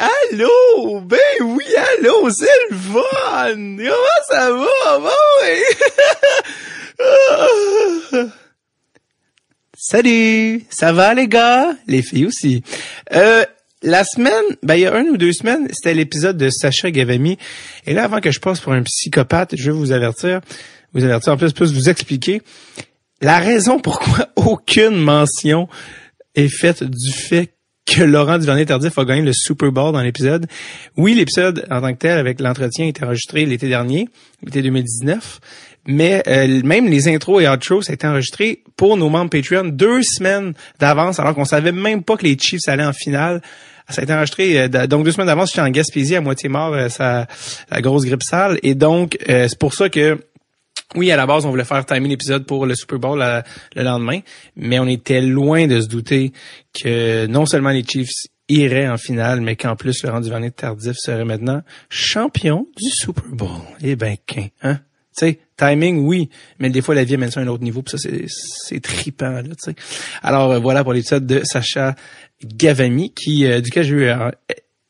Allô? Ben oui, allô, c'est le fun! Comment ça va? Bon, oui. Salut! Ça va les gars? Les filles aussi. Euh, la semaine, ben il y a une ou deux semaines, c'était l'épisode de Sacha Gavami. Et là, avant que je passe pour un psychopathe, je vais vous avertir, vous avertir en plus, plus vous expliquer la raison pourquoi aucune mention est faite du fait que Laurent Duvernay-Tardif a gagné le Super Bowl dans l'épisode. Oui, l'épisode en tant que tel avec l'entretien été enregistré l'été dernier, l'été 2019, mais euh, même les intros et outros, ça a été enregistré pour nos membres Patreon deux semaines d'avance, alors qu'on savait même pas que les Chiefs allaient en finale. Ça a été enregistré euh, donc deux semaines d'avance. Je suis en Gaspésie à moitié mort, euh, la grosse grippe sale, et donc c'est pour ça que oui, à la base, on voulait faire timer l'épisode pour le Super Bowl le lendemain, mais on était loin de se douter que non seulement les Chiefs iraient en finale, mais qu'en plus, Laurent Duvernay Tardif serait maintenant champion du Super Bowl. Eh ben, qu'un, hein? Tu sais, timing, oui, mais des fois, la vie amène ça à un autre niveau, puis ça, c'est, c'est trippant, là, tu sais. Alors, euh, voilà pour l'épisode de Sacha Gavami, qui, euh, duquel j'ai eu euh,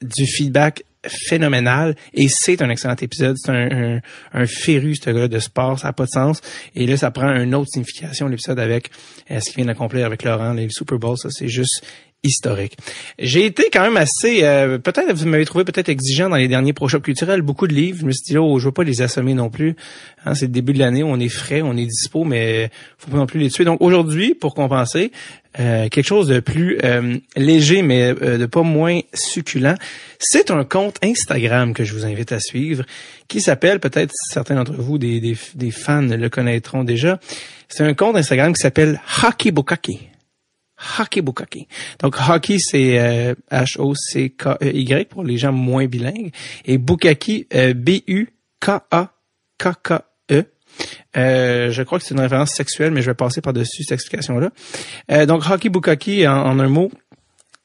du feedback phénoménal et c'est un excellent épisode. C'est un, un, un, féru, ce gars de sport, ça n'a pas de sens. Et là, ça prend une autre signification, l'épisode avec ce qu'il vient d'accomplir avec Laurent, les Super Bowl, ça c'est juste historique. J'ai été quand même assez, euh, peut-être vous m'avez trouvé peut-être exigeant dans les derniers projets culturels, beaucoup de livres. Je me suis dit, oh, je veux pas les assommer non plus. Hein, c'est le début de l'année, on est frais, on est dispo, mais faut pas non plus les tuer. Donc aujourd'hui, pour compenser, euh, quelque chose de plus euh, léger, mais de pas moins succulent. C'est un compte Instagram que je vous invite à suivre, qui s'appelle, peut-être certains d'entre vous, des, des, des fans le connaîtront déjà. C'est un compte Instagram qui s'appelle Hockey Bukaki. Hockey Bukaki. Donc hockey c'est euh, H O C K E Y pour les gens moins bilingues et Bukaki euh, B U K A K K E. Euh, je crois que c'est une référence sexuelle, mais je vais passer par-dessus cette explication-là. Euh, donc, Hockey Bukaki, en, un mot,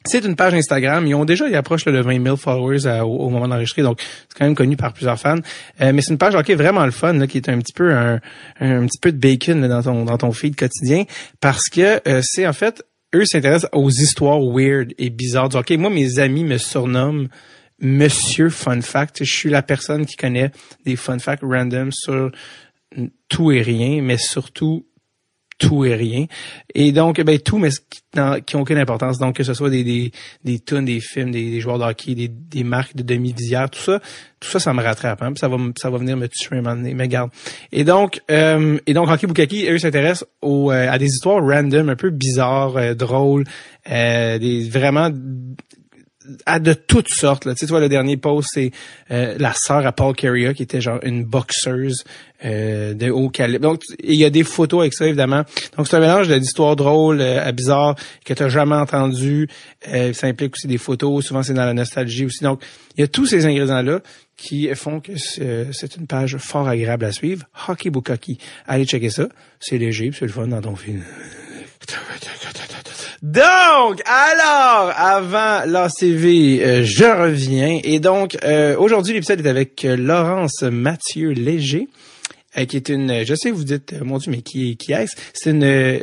c'est une page Instagram. Ils ont déjà, ils approchent le 20 000 followers au, moment d'enregistrer, donc c'est quand même connu par plusieurs fans. Euh, mais c'est une page hockey vraiment le fun, là, qui est un petit peu un, petit peu de bacon dans ton dans ton feed quotidien, parce que c'est en fait eux s'intéressent aux histoires weird et bizarres du. Moi, mes amis me surnomment Monsieur Fun Fact. Je suis la personne qui connaît des fun facts random sur tout et rien, mais surtout tout et rien. Et donc, ben tout, mais qui n'ont aucune importance. Donc, que ce soit des des des tunes, des films, des, joueurs de des, des marques de demi-visière, tout ça, tout ça, ça me rattrape. Hein, ça va ça va venir me tuer donné. Mais garde. Et donc, euh, et donc, Hockey Bukaki, eux s'intéressent aux euh, à des histoires random, un peu bizarres, euh, drôles, euh, des vraiment à de toutes sortes. Là. Tu sais, le dernier post, c'est euh, la sœur à Paul Carrier, qui était genre une boxeuse euh, de haut calibre. Donc, il y a des photos avec ça, évidemment. Donc, c'est un mélange d'histoires drôles euh, à bizarres que tu n'as jamais entendu. ça implique aussi des photos. Souvent, c'est dans la nostalgie aussi. Donc, il y a tous ces ingrédients-là qui font que c'est une page fort agréable à suivre. Hockey Bukaki. Allez checker ça. C'est léger, c'est le fun dans ton film. Donc, alors, avant l'ACV, euh, je reviens. Et donc, euh, aujourd'hui, l'épisode est avec euh, Laurence Mathieu Léger, qui est une, je sais, vous dites, mon Dieu, mais qui, est-ce? C'est une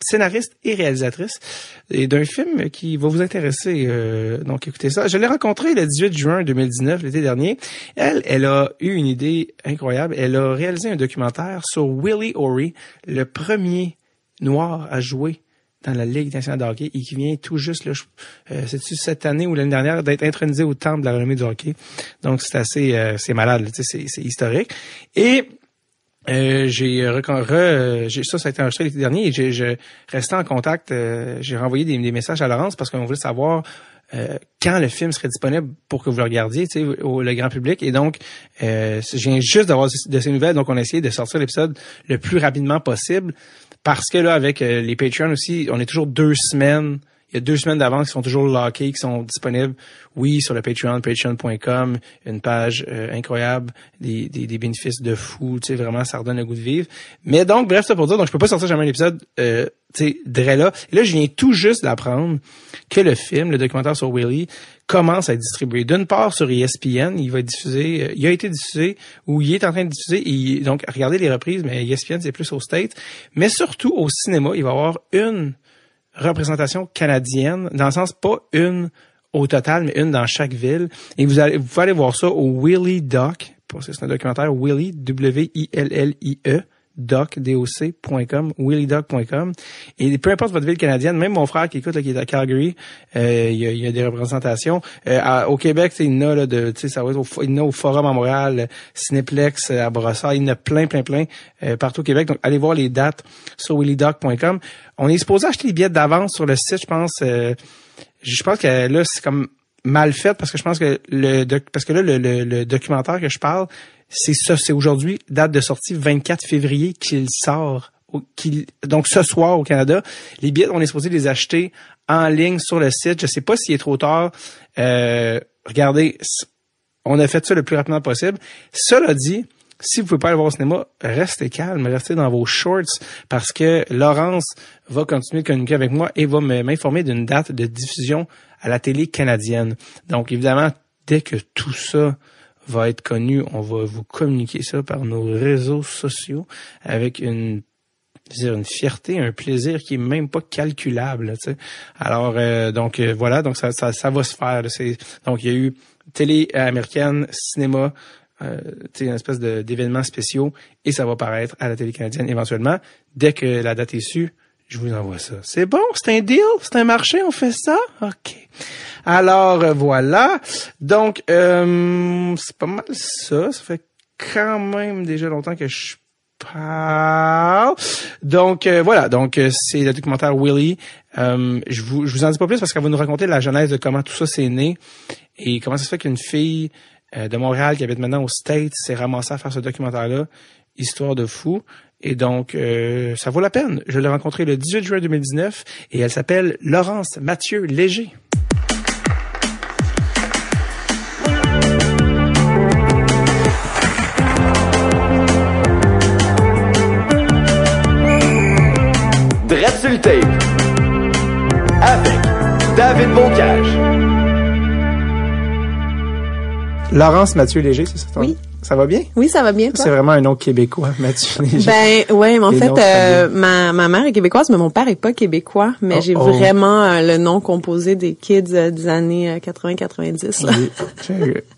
scénariste et réalisatrice d'un film qui va vous intéresser. donc, écoutez ça. Je l'ai rencontrée le 18 juin 2019, l'été dernier. Elle, elle a eu une idée incroyable. Elle a réalisé un documentaire sur Willie O'Ree, le premier noir à jouer dans la Ligue nationale de hockey et qui vient tout juste, euh, c'est cette année ou l'année dernière, d'être intronisé au temple de la renommée du hockey. Donc, c'est assez, euh, c'est malade, c'est, historique. Et euh, j'ai, re, ça, ça a été enregistré l'été dernier et j'ai, je restais en contact. j'ai renvoyé des, des, messages à Laurence parce qu'on voulait savoir quand le film serait disponible pour que vous le regardiez, tu sais, au le grand public. Et donc, je viens juste d'avoir de ces nouvelles, donc on a essayé de sortir l'épisode le plus rapidement possible. Parce que là, avec euh, les Patreons aussi, on est toujours deux semaines. Il y a deux semaines d'avance qui sont toujours lockés, qui sont disponibles. Oui, sur le Patreon, patreon.com, une page euh, incroyable, des, des, des, bénéfices de fou, tu sais, vraiment, ça redonne le goût de vivre. Mais donc, bref, ça pour dire, donc je peux pas sortir jamais un épisode, euh, tu sais, là. Et là, je viens tout juste d'apprendre que le film, le documentaire sur Willie, commence à être distribué. D'une part sur ESPN, il va diffusé, euh, il a été diffusé ou il est en train de diffuser. Donc, regardez les reprises, mais ESPN c'est plus au States. Mais surtout au cinéma, il va y avoir une représentation canadienne, dans le sens pas une au total, mais une dans chaque ville. Et vous allez, vous pouvez aller voir ça au Willie Doc. C'est un documentaire Willie, W-I-L-L-I-E doc.com, willydoc.com. Et peu importe votre ville canadienne, même mon frère qui écoute, là, qui est à Calgary, euh, il, y a, des représentations. Euh, au Québec, il y en a, là, de, ça va être au, il y en a au Forum à Montréal, Cineplex à Brossard, il y en a plein, plein, plein euh, partout au Québec. Donc, allez voir les dates sur willydoc.com. On est supposé acheter les billets d'avance sur le site, je pense. je pense que là, c'est comme mal fait parce que je pense que le parce que là le, le documentaire que je parle c'est ça, c'est aujourd'hui, date de sortie 24 février qu'il sort. donc ce soir au Canada, les billets, on est supposé les acheter en ligne sur le site. Je sais pas s'il est trop tard. Euh, regardez, on a fait ça le plus rapidement possible. Cela dit, si vous pouvez pas aller voir au cinéma, restez calme, restez dans vos shorts parce que Laurence va continuer de communiquer avec moi et va m'informer d'une date de diffusion à la télé canadienne. Donc évidemment, dès que tout ça va être connu, on va vous communiquer ça par nos réseaux sociaux avec une dire une fierté, un plaisir qui est même pas calculable. Tu sais. Alors euh, donc euh, voilà, donc ça, ça, ça va se faire. Donc il y a eu télé américaine, cinéma, euh, une espèce d'événements spéciaux et ça va paraître à la télé canadienne éventuellement. Dès que la date est su, je vous envoie ça. C'est bon, c'est un deal, c'est un marché, on fait ça? OK. Alors, euh, voilà. Donc, euh, c'est pas mal ça. Ça fait quand même déjà longtemps que je parle. Donc, euh, voilà. Donc, c'est le documentaire Willy. je, vous, je vous en dis pas plus parce qu'elle va nous raconter la genèse de comment tout ça s'est né et comment ça se fait qu'une fille de Montréal qui habite maintenant aux States s'est ramassée à faire ce documentaire-là. Histoire de fou. Et donc, euh, ça vaut la peine. Je l'ai rencontrée le 18 juin 2019 et elle s'appelle Laurence Mathieu Léger. Dread tape avec David Bocage. Laurence Mathieu Léger, c'est ça? Oui. Ça va bien? Oui, ça va bien. C'est vraiment un nom québécois, Mathieu. Ben ouais, mais en fait, euh, ma, ma mère est québécoise, mais mon père est pas québécois. Mais oh, j'ai oh. vraiment euh, le nom composé des kids euh, des années 80-90.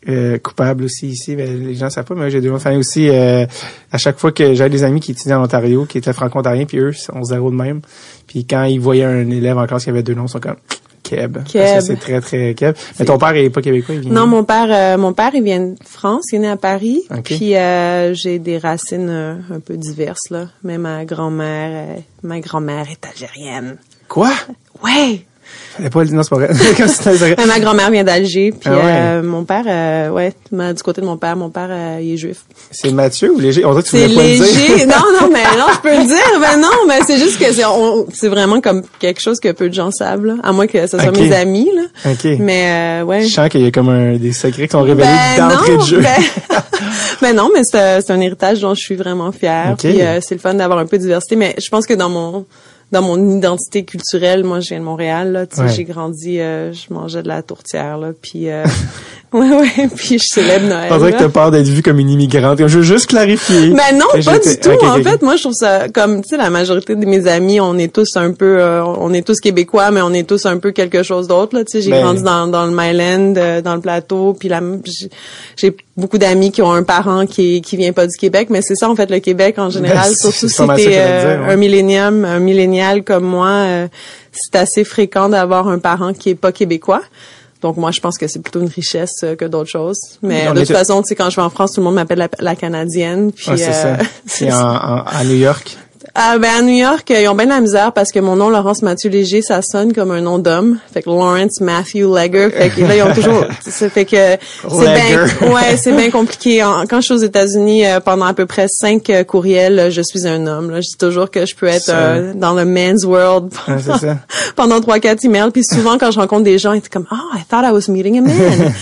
Oui. coupable aussi ici, mais les gens savent pas, mais j'ai deux famille aussi. à chaque fois que j'avais des amis qui étudiaient en Ontario, qui étaient franco-ontariens, puis eux, on zéro de même. Puis quand ils voyaient un élève en classe qui avait deux noms, ils sont comme Keb. Ça, c'est très, très Keb. Mais ton père est pas québécois, il vient Non, mon père, euh, mon père, il vient de France, il est né à Paris. Puis, euh, j'ai des racines euh, un peu diverses, là. Mais ma grand-mère, ma grand-mère est algérienne. Quoi? Ouais! Elle pas non, c'est pas vrai. ma grand-mère vient d'Alger, puis ah euh, mon père, euh, ouais, du côté de mon père, mon père, euh, il est juif. C'est Mathieu ou Léger? On dirait que tu voulais pas léger. le dire. non, non, mais non, je peux le dire. Ben non, mais c'est juste que c'est, c'est vraiment comme quelque chose que peu de gens savent, là, à moins que ce soit mes amis, là. OK. Mais ouais. Je sens qu'il y a comme un, des secrets qui sont révélés ben d'entrée de jeu. Ben, ben non, mais c'est, c'est un héritage dont je suis vraiment fière. Puis c'est le fun d'avoir un peu de diversité, mais je pense que dans mon dans mon identité culturelle, moi, je viens de Montréal, là, tu sais, j'ai grandi, euh, je mangeais de la tourtière, là, puis euh, Ouais, ouais, puis je célèbre Noël. Je que t'as peur d'être vue comme une immigrante. Je veux juste clarifier. Mais ben non, pas du tout. en fait, moi, je trouve ça comme, tu sais, la majorité de mes amis, on est tous un peu, euh, on est tous québécois, mais on est tous un peu quelque chose d'autre, là. Tu sais, j'ai ben grandi dans, dans le Myland, euh, dans le plateau, puis là, j'ai beaucoup d'amis qui ont un parent qui qui vient pas du Québec, mais c'est ça, en fait, le Québec, en général, ben, surtout si t'es euh, un millénium, un millénial comme moi, c'est assez fréquent d'avoir un parent qui est pas québécois. Donc moi, je pense que c'est plutôt une richesse euh, que d'autres choses. Mais de toute façon, tu sais, quand je vais en France, tout le monde m'appelle la, canadienne. Puis, c'est ça. C'est en, à New York. Ah, ben à New York, ils ont bien de la misère parce que mon nom Laurence Mathieu Léger, ça sonne comme un nom d'homme. Fait que Lawrence Matthew Legger. Fait que là ils ont toujours. ça fait que c'est bien. Ouais, c'est bien compliqué. Quand je suis aux États-Unis, euh, pendant à peu près cinq euh, courriels, je suis un homme. Là. Je dis toujours que je peux être euh, dans le men's world pendant trois quatre emails. Puis souvent quand je rencontre des gens, ils sont comme, oh, I thought I was meeting a man.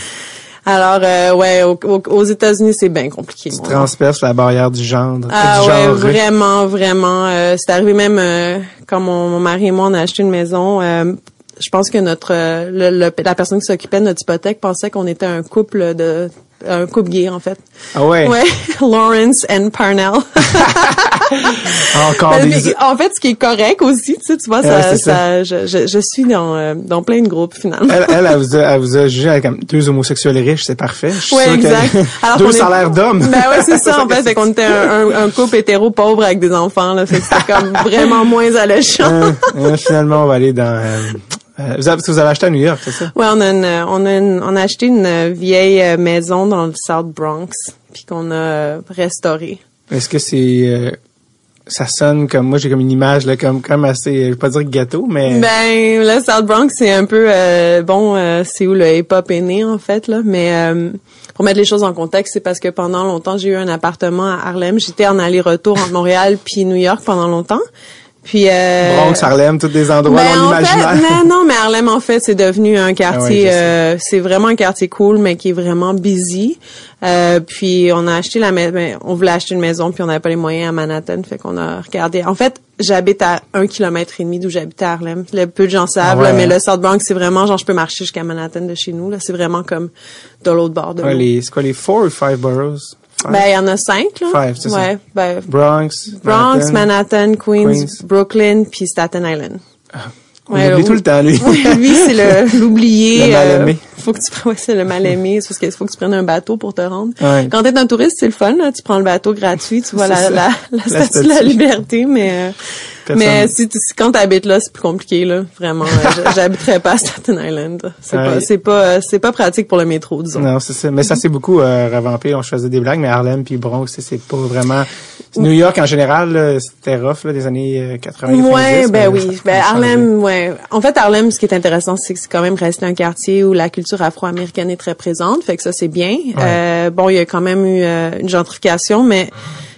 Alors, euh, ouais, aux, États-Unis, c'est bien compliqué. Tu transperces la barrière du genre. Ah ouais, vraiment, vraiment. Euh, c'est arrivé même euh, quand mon, mari et moi on a acheté une maison. Euh, je pense que notre le, la personne qui s'occupait de notre hypothèque pensait qu'on était un couple de un couple gay en fait. Ah ouais? Ouais, Lawrence and Parnell. Encore des... En fait, ce qui est correct aussi, tu sais, tu vois, ça, ça. je, je, je, suis dans euh, dans plein de groupes finalement. Elle, elle, elle, vous, a, elle vous a jugé comme deux homosexuels riches, c'est parfait. ouais, exact. Alors deux salaires d'hommes. Ben ouais, c'est ça en fait, fait qu'on était un, un, un, couple hétéro pauvre avec des enfants là, fait que c'était comme vraiment moins alléchant. euh, euh, finalement, on va aller dans euh, vous, avez, vous avez acheté à New York, c'est ça? Ouais, on a, une, on, a une, on a acheté une vieille maison dans le South Bronx, puis qu'on a restaurée. Est-ce que c'est... Euh, ça sonne comme... Moi, j'ai comme une image, là, comme, comme assez... Je vais pas dire gâteau, mais... Ben, le South Bronx, c'est un peu... Euh, bon, euh, c'est où le hip-hop est né, en fait, là. Mais pour mettre les choses en contexte, c'est parce que pendant longtemps, j'ai eu un appartement à Harlem. J'étais en aller-retour entre Montréal puis New York pendant longtemps. Puis euh, Bronx, Harlem, tous des endroits ben, non imaginaires. Mais non, mais Harlem en fait, c'est devenu un quartier ah ouais, euh, c'est vraiment un quartier cool mais qui est vraiment busy. Euh, puis on a acheté la maison, ben, on voulait acheter une maison puis on n'avait pas les moyens à Manhattan, fait qu'on a regardé. En fait, j'habite à un kilomètre et demi d'où j'habite à Harlem. Le peu de gens savent, ouais. là, mais le South Bronx, c'est vraiment genre je peux marcher jusqu'à Manhattan de chez nous là, c'est vraiment comme de l'autre bord de ouais, les, c'est quoi les four ou five boroughs? Ben, il y en a cinq, là. Five, c'est ouais, ça. Ben, Bronx, Bronx, Manhattan, Queens, Queens. Brooklyn, puis Staten Island. On oublie tout le temps, lui. lui, c'est le l'oublié. Le mal aimé. Euh, faut que tu ouais, c'est le mal aimé, c'est parce qu'il faut que tu prennes un bateau pour te rendre. Ouais. Quand t'es un touriste, c'est le fun, là, tu prends le bateau gratuit, tu vois la, la, la, La statue de la liberté, mais euh, Personne- mais si, tu- si- quand t'habites là, c'est plus compliqué là, vraiment. euh, J'habiterais pas à Staten Island. C'est Ouais. pas c'est pas euh, c'est pas pratique pour le métro, disons. Non, c'est ça. Mais ça, c'est beaucoup euh, revampé. On faisait des blagues, mais Harlem puis Bronx, c'est- pas vraiment... New York, en général, c'était rough, là, des années euh, 80 Ouais, 90, ben oui. Ben. Harlem, ouais. En fait, Harlem, ce qui est intéressant, c'est que c'est quand même resté un quartier où la culture afro-américaine est très présente, fait que ça c'est bien. Euh, bon, il y a quand même eu euh, une gentrification, mais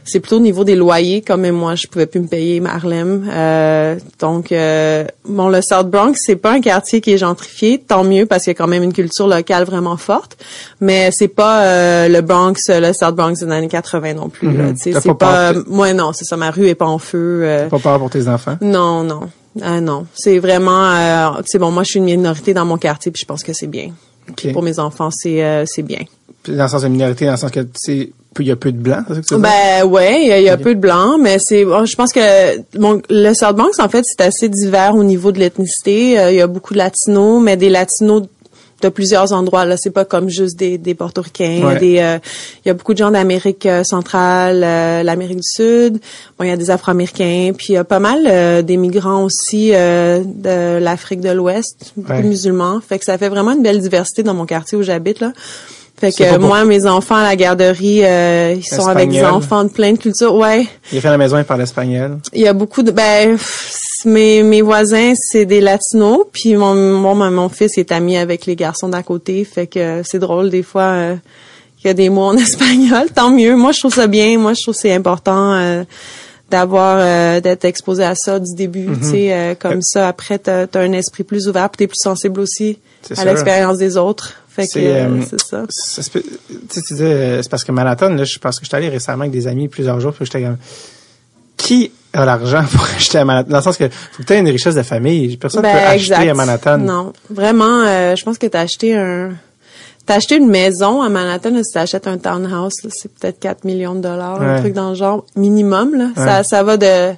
c'est plutôt au niveau des loyers, comme même moi, je pouvais plus me payer Harlem. Euh, donc, euh, bon, le South Bronx, c'est pas un quartier qui est gentrifié, tant mieux parce qu'il y a quand même une culture locale vraiment forte, mais c'est pas euh, le Bronx, euh, le South Bronx des années 80 non plus. Mhm. C'est pas moi non, c'est ça, ma rue est pas en feu. euh, Pas peur pour tes enfants? non, non. Ah non, c'est vraiment euh, c'est bon, moi je suis une minorité dans mon quartier puis je pense que c'est bien. OK. Pour mes enfants, c'est euh, c'est bien. Dans le sens de minorité, dans le sens que, sais, il y a peu de blancs, c'est ça que tu veux dire? Ben ouais, il y a, il y a peu de blancs, mais c'est bon, je pense que bon, le South Bronx en fait, c'est assez divers au niveau de l'ethnicité, Euh, il y a beaucoup de latinos, mais des latinos de plusieurs endroits là, c'est pas comme juste des des portoricains, il y a Ouais. des euh, il y a beaucoup de gens d'Amérique euh, centrale, euh, l'Amérique du Sud, bon il y a des Afro-américains, puis il y a pas mal des migrants aussi de l'Afrique de l'Ouest, beaucoup Ouais. de musulmans, fait que ça fait vraiment une belle diversité dans mon quartier où j'habite là. Fait que pour- moi, mes enfants à la garderie, euh, ils sont avec des enfants de plein de cultures. Ouais, Il fait à la maison, il parle espagnol. il y a beaucoup de ben mes mes voisins c'est des latinos, puis mon mon mon fils est ami avec les garçons d'à côté, fait que c'est drôle des fois euh, qu'il y a des mots en espagnol, tant mieux. Moi je trouve ça bien, moi je trouve que c'est important euh, d'avoir euh, d'être exposé à ça du début, Mhm. tu sais euh, comme ça après t'as as un esprit plus ouvert, puis t'es plus sensible aussi à l'expérience des autres. Fait que C'est, euh, c'est ça. Peut- tu tu disais, c'est parce que Manhattan, là, je pense que j'étais allé récemment avec des amis plusieurs jours, puis j'étais comme, qui a l'argent pour acheter à Manhattan? Dans le sens que, faut que tu une richesse de famille. Personne ne peut Ben, acheter exact. à Manhattan. Non, vraiment, euh, je pense que t'as acheté un, t'as acheté une maison à Manhattan. Là, si t'achètes un townhouse, c'est peut-être 4 millions de dollars, un truc dans le genre minimum. Là, ça, ça va de,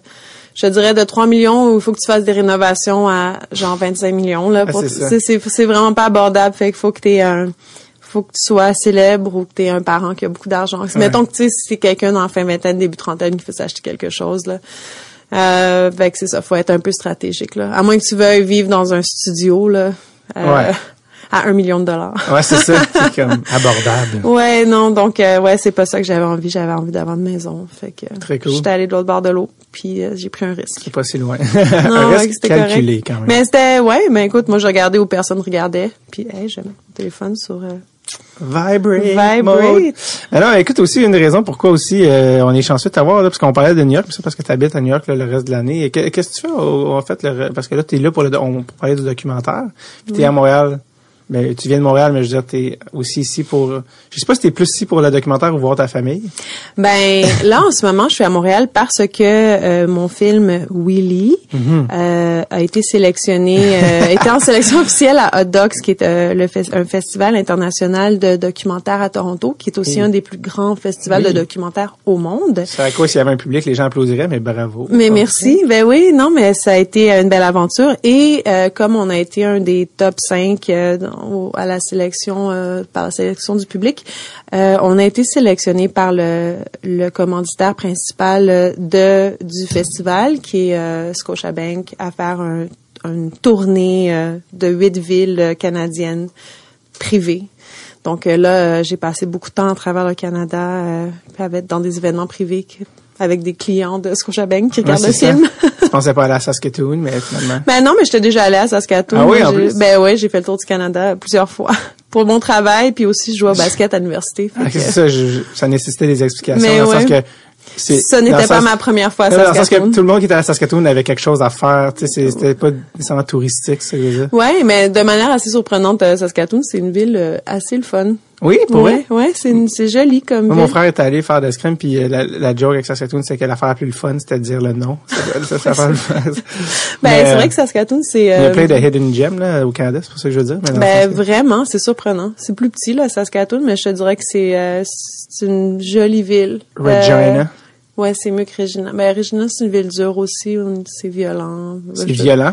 je dirais de 3 millions où il faut que tu fasses des rénovations à genre 25 millions là. Ah, Pour, c'est vraiment pas abordable. Fait qu'il faut que t'aies un faut que tu sois célèbre ou que tu aies un parent qui a beaucoup d'argent. Mettons que tu sais si c'est quelqu'un dans la fin vingtaine, début trentaine qui fait s'acheter quelque chose là. Euh, fait que c'est ça, faut être un peu stratégique là. À moins que tu veuilles vivre dans un studio là, euh, Ouais. À un million de dollars. Ouais, c'est ça. C'est comme abordable. Ouais, non, donc euh, ouais, c'est pas ça que j'avais envie. J'avais envie d'avoir une maison. Fait que Très cool. j'étais allée de l'autre bord de l'eau, puis euh, j'ai pris un risque. C'est pas si loin. Non, Un ouais, risque c'était calculé, correct. quand même. Mais c'était ouais, mais écoute, moi je regardais où personne regardait, puis hey, j'ai mon téléphone sur euh, Vibrate. Vibrate. mode. Alors, écoute, aussi, une raison pourquoi aussi euh, on est chanceux de t'avoir, là, parce qu'on parlait de New York, c'est parce que tu habites à New York là, le reste de l'année. Et Qu'est-ce que tu fais, au- en fait, le parce que là, tu es là pour, le, on, pour parler du documentaire, puis tu es à Montréal ben, tu viens de Montréal, mais je veux dire, t'es aussi ici pour, je sais pas si t'es plus ici pour le documentaire ou voir ta famille. Ben, là, en ce moment, je suis à Montréal parce que euh, mon film Willy mm-hmm. euh, a été sélectionné, euh, était en sélection officielle à Hot Docs, qui est euh, le un festival international de documentaires à Toronto, qui est aussi un des plus grands festivals de documentaires au monde. C'est à quoi s'il y avait un public, les gens applaudiraient, mais bravo. Mais merci. Ben oui, non, mais ça a été une belle aventure. Et comme on a été un des top 5 à la sélection euh, par la sélection du public. Euh, on a été sélectionné par le, commanditaire principal de du festival, qui est euh, Scotiabank, à faire un, une tournée euh, de huit villes canadiennes privées. Donc là, j'ai passé beaucoup de temps à travers le Canada, avec, dans des événements privés avec des clients de Scotiabank qui regardent le film. Je pensais pas aller à Saskatoon, mais finalement. Ben non, mais j'étais déjà allée à Saskatoon. Ah oui, en plus? Ben oui, j'ai fait le tour du Canada plusieurs fois pour mon travail, puis aussi je jouais au basket à l'université. Ah, c'est ça, ça nécessitait des explications. Mais dans ouais. que ce n'était pas ma première fois à Saskatoon. Dans que tout le monde qui était à Saskatoon avait quelque chose à faire. Tu c'était pas nécessairement touristique, ça. Ouais, mais de manière assez surprenante, euh, Saskatoon, c'est une ville euh, assez le fun. Oui, pour ouais, vrai? Ouais, c'est, c'est joli comme Mon frère est allé faire de scrim, puis euh, la, la joke avec Saskatoon, c'est que l'affaire la plus le fun, c'était de dire le nom. ça, ça, ça, ben, c'est vrai que Saskatoon, c'est... il y a plein de hidden gems là, au Canada, c'est pour ça que je veux dire. ben, vraiment, c'est surprenant. C'est plus petit, là, Saskatoon, mais je te dirais que c'est, c'est une jolie ville. Regina. Ouais, c'est mieux que Regina. Ben, Regina, c'est une ville dure aussi, c'est violent. C'est violent?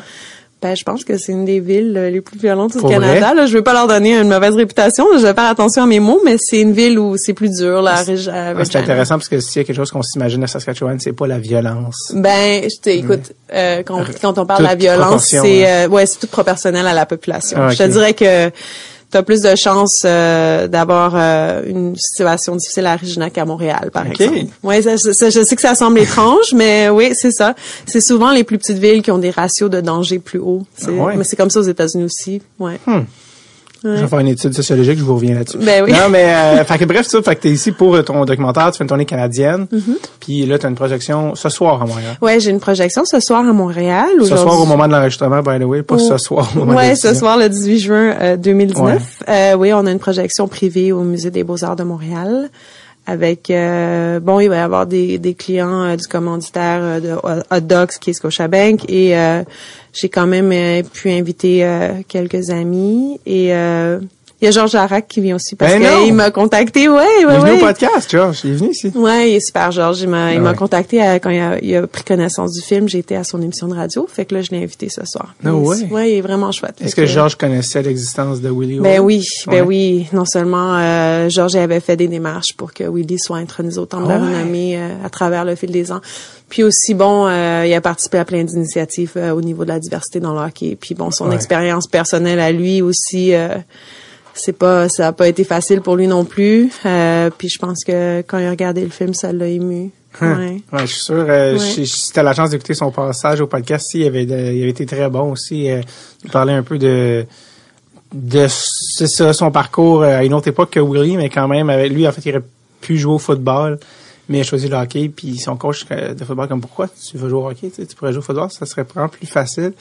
Ben, je pense que c'est une des villes euh, les plus violentes du Canada. Là, je veux pas leur donner une mauvaise réputation. Je vais faire attention à mes mots, mais c'est une ville où c'est plus dur. Là, ah, c'est intéressant parce que s'il y a quelque chose qu'on s'imagine à Saskatchewan, c'est pas la violence. Ben, je écoute, euh, quand, quand, on parle de la violence, c'est euh, ouais, c'est tout proportionnel à la population. Ah, je te dirais que tu as plus de chances euh, d'avoir euh, une situation difficile à Regina qu'à Montréal, par exemple. Ouais, je sais que ça semble étrange, mais oui, c'est ça. C'est souvent les plus petites villes qui ont des ratios de danger plus hauts. Mais c'est comme ça aux États-Unis aussi. Ouais. Hmm. Je vais faire une étude sociologique, je vous reviens là-dessus. Ben oui. Non, mais euh, fait que bref, ça, fait que t'es ici pour ton documentaire, tu fais une tournée canadienne, mm-hmm. puis là, tu as une projection ce soir à Montréal. Ouais, j'ai une projection ce soir à Montréal. Ce soir au moment de l'enregistrement, by the way, pas ce soir au moment Ouais, ce soir, le 18 juin 2019. Euh, oui, on a une projection privée au Musée des Beaux-Arts de Montréal avec euh, bon il va y avoir des, des clients euh, du commanditaire euh, de Hot Dogs qui est Scotiabank et j'ai quand même pu inviter quelques amis et il y a Georges Arac qui vient aussi parce ben qu'il m'a contacté. Ouais, ouais, il est venu au podcast, Georges. Il est venu ici. Ouais, il est super, Georges. Il m'a, m'a contacté quand il a, il a, pris connaissance du film. J'ai été à son émission de radio. Fait que là, je l'ai invité ce soir. Non, ouais. Ouais, il est vraiment chouette. Est-ce que, Georges connaissait l'existence de Willy? Ben oui, ben oui. Non seulement euh, Georges avait fait des démarches pour que Willy soit intronisé au Temple de la Renommée euh, à travers le fil des ans. Puis aussi, bon, euh, il a participé à plein d'initiatives euh, au niveau de la diversité dans le hockey. Puis bon, son expérience personnelle à lui aussi c'est pas ça a pas été facile pour lui non plus euh, puis je pense que quand il a regardé le film ça l'a ému hein. ouais. ouais. je suis sûr euh, si t'as la chance d'écouter son passage au podcast il avait il avait été très bon aussi euh, il parlait un peu de de ça son parcours euh, à une autre époque que Willie mais quand même avec lui en fait il aurait pu jouer au football mais il a choisi le hockey puis son coach de football comme pourquoi tu veux jouer au hockey tu, pourrais jouer au football ça serait vraiment plus facile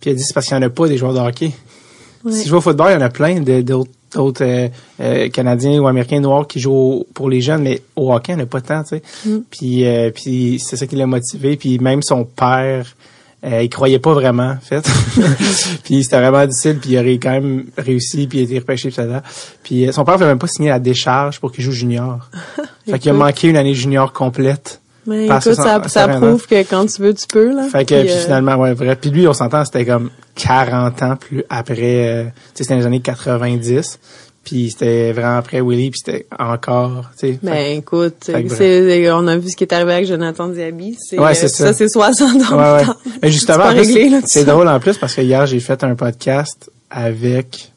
puis il a dit c'est parce qu'il y en a pas des joueurs de hockey si je vais au football, il y en a plein d'autres euh, euh, Canadiens ou Américains noirs qui jouent pour les jeunes, mais au hockey, il n'y en a pas tant, tu sais. Mm. Puis, euh, puis c'est ça qui l'a motivé. Puis même son père, il croyait pas vraiment, en fait. puis c'était vraiment difficile, puis il aurait quand même réussi, puis il a été repêché, puis ça. Puis son père ne même pas signer la décharge pour qu'il joue junior. fait qu'il a manqué une année junior complète. Mais écoute, ça, ça prouve que quand tu veux, tu peux, là. Fait que, puis, finalement, ouais, vrai. Puis lui, on s'entend, c'était comme 40 ans plus après, euh, tu sais, c'était les années 90. Puis c'était vraiment après Willy, puis c'était encore, tu sais. Ben écoute, c'est, on a vu ce qui est arrivé avec Jonathan Diaby. C'est, ouais, c'est ça. ça c'est 60 ans ouais, ouais. Mais justement, c'est drôle en plus parce que hier, j'ai fait un podcast avec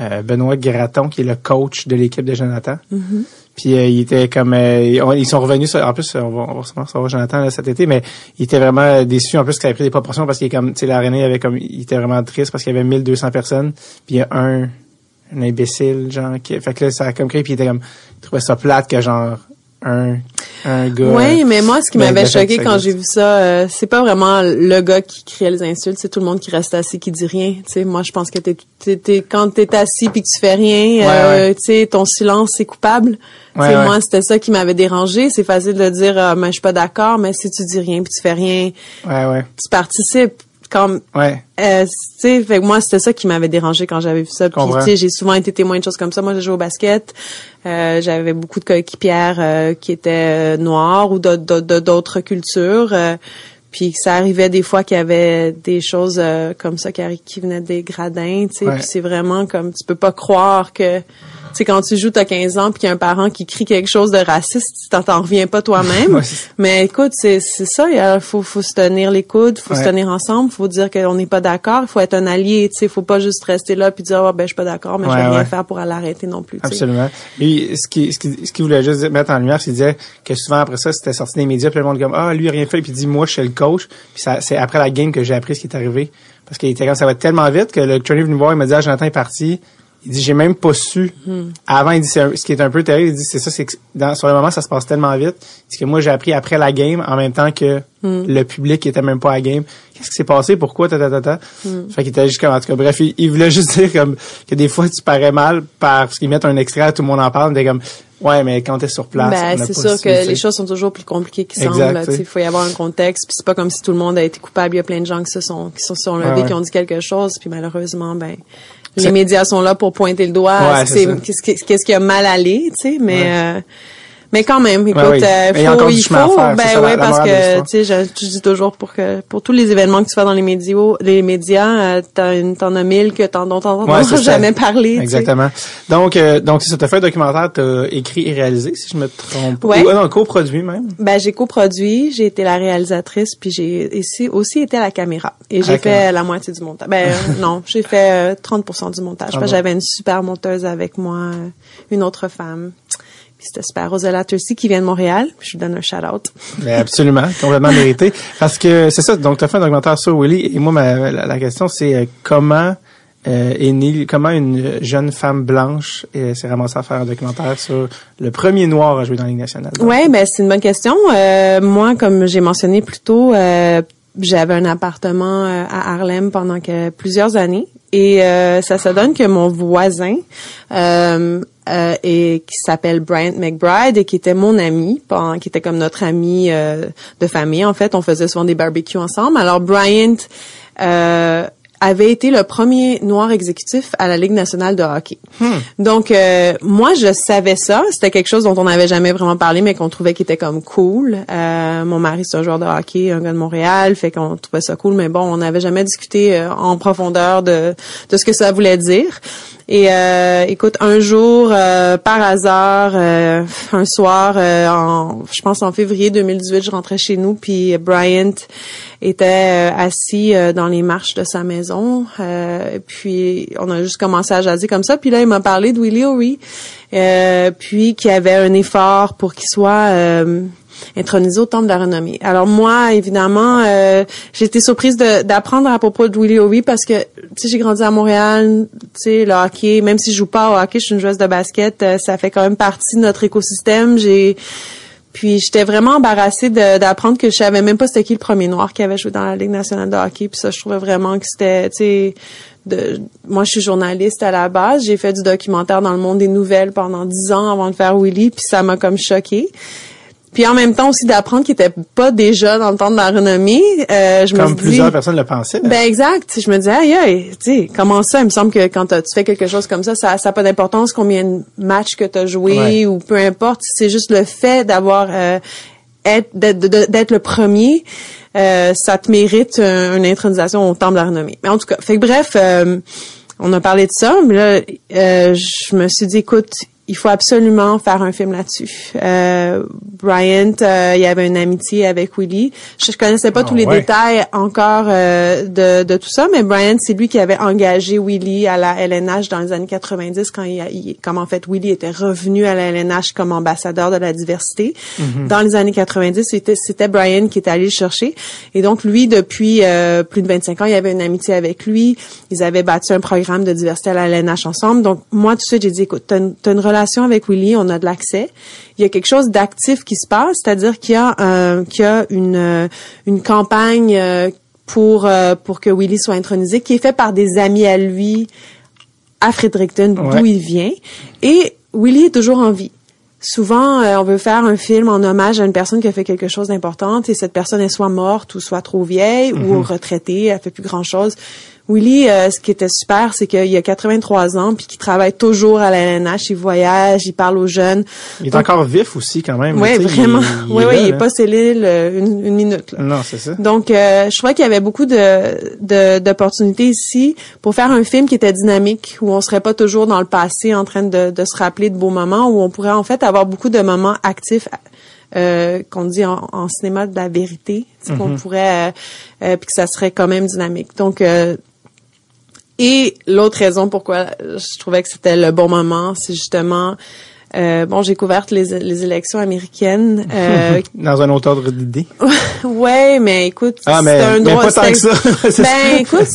euh, Benoît Graton, qui est le coach de l'équipe de Jonathan. Mm-hmm. Puis euh, il était comme euh, ils sont revenus en plus on va on va savoir Jonathan là, cet été mais il était vraiment déçu en plus qu'il avait pris des proportions parce qu'il comme tu sais l'aréna avait comme il était vraiment triste parce qu'il y avait 1200 personnes. Puis il y a un un imbécile genre qui fait que là ça a comme créé puis il était comme il trouvait ça plate que genre un un gars. Oui, mais moi, ce qui m'avait choqué quand j'ai vu ça, euh, c'est pas vraiment le gars qui criait les insultes, c'est tout le monde qui reste assis, qui dit rien. Tu sais, moi, je pense que t'es, t'es, t'es, quand t'es assis puis que tu fais rien, euh, tu sais, ton silence c'est coupable. Ouais, moi, c'était ça qui m'avait dérangé. C'est facile de dire, euh, mais je suis pas d'accord, mais si tu dis rien puis tu fais rien, ouais, ouais. tu participes comme ouais. euh, tu sais fait moi c'était ça qui m'avait dérangé quand j'avais vu ça. Puis tu sais j'ai souvent été témoin de choses comme ça. Moi j'ai joué au basket. Euh, j'avais beaucoup de coéquipières euh, qui étaient euh, noires ou d'autres cultures. Euh, puis ça arrivait des fois qu'il y avait des choses comme ça qui, qui venaient des gradins tu sais. Puis c'est vraiment comme tu peux pas croire que c'est quand tu joues, t'as 15 ans, puis qu'il y a un parent qui crie quelque chose de raciste, tu t'en reviens pas toi-même. mais écoute, c'est ça, il faut, faut se tenir les coudes, faut se tenir ensemble, faut dire qu'on n'est pas d'accord, il faut être un allié, tu sais, faut pas juste rester là puis dire, oh, ben, je suis pas d'accord, mais je vais rien faire pour l'arrêter non plus. Absolument. Et ce qui, ce qui, ce qui voulait juste mettre en lumière, c'est disait que souvent après ça, c'était sorti des médias, puis le monde comme, ah, lui, a rien fait, puis il dit, moi, je suis le coach. Puis c'est après la game que j'ai appris ce qui est arrivé. Parce qu'il était comme ça va tellement vite que le trainer venu me voir, il m'a dit, ah, Jonathan est parti il dit j'ai même pas su. Hmm. Avant il dit ce qui est un peu terrible, il dit c'est ça c'est que dans, sur le moment ça se passe tellement vite, c'est que moi j'ai appris après la game en même temps que hmm. le public était même pas à la game. Qu'est-ce qui s'est passé? Pourquoi? Ta ta ta ta hmm. Fait qu'il était juste comme en tout cas bref, il, voulait juste dire comme que des fois tu parais mal parce qu'ils mettent un extrait tout le monde en parle, mais comme Ouais, mais quand t'es sur place, ben, c'est sûr que les choses sont toujours plus compliquées qu'ils semblent. Il faut y avoir un contexte, puis c'est pas comme si tout le monde a été coupable. Il y a plein de gens qui se sont qui sont, sont levés, qui ont dit quelque chose, puis malheureusement, ben les médias sont là pour pointer le doigt. qu'est-ce qui, qu'est-ce qui a mal allé, tu sais, mais euh, mais quand même, écoute, euh, il faut, il faut, ben ouais, parce que tu sais, je, dis toujours pour que pour tous les événements que tu fais dans les médias, les médias, euh, t'as une, t'en as mille que t'en dont t'en ouais, jamais parlé. Exactement. Donc euh, donc si ça t'a fait un documentaire, t'as écrit et réalisé, si je me trompe. Ouais. Ou non, coproduit même. Ben j'ai coproduit, j'ai été la réalisatrice, puis j'ai ici aussi été à la caméra et j'ai fait la moitié du montage. Ben non, j'ai fait 30% du montage. Ah j'avais une super monteuse avec moi, une autre femme c'était super. Rosella Tursi qui vient de Montréal. Je lui donne un shout-out. Mais absolument, complètement mérité. Parce que c'est ça, donc tu as fait un documentaire sur Willy et moi, ma, la, question, c'est euh, comment euh, est née, comment une jeune femme blanche euh, s'est ramassée à faire un documentaire sur le premier noir à jouer dans la Ligue nationale? Oui, ben c'est une bonne question. moi, comme j'ai mentionné plus tôt, j'avais un appartement à Harlem pendant que, plusieurs années. Et ça se donne que mon voisin euh, et qui s'appelle Bryant McBride et qui était mon ami, qui était comme notre ami euh, de famille. En fait, on faisait souvent des barbecues ensemble. Alors Bryant euh, avait été le premier noir exécutif à la Ligue nationale de hockey. Hmm. Donc euh, moi je savais ça, c'était quelque chose dont on n'avait jamais vraiment parlé mais qu'on trouvait qui était comme cool. Euh, mon mari c'est un joueur de hockey, un gars de Montréal, fait qu'on trouvait ça cool mais bon, on n'avait jamais discuté euh, en profondeur de de ce que ça voulait dire. Et euh, écoute, un jour, par hasard, un soir, en, je pense en février 2018, je rentrais chez nous, puis Bryant était assis dans les marches de sa maison euh, puis on a juste commencé à jaser comme ça. Puis là, il m'a parlé de Willie O'Ree, euh, puis qu'il y avait un effort pour qu'il soit euh, intronisé au Temple de la Renommée. Alors moi, évidemment, j'ai été surprise d'apprendre à propos de Willie O'Ree parce que, tu j'ai grandi à Montréal, tu sais, le hockey, même si je joue pas au hockey, je suis une joueuse de basket, ça fait quand même partie de notre écosystème. J'ai puis j'étais vraiment embarrassée d'apprendre que je savais même pas c'était qui le premier noir qui avait joué dans la Ligue nationale de hockey. Puis ça, je trouvais vraiment que c'était, tu sais, de, moi je suis journaliste à la base. J'ai fait du documentaire dans le monde des nouvelles pendant dix ans avant de faire Willy. Puis ça m'a comme choquée. Puis en même temps aussi d'apprendre qu'il était pas déjà dans le temps de la renommée. Euh, je Comme plusieurs personnes le pensaient. Ben exact. Je me disais, aïe, aïe, tu sais, comment ça? Il me semble que quand tu fais quelque chose comme ça, ça n'a pas d'importance combien de matchs que tu as joué ou peu importe. C'est juste le fait d'avoir euh, d'être le premier. Euh, ça te mérite une intronisation au temple de la renommée. Mais en tout cas, fait que bref, euh, on a parlé de ça, mais là, euh, je me suis dit, écoute, il faut absolument faire un film là-dessus. Euh, Bryant, euh, il y avait une amitié avec Willie. Je, je connaissais pas ah tous les détails encore euh, de, de, tout ça, mais Bryant, c'est lui qui avait engagé Willie à la LNH dans les années 90 quand il, comme en fait Willie était revenu à la LNH comme ambassadeur de la diversité. Mm-hmm. Dans les années 90, c'était c'était Bryant qui était allé le chercher. Et donc lui, depuis euh, plus de 25 ans, il y avait une amitié avec lui. Ils avaient bâti un programme de diversité à la LNH ensemble. Donc moi, tout de suite, j'ai dit, écoute, t'as une, une relation relation avec Willy, on a de l'accès. Il y a quelque chose d'actif qui se passe, c'est-à-dire qu'il y a euh, qu'il y a une une campagne pour pour que Willy soit intronisé, qui est fait par des amis à lui à Fredericton, d'où il vient, et Willy est toujours en vie. Souvent, euh, on veut faire un film en hommage à une personne qui a fait quelque chose d'important et cette personne est soit morte ou soit trop vieille ou mhm. retraitée, elle fait plus grand chose. Willy, euh, ce qui était super, c'est qu'il a 83 ans puis qu'il travaille toujours à la LNH, il voyage, il parle aux jeunes. Il est encore vif aussi quand même. Oui, vraiment. oui, oui, il est pas cellule euh, une, une, minute. Non, c'est ça. Donc, euh, je crois qu'il y avait beaucoup de d'opportunités ici pour faire un film qui était dynamique, où on serait pas toujours dans le passé en train de, de se rappeler de beaux moments, où on pourrait en fait avoir beaucoup de moments actifs euh, qu'on dit en, cinéma de la vérité, qu'on mhm. pourrait euh, puis que ça serait quand même dynamique. Donc euh, et l'autre raison pourquoi je trouvais que c'était le bon moment, c'est justement euh, bon, j'ai couvert les, les élections américaines. Euh, Dans un autre ordre d'idée. ouais, mais écoute, ah, c'est un droit. Pas tant que ça. ben, écoute,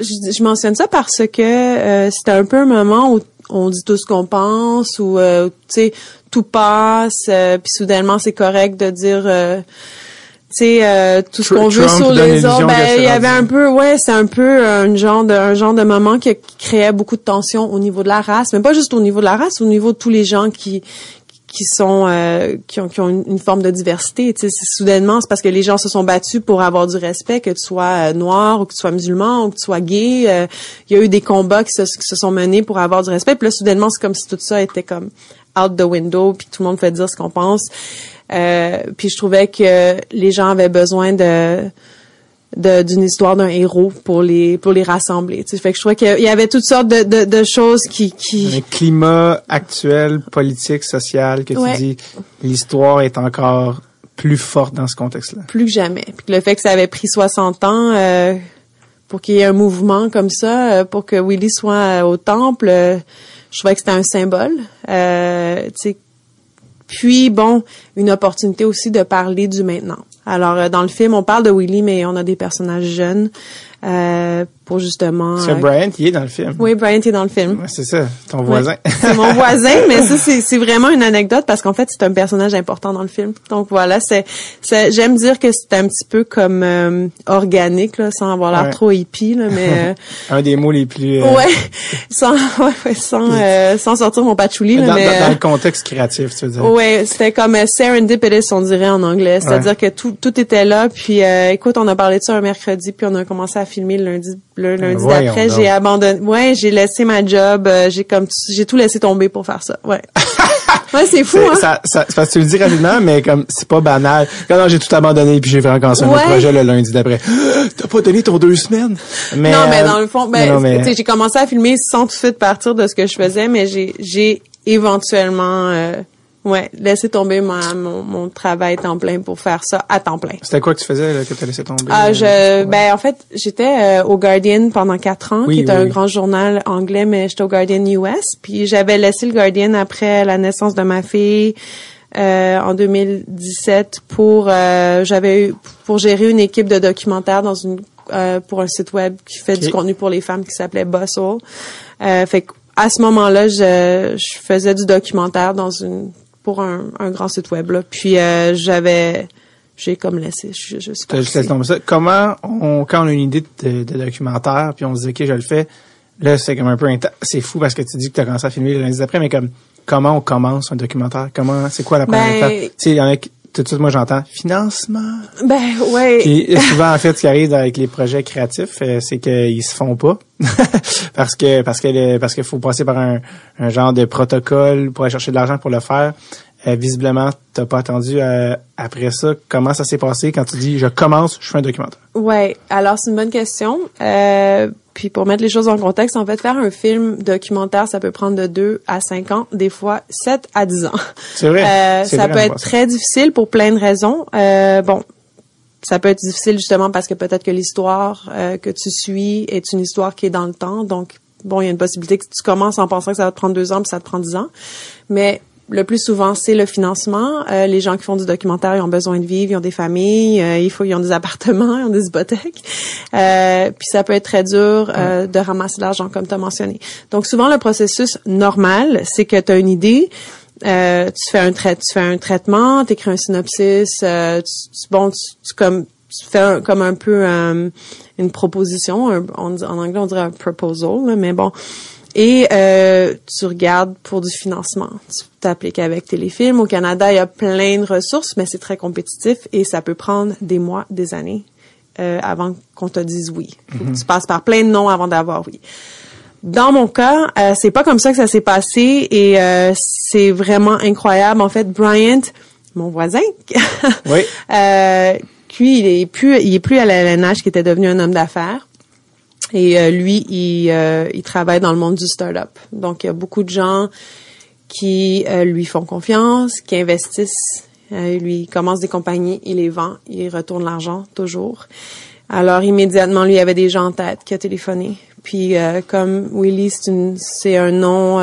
je, je, mentionne ça parce que euh, c'était un peu un moment où on dit tout ce qu'on pense, ou euh, tu sais, tout passe, euh, puis soudainement c'est correct de dire sais euh, tout ce qu'on veut sur les autres ben il y avait un peu ouais c'est un peu un genre de un genre de moment qui, créait beaucoup de tension au niveau de la race mais pas juste au niveau de la race au niveau de tous les gens qui qui sont euh, qui ont, qui ont une, forme de diversité tu sais soudainement c'est parce que les gens se sont battus pour avoir du respect que tu sois euh, noir ou que tu sois musulman ou que tu sois gay il y a eu des combats qui se, qui se sont menés pour avoir du respect puis là soudainement c'est comme si tout ça était comme out the window puis tout le monde fait dire ce qu'on pense euh, puis je trouvais que les gens avaient besoin de d'une histoire d'un héros pour les pour les rassembler. Tu fait que je trouvais qu'il y avait toutes sortes de, de, de choses qui qui un climat actuel, politique, social que tu dis l'histoire est encore plus forte dans ce contexte-là. Plus que jamais. Puis le fait que ça avait pris 60 ans euh, pour qu'il y ait un mouvement comme ça, euh, pour que Willy soit au temple, je trouvais que c'était un symbole. Euh, tu sais puis, bon, une opportunité aussi de parler du maintenant. Alors, euh, dans le film, on parle de Willy, mais on a des personnages jeunes. Euh, pour justement. C'est euh, Brian qui est dans le film. Oui, Brian est dans le film. Ouais, c'est ça, ton voisin. c'est mon voisin, mais ça c'est vraiment une anecdote parce qu'en fait c'est un personnage important dans le film. Donc voilà, c'est j'aime dire que c'est un petit peu comme euh, organique là, sans avoir l'air trop hippie là, mais euh, un des mots les plus. Ouais, sans ouais, sans sans sortir mon patchouli là, dans, mais dans, le contexte créatif, tu veux dire. Ouais, c'était comme serendipitous on dirait en anglais, c'est-à-dire que tout tout était là puis écoute, on a parlé de ça un mercredi puis on a commencé à filmer le lundi le lundi d'après, j'ai abandonné. Ouais, j'ai laissé ma job. Euh, j'ai comme j'ai tout laissé tomber pour faire ça. Ouais. ouais, c'est fou. Hein? Ça, ça, parce que tu le dis rapidement, mais comme c'est pas banal. Quand j'ai tout abandonné puis j'ai vraiment commencé un autre projet le lundi d'après. T'as pas donné ton deux semaines? Mais, non, mais dans le fond, ben, j'ai commencé à filmer sans tout de suite partir de ce que je faisais, mais j'ai j'ai éventuellement euh, Ouais, laisser tomber mon, mon travail temps plein pour faire ça à temps plein. C'était quoi que tu faisais là, que tu as laissé tomber? Ah, je, ben en fait, j'étais euh, au Guardian pendant quatre ans, qui est un grand journal anglais, mais j'étais au Guardian US. Puis j'avais laissé le Guardian après la naissance de ma fille euh, en 2017 pour euh, j'avais pour gérer une équipe de documentaires dans une pour un site web qui fait du contenu pour les femmes qui s'appelait Bustle. fait à ce moment-là, je, je faisais du documentaire dans une pour un, un grand site web. Là. Puis euh, j'avais j'ai comme laissé. Je, je suis juste laissé tomber ça. Comment on, quand on a une idée de, de, documentaire, puis on se dit ok je le fais, là c'est comme un peu c'est fou parce que tu dis que tu as commencé à filmer lundi après, mais comme comment on commence un documentaire? Comment c'est quoi la première ben, étape? Tout de suite, moi, j'entends financement. Ben, ouais. Et souvent, en fait, ce qui arrive avec les projets créatifs, euh, c'est qu'ils se font pas. parce que, parce que, parce qu'il faut passer par un, un, genre de protocole pour aller chercher de l'argent pour le faire. Euh, visiblement, t'as pas attendu euh, après ça. Comment ça s'est passé quand tu dis je commence, je fais un documentaire? Ouais, alors c'est une bonne question. Euh, puis pour mettre les choses en contexte, en fait, faire un film documentaire, ça peut prendre de 2 à 5 ans, des fois 7 à 10 ans. C'est vrai. Euh, ça peut être très difficile pour plein de raisons. Euh, bon, ça peut être difficile justement parce que peut-être que l'histoire euh, que tu suis est une histoire qui est dans le temps. Donc, bon, il y a une possibilité que tu commences en pensant que ça va te prendre 2 ans, puis ça te prend 10 ans. Mais le plus souvent, c'est le financement. Euh, les gens qui font du documentaire, ils ont besoin de vivre, ils ont des familles, euh, il faut, ils ont des appartements, ils ont des hypothèques. Euh, puis ça peut être très dur de ramasser l'argent, comme tu as mentionné. Donc souvent, le processus normal, c'est que tu as une idée, tu fais un trai tu fais un traitement, tu écris un synopsis, tu, bon, tu, comme tu fais comme un peu une proposition, en anglais on dirait un proposal, mais bon. Et euh, tu regardes pour du financement. Tu t'appliques avec Téléfilm. Au Canada, il y a plein de ressources, mais c'est très compétitif et ça peut prendre des mois, des années euh, avant qu'on te dise oui. Mhm. Tu passes par plein de noms avant d'avoir oui. Dans mon cas, euh, c'est pas comme ça que ça s'est passé et euh, c'est vraiment incroyable. En fait, Bryant, mon voisin, oui. euh, lui, il est plus, il est plus à la LNH, qui était devenu un homme d'affaires. Et euh, lui, il, euh, il travaille dans le monde du start-up. Donc, il y a beaucoup de gens qui euh, lui font confiance, qui investissent. lui, il commence des compagnies, il les vend, il retourne l'argent toujours. Alors, immédiatement, lui, il avait des gens en tête qui a téléphoné. Puis, comme Willy, c'est un nom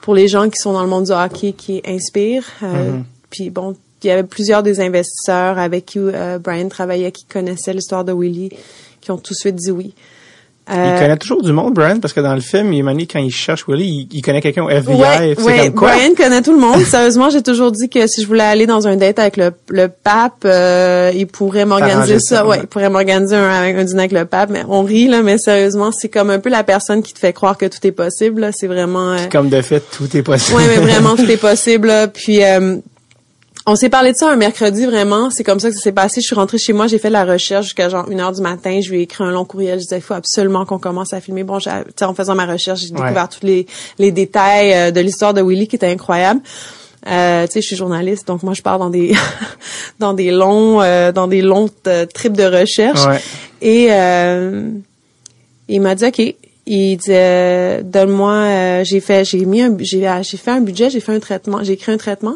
pour les gens qui sont dans le monde du hockey qui inspire. Mm-hmm. Puis, bon, il y avait plusieurs des investisseurs avec qui Brian travaillait qui connaissaient l'histoire de Willy qui ont tout de suite dit oui. il euh, connaît toujours du monde, Brian, parce que dans le film, il m'a dit quand il cherche Willy, il, connaît quelqu'un au FBI. Ouais, ouais, comme quoi? Brian connaît tout le monde. Sérieusement, j'ai toujours dit que si je voulais aller dans un date avec le, le pape, euh, il pourrait m'organiser ça. Ouais, il pourrait m'organiser un, un, dîner avec le pape. Mais on rit là, mais sérieusement, c'est comme un peu la personne qui te fait croire que tout est possible. C'est vraiment. Euh... comme de fait, tout est possible. Ouais, mais vraiment tout est possible. Puis euh, on s'est parlé de ça un mercredi, vraiment. C'est comme ça que ça s'est passé. Je suis rentrée chez moi, j'ai fait la recherche jusqu'à genre une heure du matin. Je lui ai écrit un long courriel. Je disais, il faut absolument qu'on commence à filmer. Bon, en faisant ma recherche, j'ai découvert tous les, les détails euh, de l'histoire de Willy qui était incroyable. Euh, tu sais, je suis journaliste, donc moi je pars dans des dans des longs euh, dans des longs trips de recherche. Et il m'a dit ok. Il dit donne-moi. j'ai fait j'ai mis j'ai fait un budget, j'ai fait un traitement, j'ai écrit un traitement.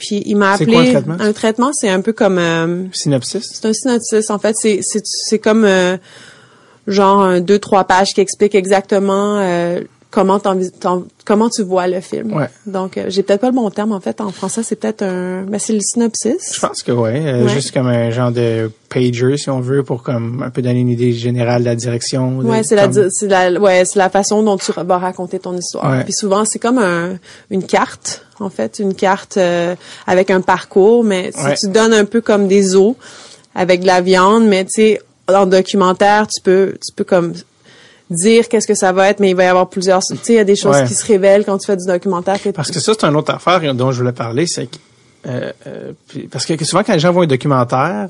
Puis il m'a appelé quoi, un traitement, un traitement c'est un peu comme euh, synopsis? C'est un synopsis en fait, c'est c'est c'est comme euh, genre un, deux trois pages qui expliquent exactement euh, comment comment tu vois le film. Ouais. Donc euh, j'ai peut-être pas le bon terme en fait en français, c'est peut-être un mais c'est le synopsis. Je pense que ouais, euh, juste comme un genre de pager si on veut pour comme un peu donner une idée générale de la direction. ouais, c'est la c'est la ouais, c'est la façon dont tu vas raconter ton histoire. Puis souvent c'est comme un une carte en fait, une carte euh, avec un parcours mais si tu donnes un peu comme des os avec de la viande mais tu sais en documentaire, tu peux tu peux comme dire qu'est-ce que ça va être, mais il va y avoir plusieurs. Tu sais, il y a des choses qui se révèlent quand tu fais du documentaire. parce que ça, c'est une autre affaire dont je voulais parler, c'est que euh, euh, parce que souvent quand les gens voient un documentaire,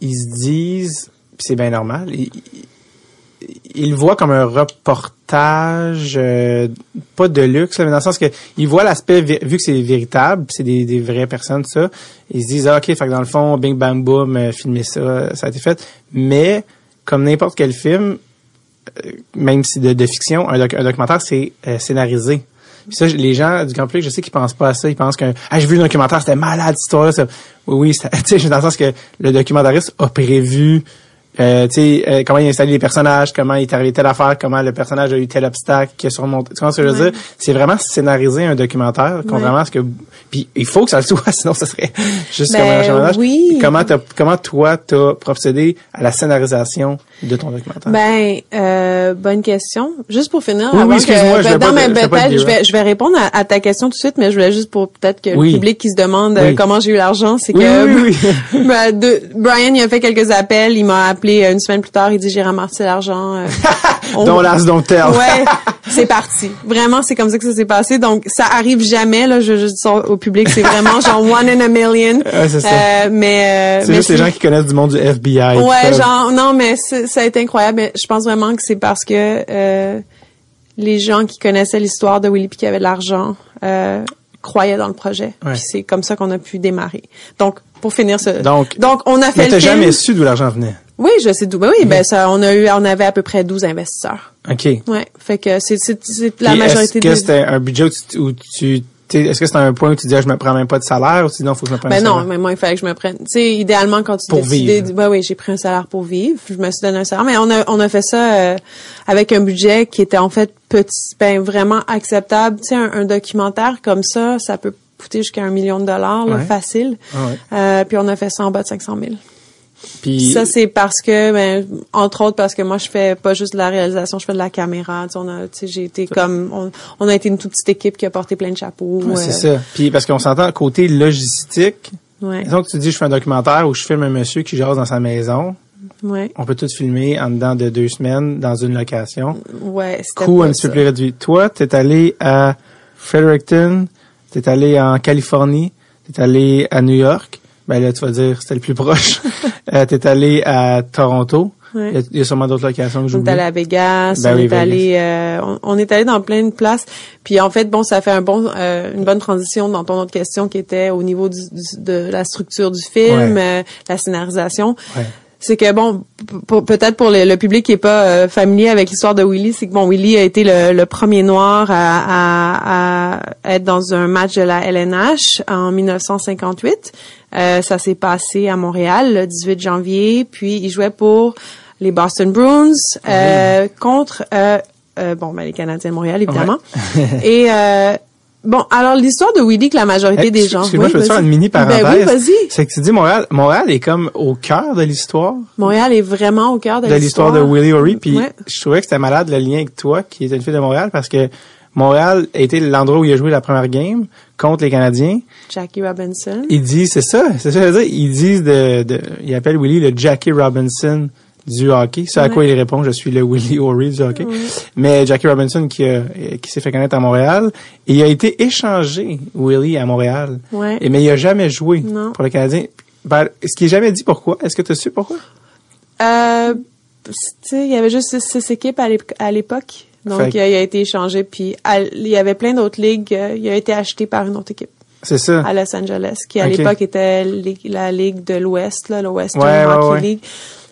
ils se disent, c'est bien normal, ils, ils, le voient comme un reportage, euh, pas de luxe, mais dans le sens que ils voient l'aspect vu que c'est véritable, c'est des, des vraies personnes, ça. Ils se disent, ah, ok, fait que dans le fond, bing bang boom, filmer ça, ça a été fait. Mais comme n'importe quel film, euh, même si de, de fiction, un, documentaire, c'est euh, scénarisé. Puis ça, les gens du grand public, je sais qu'ils pensent pas à ça. Ils pensent que ah, j'ai vu un documentaire, c'était malade, cette histoire. Ça. Oui, oui, tu sais, dans le sens que le documentariste a prévu euh, tu sais, euh, comment il a installé les personnages, comment il est arrivé telle affaire, comment le personnage a eu tel obstacle qui a surmonté. Tu vois ce que je veux dire? C'est vraiment scénariser un documentaire, contrairement à ce que... Puis il faut que ça le soit, sinon ça serait juste comme un personnage. Ben oui. Comment, comment toi, t'as procédé à la scénarisation de ton documentaire? Ben, euh, bonne question. Juste pour finir, oui, ben, dans ma je vais, je vais répondre à, ta question tout de suite, mais je voulais juste pour peut-être que le public qui se demande euh, comment j'ai eu l'argent, c'est que ben, de, Brian, il a fait quelques appels, il m'a appelé euh, une semaine plus tard, il dit j'ai ramassé l'argent. Euh, Don't last, don't tell. ouais, c'est parti. Vraiment, c'est comme ça que ça s'est passé. Donc, ça arrive jamais. Là, je, je dis ça au public, c'est vraiment genre one in a million. Ouais, c'est ça. Euh, mais euh, c'est juste les gens qui connaissent du monde du FBI. Ouais, genre non, mais ça a été incroyable. Mais je pense vraiment que c'est parce que euh, les gens qui connaissaient l'histoire de Willy P qui avait de l'argent croyaient dans le projet. Puis c'est comme ça qu'on a pu démarrer. Donc, pour finir ce, donc, donc on a fait. Mais t'as jamais su d'où l'argent venait. Oui, je sais d'où. Ben oui, ben ça, on a eu, on avait à peu près 12 investisseurs. OK. Ouais. Fait que c'est, c'est, c'est la majorité est-ce que c'était un budget où tu, est-ce que c'est un point où tu dis, ah, je me prends même pas de salaire ou sinon, faut que je me prenne ben un non, mais moi, il fallait que je me prenne. Tu sais, idéalement, quand tu Pour décidais, vivre. ben oui, j'ai pris un salaire pour vivre. Je me suis donné un salaire, mais on a, on a fait ça euh, avec un budget qui était en fait petit, ben vraiment acceptable. Tu sais, un, un documentaire comme ça, ça peut coûter jusqu'à un million de dollars, là, Ouais. facile. Ah ouais. Euh, puis on a fait ça en bas de 500 000. Puis, Ça, c'est parce que, ben, entre autres, parce que moi, je fais pas juste de la réalisation, je fais de la caméra. Tu sais, on a, tu sais, j'ai été comme, on, on a été une toute petite équipe qui a porté plein de chapeaux. ouais, c'est euh, ça. Puis, parce qu'on s'entend, côté logistique, Ouais, disons que tu dis, je fais un documentaire où je filme un monsieur qui jase dans sa maison. ouais, On peut tout filmer en dedans de deux semaines dans une location. ouais. c'était Coût un petit peu plus réduit. Toi, t'es allé à Fredericton, t'es allé en Californie, t'es allé à New York. Ben là, tu vas dire, c'était le plus proche. euh, t'es allé à Toronto. Ouais. Il y a- il y, a sûrement d'autres locations que On est j'oublie. allé à Vegas, Ben on oui, est Vegas. allé, euh, on, on est allé dans plein de places. Puis en fait, bon, ça fait un bon, euh, une bonne transition dans ton autre question qui était au niveau du, du- de la structure du film, Ouais. euh, la scénarisation. Ouais. C'est que bon, peut-être pour le, le public qui est pas euh, familier avec l'histoire de Willie, c'est que bon, Willie a été le, le premier noir à, à- à être dans un match de la LNH en 1958. Euh, ça s'est passé à Montréal le 18 janvier, puis il jouait pour les Boston Bruins euh, contre euh, euh, bon, ben, les Canadiens de Montréal évidemment. Et euh, bon, alors l'histoire de Willie que la majorité des gens. Excuse-moi, Oui, je peux te faire une mini parenthèse. Ben oui, vas-y. C'est que tu dis Montréal, Montréal est comme au cœur de l'histoire Montréal est vraiment au cœur de, de l'histoire de Willie O'Ree. Puis Ouais. je trouvais que c'était malade le lien avec toi, qui était une fille de Montréal, parce que Montréal a été l'endroit où il a joué la première game contre les Canadiens. Jackie Robinson. Ils disent, c'est ça, c'est ça je veux dire. Ils disent de, de, ils appellent Willie le Jackie Robinson du hockey. C'est à quoi il répond, je suis le Willie O'Ree du hockey. Mais Jackie Robinson qui, a- qui s'est fait connaître à Montréal, et il a été échangé, Willie, à Montréal. Ouais. Et, mais il a jamais joué Non. pour le Canadien. Ben, est-ce qu'il est jamais dit pourquoi? Est-ce que tu as su pourquoi? Euh, il y avait juste six, six équipes à l'ép- à l'époque. Donc, euh, il a été échangé. Puis, à- il y avait plein d'autres ligues. euh, il a été acheté par une autre équipe C'est ça. à Los Angeles, qui à l'époque était la ligue de l'Ouest, là, le Western Ouais, ouais, Hockey ouais. League.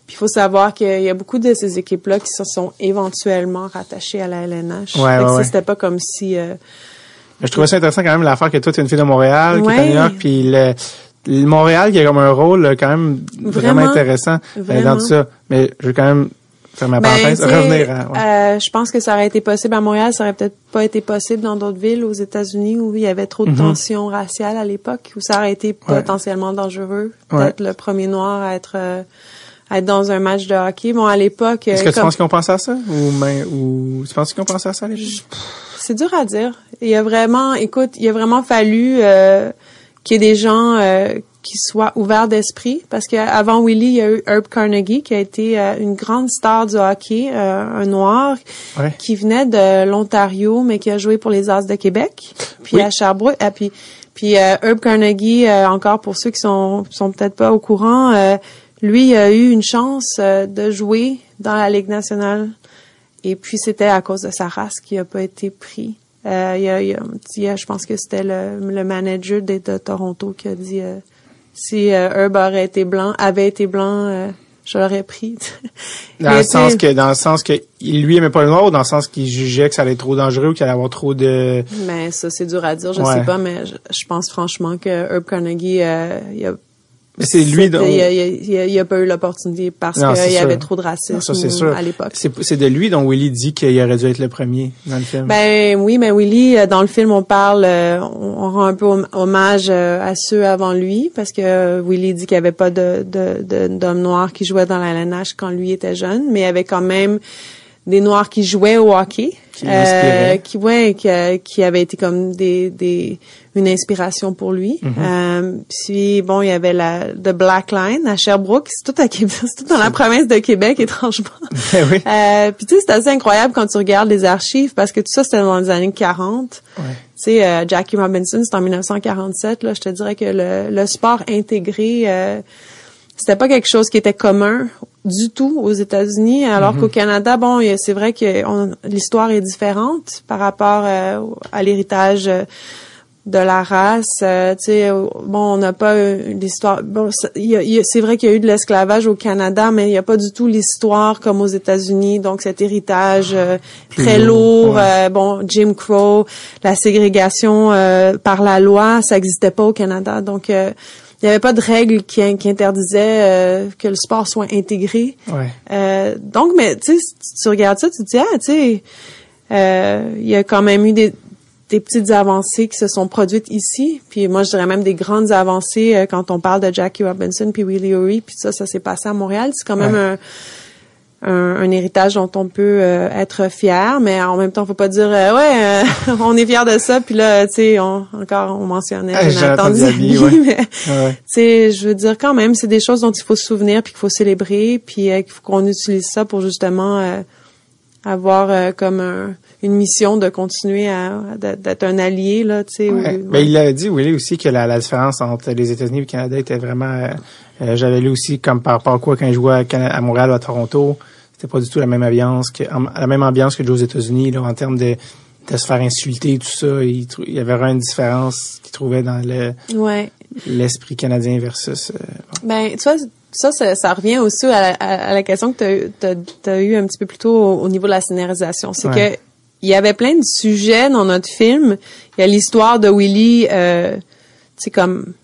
Puis, il faut savoir qu'il y a beaucoup de ces équipes-là qui se sont éventuellement rattachées à la LNH. Ouais, ouais, c'était pas comme si... euh, Je trouvais ça intéressant quand même l'affaire que toi, tu es une fille de Montréal, qui est à. New York, puis le, le Montréal qui a comme un rôle euh, quand même vraiment, Vraiment. intéressant euh, Vraiment. dans tout ça. Mais je veux quand même faire ma Ben, parenthèse, revenir ouais. euh, je pense que ça aurait été possible à Montréal, ça aurait peut-être pas été possible dans d'autres villes aux États-Unis où il y avait trop de Mhm. tensions raciales à l'époque, où ça aurait été potentiellement dangereux. Peut-être le premier noir à être euh, être dans un match de hockey. Bon, à l'époque, Est-ce que tu penses qu'ils ont pensé à ça? Ou, mais, ou tu penses qu'ils ont pensé à ça à l'époque? c'est dur à dire. Il y a vraiment, écoute, il a vraiment fallu euh, qu'il y ait des gens euh, qui soient ouverts d'esprit, parce qu'avant Willie, il y a eu Herb Carnegie, qui a été euh, une grande star du hockey, euh, un noir, Ouais. qui venait de l'Ontario, mais qui a joué pour les As de Québec, puis Oui. à Sherbrooke, ah, puis puis euh, Herb Carnegie, euh, encore pour ceux qui sont sont peut-être pas au courant, euh, lui il a eu une chance euh, de jouer dans la Ligue nationale. Et puis c'était à cause de sa race qu'il a pas été pris. Euh, il y a, il y a- il y a- je pense que c'était le, le manager de, de Toronto qui a dit euh, si euh, Herb aurait été blanc, avait été blanc, euh, je l'aurais pris. Dans le sens que, dans le sens que, il lui aimait pas le noir ou dans le sens qu'il jugeait que ça allait être trop dangereux ou qu'il allait avoir trop de, Mais ça c'est dur à dire, je Ouais. sais pas, mais je, je pense franchement que Herb Carnegie, euh, il a c'est lui Il il a- pas eu l'opportunité parce qu'il y avait trop de racisme Non, ça, c'est sûr. à l'époque. c'est, de lui dont Willie dit qu'il aurait dû être le premier dans le film. Ben oui, mais Willy, euh, dans le film, on parle, euh, on, rend un peu hom- hommage euh, à ceux avant lui, parce que euh, Willy dit qu'il n'y avait pas de, d'hommes noirs qui jouaient dans la LNH quand lui était jeune, mais il y avait quand même des noirs qui jouaient au hockey, Qui l'inspiraient. qui ouais, qui, euh, qui avaient été comme des, des une inspiration pour lui. Mm-hmm. Euh, puis bon, il y avait la The Black Line à Sherbrooke, c'est tout à Québec, c'est tout dans la province de Québec étrangement. Ben oui. Euh, puis tu sais, c'est assez incroyable quand tu regardes les archives parce que tout ça c'était dans les années 40. Ouais. Tu sais, euh, Jackie Robinson, c'est en 1947. Là, je te dirais que le, le sport intégré, euh, c'était pas quelque chose qui était commun du tout aux États-Unis, alors Mm-hmm. qu'au Canada, bon, c'est vrai que l'histoire est différente par rapport euh, à l'héritage. Euh, de la race. Euh, tu sais, bon, on n'a pas l'histoire. Bon, c'est vrai qu'il y a eu de l'esclavage au Canada, mais il n'y a pas du tout l'histoire comme aux États-Unis. Donc cet héritage euh, très lourd. Euh, bon, Jim Crow, la ségrégation par la loi, ça n'existait pas au Canada. Donc il n'y avait pas de règles qui, qui interdisaient que le sport soit intégré. Ouais. donc, mais tu sais, tu regardes ça, tu te dis ah, tu sais, il y a quand même eu des des petites avancées qui se sont produites ici, puis moi je dirais même des grandes avancées euh, quand on parle de Jackie Robinson puis Willie O'Ree, puis ça, ça s'est passé à Montréal. C'est quand même un, un, héritage dont on peut euh, être fier, mais en même temps, faut pas dire euh, ouais, on est fier de ça, puis là, tu sais, encore on mentionnait ah, Jonathan Diaby, mais tu sais, je veux dire quand même, c'est des choses dont il faut se souvenir, puis qu'il faut célébrer, puis qu'il faut qu'on utilise ça pour justement avoir comme un une mission de continuer à d'être un allié là, tu sais. Ben, il a dit Willy aussi que la, différence entre les États-Unis et le Canada était vraiment. Euh, euh, j'avais lu aussi comme par rapport à quoi quand je jouais à, Montréal ou à Toronto, c'était pas du tout la même ambiance que la même ambiance que aux États-Unis là en termes de de se faire insulter et tout ça. Il, y avait vraiment une différence qu'il trouvait dans le l'esprit canadien versus. Euh, ben tu vois ça, ça, revient aussi à la, question que tu as, eu un petit peu plus tôt au, niveau de la scénarisation. C'est que il y avait plein de sujets dans notre film. Il y a l'histoire de Willy, euh, c'est comme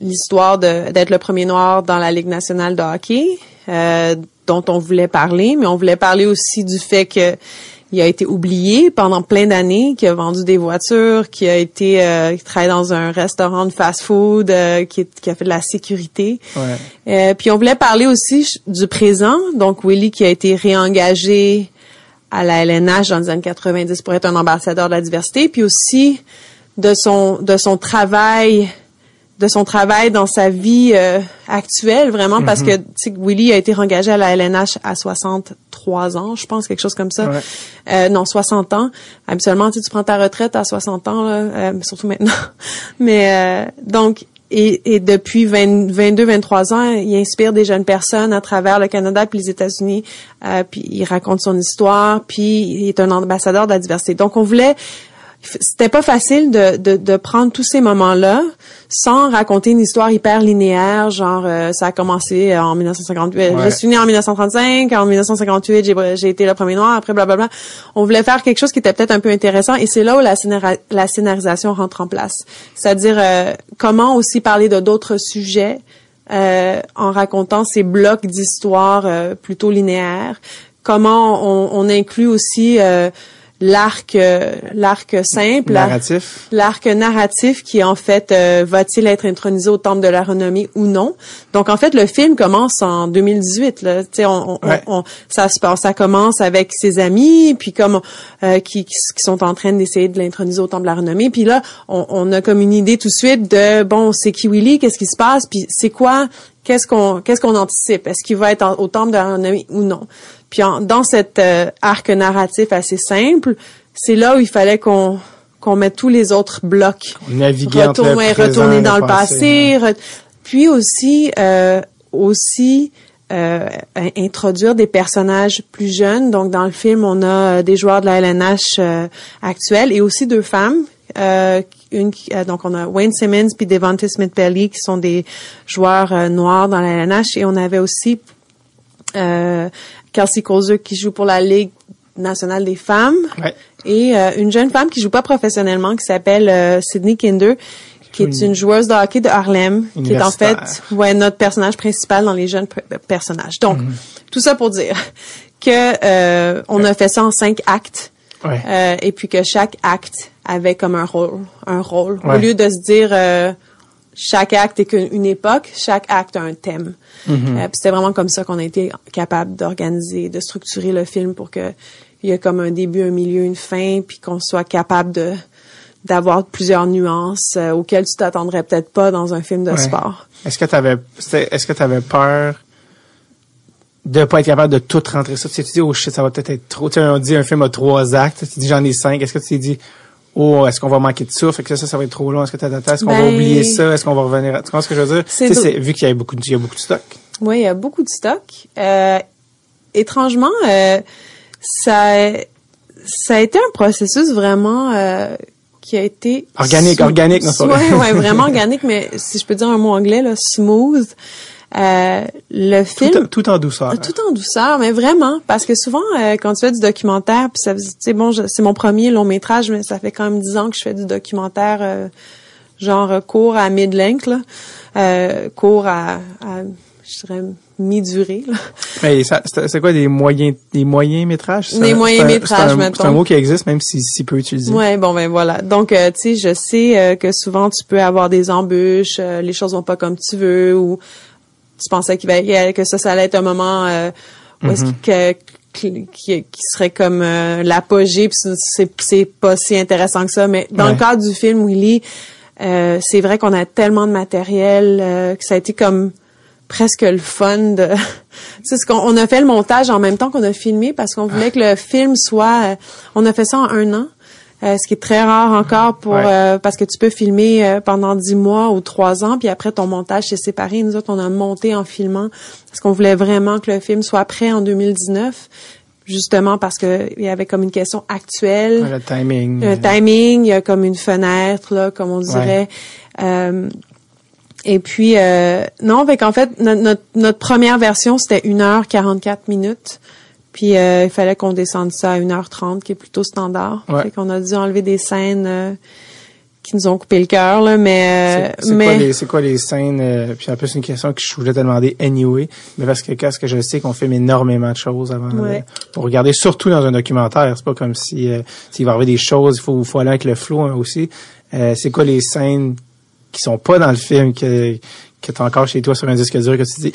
l'histoire d'être le premier noir dans la Ligue nationale de hockey, euh, dont on voulait parler, mais on voulait parler aussi du fait que il a été oublié pendant plein d'années, qui a vendu des voitures, qui a été euh, qui travaille dans un restaurant de fast-food, euh, qui, qui, a fait de la sécurité. Ouais. Euh, puis on voulait parler aussi du présent, donc Willy qui a été réengagé à la LNH dans les années 90 pour être un ambassadeur de la diversité, puis aussi de son de son travail de son travail dans sa vie euh, actuelle vraiment parce que mm-hmm. Willy a été engagé à la LNH à 63 ans, je pense quelque chose comme ça. Euh, non, 60 ans. Habituellement, tu, prends ta retraite à 60 ans là, euh, surtout maintenant. Mais donc et, et, depuis 22, 23 ans, il inspire des jeunes personnes à travers le Canada puis les États-Unis. Euh, puis il raconte son histoire, puis il est un ambassadeur de la diversité. Donc on voulait c'était pas facile de, de, de, prendre tous ces moments-là sans raconter une histoire hyper linéaire, genre euh, ça a commencé en 1958, ouais. je suis née en 1935, en 1958 j'ai, j'ai été le premier noir, après blablabla. On voulait faire quelque chose qui était peut-être un peu intéressant et c'est là où la, la scénarisation rentre en place. C'est-à-dire euh, comment aussi parler de d'autres sujets euh, en racontant ces blocs d'histoire plutôt linéaires. Comment on, on inclut aussi l'arc euh, l'arc simple narratif. l'arc narratif qui en fait euh, va-t-il être intronisé au temple de la renommée ou non. Donc en fait le film commence en 2018 là. Tu sais on, on, ça se passe ça commence avec ses amis puis comme euh, qui, qui, sont en train d'essayer de l'introniser au temple de la renommée. Puis là on, on, a comme une idée tout de suite de bon c'est qui Willy qu'est-ce qui se passe puis c'est quoi qu'est-ce qu'on qu'est-ce qu'on anticipe? Est-ce qu'il va être au temple de la renommée ou non? Puis dans cet euh, arc narratif assez simple, c'est là où il fallait qu'on qu'on mette tous les autres blocs. Naviguer retourner, entre retourner dans le passé, puis aussi euh, aussi euh, introduire des personnages plus jeunes. Donc dans le film, on a des joueurs de la LNH actuels et aussi deux femmes euh, une, euh, donc on a Wayne Simmons puis Devonta Smith-Pelly qui sont des joueurs euh, noirs dans la LNH et on avait aussi euh, Kelsey Kozer qui joue pour la Ligue nationale des femmes et une jeune femme qui joue pas professionnellement qui s'appelle Sydney Kinder qui est une joueuse de hockey de Harlem, qui est en fait ouais, notre personnage principal dans les jeunes personnages. Donc, mhm. tout ça pour dire que on a fait ça en cinq actes. et puis que chaque acte avait comme un rôle, un rôle. Au lieu de se dire euh, chaque acte est qu'une époque, chaque acte a un thème. Mm-hmm. Euh, c'était vraiment comme ça qu'on a été capable d'organiser, de structurer le film pour que il y ait comme un début, un milieu, une fin, puis qu'on soit capable de d'avoir plusieurs nuances euh, auxquelles tu t'attendrais peut-être pas dans un film de sport. Est-ce que tu avais est-ce que tu avais peur de pas être capable de tout rentrer? Ça. Tu sais, tu dis, oh shit, ça va peut-être être trop. Tu sais, on dit un film a trois actes. Tu dis, j'en ai cinq. Est-ce que tu t'es dit, oh, est-ce qu'on va manquer de souffle, que ça, ça va être trop long, est-ce que tu est-ce qu'on va ben, oublier ça, est-ce qu'on va revenir, tu comprends ce que je veux dire? C'est vu qu'il y a beaucoup de, il y a beaucoup de stock. Oui, il y a beaucoup de stock. Euh, étrangement, euh, ça, ça a été un processus vraiment, euh, qui a été organique, organique, non ouais, ouais, vraiment organique, mais si je peux dire un mot anglais là, smooth. Euh, le film tout, en douceur. Tout en douceur, mais vraiment parce que souvent euh, quand tu fais du documentaire, puis ça c'est bon, c'est mon premier long métrage, mais ça fait quand même dix ans que je fais du documentaire euh, genre court à mid-length là, euh, court à, à je dirais mi-durée. Mais c'est quoi des moyens des moyens métrages Des moyens métrages C'est un mot qui existe même si si peu utilisé. Ouais, bon ben voilà. Donc euh, tu sais, je sais euh, que souvent tu peux avoir des embûches, euh, les choses vont pas comme tu veux ou tu pensais qu'il va que ça ça allait être un moment où est-ce mm-hmm. que qui, qui, serait comme l'apogée puis c'est c'est pas si intéressant que ça. Mais dans le cadre du film Willy c'est vrai qu'on a tellement de matériel que ça a été comme presque le fun de c'est ce qu'on on a fait le montage en même temps qu'on a filmé parce qu'on voulait que le film soit euh, on a fait ça en un an euh, ce qui est très rare encore pour euh, parce que tu peux filmer pendant dix mois ou trois ans puis après ton montage s'est séparé. Nous autres on a monté en filmant parce qu'on voulait vraiment que le film soit prêt en 2019 justement parce que il y avait comme une question actuelle. Le timing. Le timing il y a comme une fenêtre là comme on dirait. Et puis, euh, non, fait qu'en fait, notre, notre, première version, c'était 1h44 minutes. Puis, euh, il fallait qu'on descende ça à 1h30, qui est plutôt standard. Ouais. Fait qu'on a dû enlever des scènes euh, qui nous ont coupé le cœur, là, mais... C'est quoi, les, quoi les scènes... puis, en plus, une question que je voulais te demander anyway, mais parce que qu'est-ce que je sais qu'on filme énormément de choses avant pour regarder, surtout dans un documentaire. C'est pas comme si s'il va avoir des choses, il faut, faut aller avec le flow hein, aussi. c'est quoi les scènes qui sont pas dans le film que que t'as encore chez toi sur un disque dur que tu dis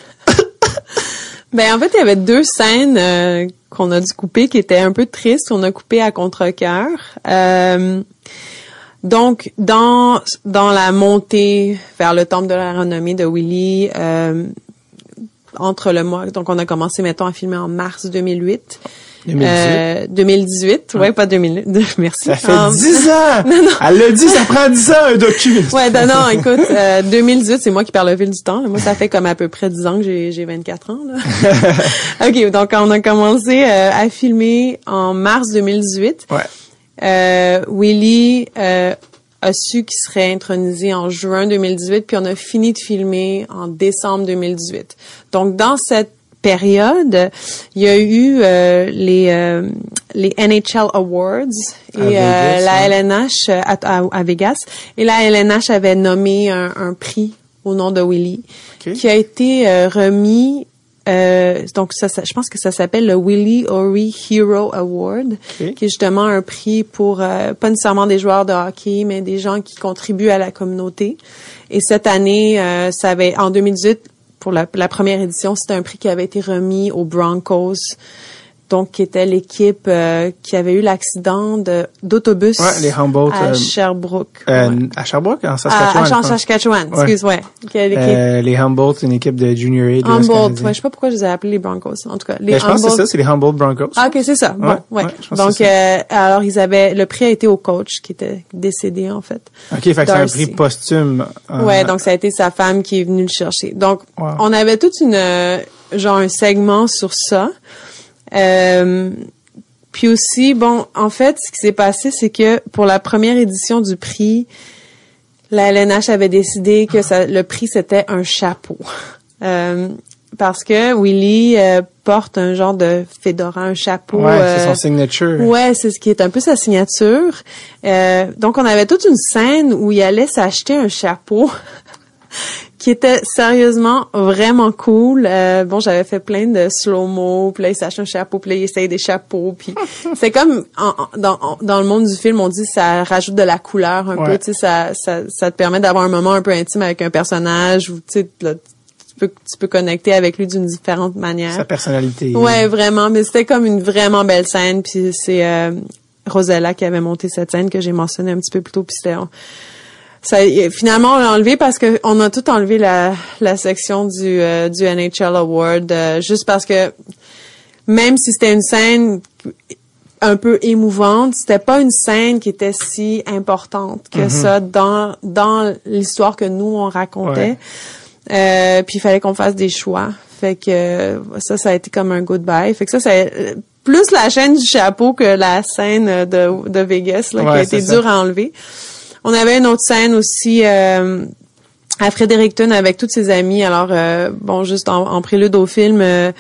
Ben en fait, il y avait deux scènes euh, qu'on a dû couper qui étaient un peu tristes. On a coupé à contre-cœur. Euh, donc dans dans la montée vers le temple de la renommée de Willy, euh, entre le mois, donc on a commencé mettons à filmer en mars 2008. 2018. 2018, ouais, pas 2000. Merci. Ça fait 10 ans! non, non. Elle l'a dit, ça prend 10 ans un document. ouais, non, non, écoute, euh, 2018, c'est moi qui parle le fil du temps. Moi, ça fait comme à peu près 10 ans que j'ai, j'ai 24 ans. Là. OK, donc on a commencé euh, à filmer en mars 2018. Ouais. Euh, Willy euh, a su qu'il serait intronisé en juin 2018, puis on a fini de filmer en décembre 2018. Donc, dans cette période, il y a eu euh, les euh, les NHL Awards et euh, la LNH à, Vegas. Et la LNH avait nommé un, prix au nom de Willy qui a été remis donc ça, je pense que ça s'appelle le Willie O'Ree Hero Award, qui est justement un prix pour pas nécessairement des joueurs de hockey, mais des gens qui contribuent à la communauté. Et cette année, ça avait en 2018, pour la, première édition, c'était un prix qui avait été remis aux Broncos donc qui était l'équipe euh, qui avait eu l'accident d'autobus les Humboldt, à euh, Sherbrooke. Euh, à Sherbrooke, en Saskatchewan. À, à Saskatchewan, excuse, ouais. Euh, les Humboldt, une équipe de Junior A. Humboldt, ouais, je sais pas pourquoi je les ai appelés les Broncos. En tout cas, les ben, je pense que c'est ça, c'est les Humboldt Broncos. Ah, ok, c'est ça. Bon, ouais. Donc, alors ils avaient, le prix a été au coach qui était décédé en fait. Ok, fait que c'est un prix posthume. Ouais, donc ça a été sa femme qui est venue le chercher. Donc, on avait toute une, genre un segment sur ça. Euh, puis aussi, bon, en fait, ce qui s'est passé, c'est que pour la première édition du prix, la LNH avait décidé que ça, le prix c'était un chapeau. Euh, parce que Willy euh, porte un genre de fedora, un chapeau. Ouais, c'est son signature. Ouais, c'est ce qui est un peu sa signature. donc on avait toute une scène où il allait s'acheter un chapeau qui était sérieusement vraiment cool. Euh, bon, j'avais fait plein de slow-mo, puis là, il s'achète un chapeau, puis là, il essaye des chapeaux, puis c'est comme dans, dans le monde du film, on dit ça rajoute de la couleur un peu, tu sais, ça, ça, ça te permet d'avoir un moment un peu intime avec un personnage, ou tu sais, tu peux, tu peux connecter avec lui d'une différente manière. Sa personnalité. Ouais, vraiment. Mais c'était comme une vraiment belle scène. Puis c'est euh, Rosella qui avait monté cette scène que j'ai mentionné un petit peu plus tôt. Puis c'était ça, finalement, on l'a enlevé parce que on a tout enlevé la, la section du, euh, du NHL Award, euh, juste parce que même si c'était une scène un peu émouvante, c'était pas une scène qui était si importante que mm-hmm. ça dans dans l'histoire que nous on racontait. Euh, puis il fallait qu'on fasse des choix. Fait que ça, ça a été comme un goodbye. Fait que ça, ça plus la chaîne du chapeau que la scène de, de Vegas là, qui a été dure à enlever. On avait une autre scène aussi euh, à Fredericton avec tous ses amis. Alors euh, bon, juste en, prélude au film, euh,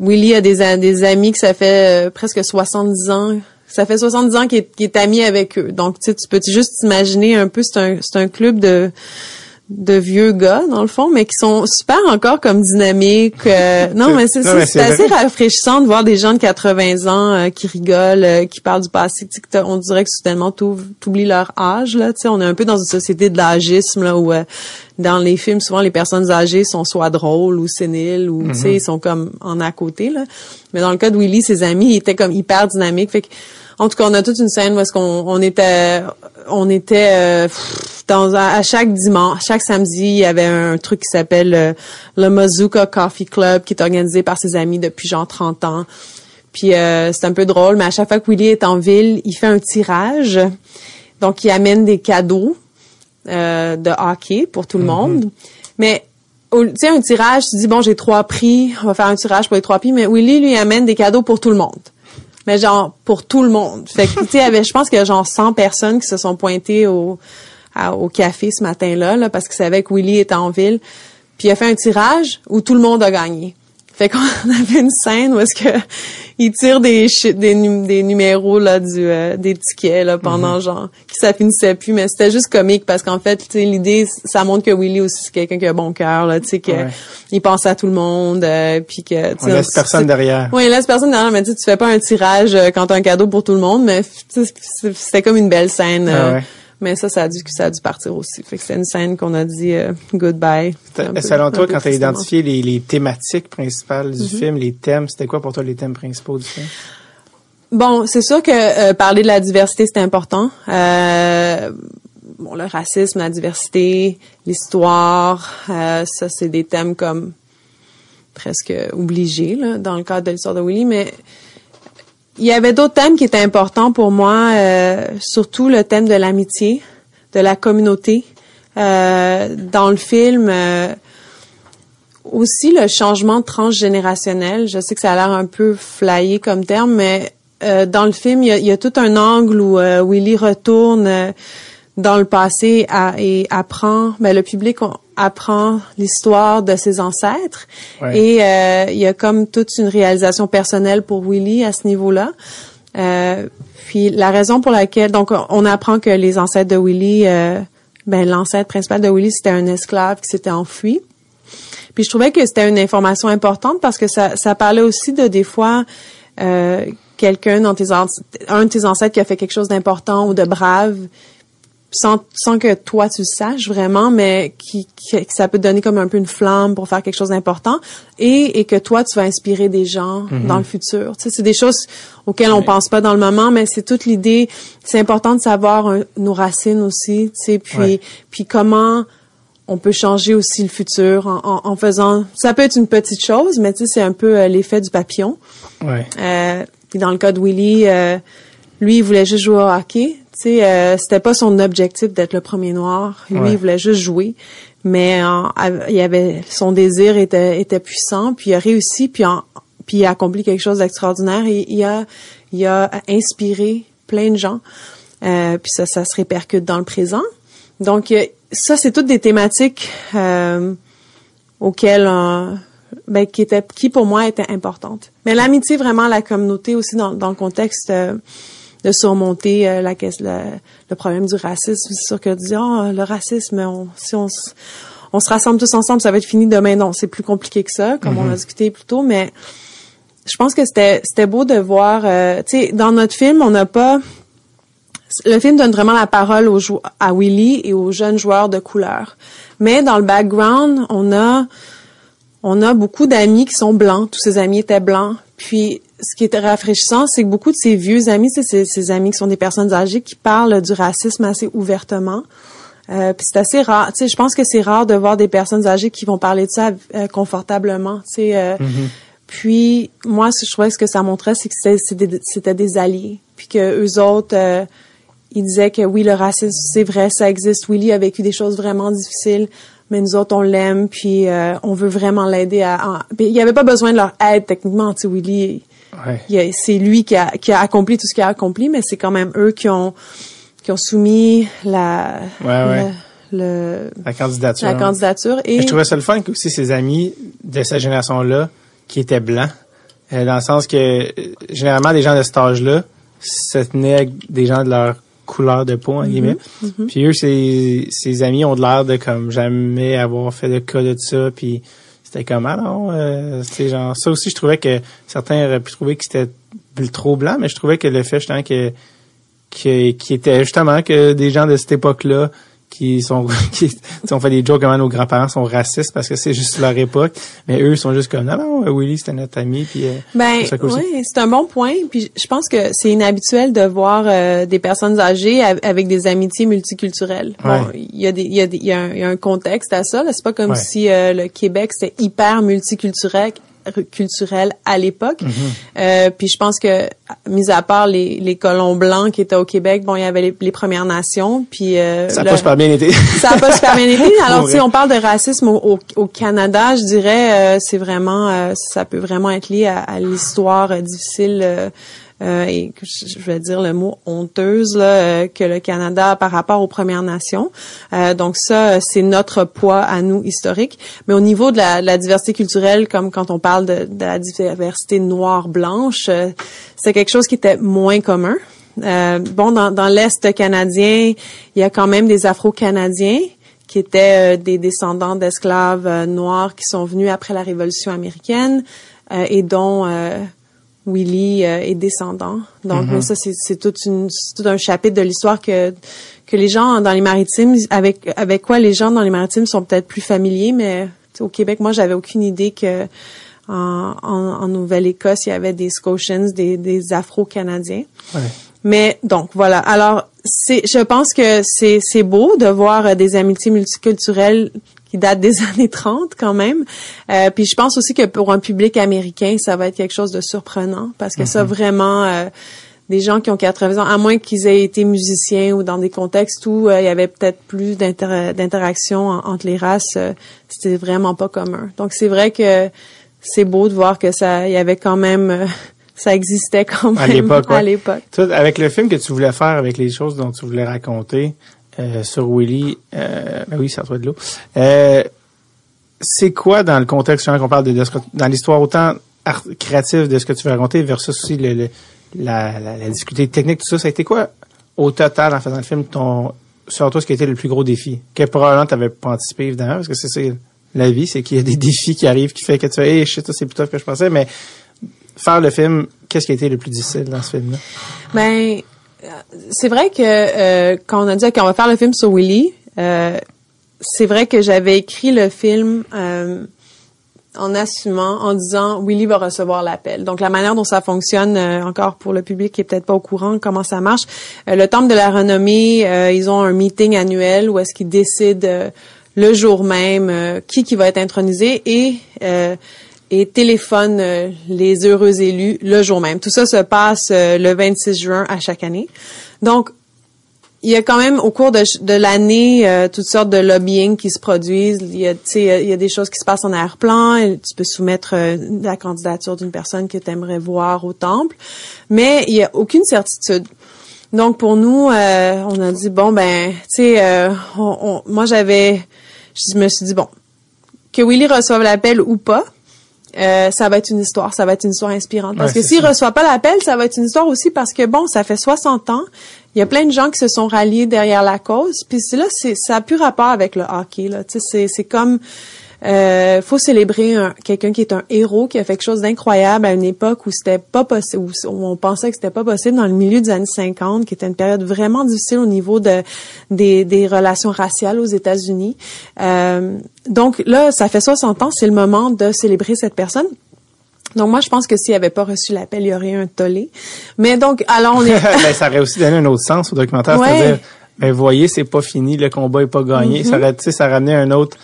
Willy a des, des amis que ça fait presque 70 ans. Ça fait 70 ans qu'il est, ami avec eux. Donc, tu peux juste imaginer un peu, c'est un, c'est un club de de vieux gars dans le fond mais qui sont super encore comme dynamiques euh, non mais c'est assez rafraîchissant de voir des gens de 80 ans euh, qui rigolent euh, qui parlent du passé on dirait que soudainement t'oublies leur âge là tu sais on est un peu dans une société de l'âgisme là où dans les films souvent les personnes âgées sont soit drôles ou séniles ou tu sais mm-hmm. ils sont comme en à côté là. Mais dans le cas de Willy ses amis ils étaient comme hyper dynamiques. Fait que en tout cas, on a toute une scène où est-ce qu'on on était on était euh, dans à chaque dimanche, chaque samedi, il y avait un truc qui s'appelle euh, le Mazuka Coffee Club qui est organisé par ses amis depuis genre 30 ans. Puis euh, c'est un peu drôle, mais à chaque fois que Willy est en ville, il fait un tirage. Donc il amène des cadeaux de hockey pour tout le mm-hmm. monde. Mais tu sais un tirage, tu dis bon, j'ai trois prix, on va faire un tirage pour les trois prix, mais Willy lui amène des cadeaux pour tout le monde mais genre pour tout le monde. Fait que tu sais, je pense qu'il y a genre 100 personnes qui se sont pointées au au café ce matin-là là parce qu'ils savaient que Willy était en ville. Puis il a fait un tirage où tout le monde a gagné. Fait qu'on avait une scène où est-ce que il tire des des, des numéros là du euh, des tickets là pendant mhm. genre qui ça finissait plus mais c'était juste comique parce qu'en fait tu sais l'idée ça montre que Willy aussi c'est quelqu'un qui a bon cœur là tu sais que il pense à tout le monde euh, puis que tu laisse personne derrière. Oui, il laisse personne derrière mais tu tu fais pas un tirage euh, quand t'as un cadeau pour tout le monde mais c'était comme une belle scène ah mais ça, ça a dû, ça a dû partir aussi. Fait que c'est une scène qu'on a dit euh, goodbye. Selon toi, quand tu as identifié les, les, thématiques principales du mm-hmm. film, les thèmes, c'était quoi pour toi les thèmes principaux du film? Bon, c'est sûr que euh, parler de la diversité, c'est important. Euh, bon, le racisme, la diversité, l'histoire, euh, ça, c'est des thèmes comme presque obligés là, dans le cadre de l'histoire de Willy, mais il y avait d'autres thèmes qui étaient importants pour moi, euh, surtout le thème de l'amitié, de la communauté. Euh, dans le film, euh, aussi le changement transgénérationnel. Je sais que ça a l'air un peu flyé comme terme, mais dans le film, il y, a, il y, a, tout un angle où Willy retourne dans le passé et apprend, mais ben, le public apprend l'histoire de ses ancêtres et euh, il y a comme toute une réalisation personnelle pour Willy à ce niveau-là. Euh, puis la raison pour laquelle donc on apprend que les ancêtres de Willy, euh, ben l'ancêtre principal de Willy c'était un esclave qui s'était enfui. Puis je trouvais que c'était une information importante parce que ça, ça parlait aussi de des fois quelqu'un dans tes un de tes ancêtres qui a fait quelque chose d'important ou de brave sans, sans que toi tu le saches vraiment, mais qui, qui, ça peut te donner comme un peu une flamme pour faire quelque chose d'important et, et que toi tu vas inspirer des gens mhm. dans le futur. Tu sais, c'est des choses auxquelles on pense pas dans le moment, mais c'est toute l'idée. C'est important de savoir nos racines aussi, tu sais, puis puis comment on peut changer aussi le futur en, en, faisant. Ça peut être une petite chose, mais tu sais, c'est un peu euh, l'effet du papillon. Ouais. Euh, puis dans le cas de Willy, euh, lui, il voulait juste jouer au hockey sais, euh, c'était pas son objectif d'être le premier noir. Lui, il voulait juste jouer. Mais il y avait son désir était, était puissant, puis il a réussi, puis, puis il a accompli quelque chose d'extraordinaire. Et il a, il a inspiré plein de gens. Euh, puis ça, ça se répercute dans le présent. Donc euh, ça, c'est toutes des thématiques euh, auxquelles ben, qui étaient, qui pour moi étaient importantes. Mais l'amitié, vraiment, la communauté aussi dans, dans le contexte de surmonter euh, la, le problème du racisme. C'est sûr que dire oh, le racisme, si on, on se rassemble tous ensemble, ça va être fini demain. Non, c'est plus compliqué que ça, comme on a mm-hmm. discuté plus tôt. Mais je pense que c'était c'était beau de voir. Euh, tu sais, dans notre film, on n'a pas le film donne vraiment la parole aux à Willy et aux jeunes joueurs de couleur. Mais dans le background, on a on a beaucoup d'amis qui sont blancs. Tous ces amis étaient blancs. Puis ce qui est rafraîchissant, c'est que beaucoup de ces vieux amis, c'est ces, amis qui sont des personnes âgées qui parlent du racisme assez ouvertement. Euh, puis c'est assez rare. Tu sais, je pense que c'est rare de voir des personnes âgées qui vont parler de ça euh, confortablement. Tu sais. Euh, mm-hmm. Puis moi, je trouvais ce que ça montrait, c'est que c'était des, alliés. Puis que eux autres, euh, ils disaient que oui, le racisme, c'est vrai, ça existe. Willy a vécu des choses vraiment difficiles, mais nous autres, on l'aime, puis on veut vraiment l'aider à. Il n'y avait pas besoin de leur aide techniquement. Tu sais, Willy c'est lui qui a, qui a accompli tout ce qu'il a accompli, mais c'est quand même eux qui ont qui ont soumis la, le, la candidature. La candidature et je trouvais ça le fun que aussi ses amis de cette génération-là qui étaient blancs, euh, dans le sens que euh, généralement des gens de cet âge-là se tenaient avec des gens de leur couleur de peau, en mm-hmm. guillemets. Mm-hmm. Puis eux, ses, ses amis ont de l'air de comme jamais avoir fait de cas de ça, puis c'était comme ah non euh, c'est genre ça aussi je trouvais que certains auraient pu trouver que c'était trop blanc mais je trouvais que le fait justement que qui, qui était justement que des gens de cette époque-là qui sont qui ont fait des jokes comment nos grands-parents sont racistes parce que c'est juste leur époque. Mais eux sont juste comme non non Willy c'était notre ami puis euh, ben oui c'est un bon point puis je pense que c'est inhabituel de voir euh, des personnes âgées avec des amitiés multiculturelles. Bon il y a des il y a il y a un, contexte à ça c'est pas comme si euh, le Québec c'était hyper multiculturel culturel à l'époque. Mhm. euh, puis je pense que, mis à part les, les colons blancs qui étaient au Québec, bon, il y avait les, Premières Nations, puis... Euh, ça n'a pas super bien été. ça n'a pas super bien été. Alors, si on parle de racisme au, au, Canada, je dirais, euh, c'est vraiment, euh, ça peut vraiment être lié à, à l'histoire difficile euh, et je vais dire le mot honteuse là, euh, que le Canada a par rapport aux Premières Nations. Euh, donc ça, c'est notre poids à nous historique. Mais au niveau de la, diversité culturelle, comme quand on parle de, la diversité noire-blanche, c'est quelque chose qui était moins commun. bon, dans, dans l'Est canadien, il y a quand même des Afro-Canadiens qui étaient des descendants d'esclaves noirs qui sont venus après la Révolution américaine et dont Willy euh, est descendant. Donc, mais mhm. ça, c'est tout, un chapitre de l'histoire que que les gens dans les maritimes, avec avec quoi les gens dans les maritimes sont peut-être plus familiers, mais au Québec, moi, j'avais aucune idée que en, en, Nouvelle-Écosse, il y avait des Scotians, des, des Afro-Canadiens. Ouais. Mais donc voilà. Alors, c'est, je pense que c'est c'est beau de voir des amitiés multiculturelles qui date des années 30 quand même. Euh, puis je pense aussi que pour un public américain, ça va être quelque chose de surprenant parce que ça mhm. vraiment euh, des gens qui ont 80 ans, à moins qu'ils aient été musiciens ou dans des contextes où euh, il y avait peut-être plus d'interaction entre les races, c'était vraiment pas commun. Donc c'est vrai que c'est beau de voir que ça, il y avait quand même ça existait quand même à l'époque. Avec le film que tu voulais faire, avec les choses dont tu voulais raconter, euh, sur Willy. Euh, ben oui, ça doit de l'eau. C'est quoi dans le contexte qu'on parle de, dans l'histoire autant créative de ce que tu veux raconter versus aussi le, la, difficulté technique, tout ça, ça a été quoi au total en faisant le film ton sur toi ce qui a été le plus gros défi? Que probablement tu n'avais pas anticipé évidemment parce que c'est la vie, c'est qu'il y a des défis qui arrivent qui fait que tu fais hey shit, c'est plus tough que je pensais, mais faire le film, qu'est-ce qui a été le plus difficile dans ce film-là? Ben c'est vrai que euh, quand on a dit qu'on va faire le film sur Willy, euh, c'est vrai que j'avais écrit le film euh, en assumant, en disant Willy va recevoir l'appel. Donc la manière dont ça fonctionne, encore pour le public qui est peut-être pas au courant comment ça marche, le Temple de la Renommée, ils ont un meeting annuel où est-ce qu'ils décident le jour même qui qui va être intronisé et et téléphone euh, les heureux élus le jour même. Tout ça se passe euh, le 26 juin à chaque année. Donc, il y a quand même au cours de, de l'année euh, toutes sortes de lobbying qui se produisent. Il y a, il y a des choses qui se passent en arrière-plan. Tu peux soumettre la candidature d'une personne que tu aimerais voir au temple, mais il y a aucune certitude. Donc pour nous, on a dit bon ben, tu sais, moi j'avais, je me suis dit bon, que Willy reçoive l'appel ou pas, euh, ça va être une histoire, ça va être une histoire inspirante. Parce que s'il reçoit pas l'appel, ça va être une histoire aussi parce que bon, ça fait 60 ans, il y a plein de gens qui se sont ralliés derrière la cause. Puis là, c'est ça a plus rapport avec le hockey là. Tu sais, c'est c'est comme euh, faut célébrer quelqu'un qui est un héros, qui a fait quelque chose d'incroyable à une époque où c'était pas possible, où on pensait que c'était pas possible dans le milieu des années 50, qui était une période vraiment difficile au niveau de des, des relations raciales aux États-Unis. Euh, donc là, ça fait 60 ans, c'est le moment de célébrer cette personne. Donc moi, je pense que s'il avait pas reçu l'appel, il y aurait eu un tollé. Mais donc, alors on est... ben, ça aurait aussi donné un autre sens au documentaire, c'est-à-dire, ben, voyez, c'est pas fini, le combat est pas gagné. Ça aurait, ça ramenait un autre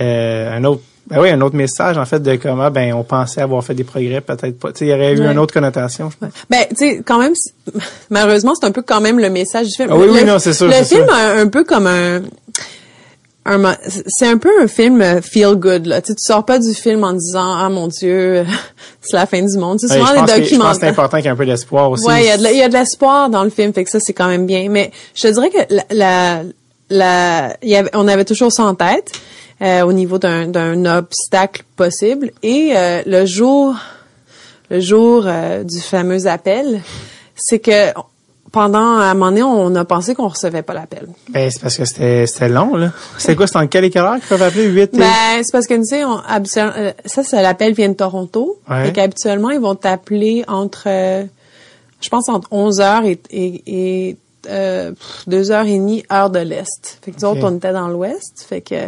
euh, un autre ben oui, un autre message en fait de comment ben on pensait avoir fait des progrès, peut-être pas. il y aurait eu une autre connotation, je pense. Ben tu sais quand même malheureusement, c'est un peu quand même le message du film. Ah oui, oui, non, c'est sûr. Le film un, peu comme un c'est un peu un film euh, feel good là. Tu, sais, tu sors pas du film en disant ah mon dieu c'est la fin du monde. Souvent des documentaires. je pense que c'est important qu'il y ait un peu d'espoir aussi. Ouais, il y a de il y a de l'espoir dans le film, fait que ça c'est quand même bien. Mais je te dirais que la la, y avait, on avait toujours ça en tête euh, au niveau d'un d'un obstacle possible et euh, le jour le jour du fameux appel, c'est que pendant un moment donné, on a pensé qu'on recevait pas l'appel. Ben, c'est parce que c'était, c'était long, là. C'est quoi, c'est en quel éclaireur qu'ils peuvent appeler? 8 Ben, c'est parce que, tu sais, euh, ça, c'est l'appel vient de Toronto. Ouais. Et qu'habituellement, ils vont t'appeler entre, euh, je pense, entre 11 h et, et, et euh, 2h30, heure de l'Est. Fait que nous autres, on était dans l'Ouest. Fait que,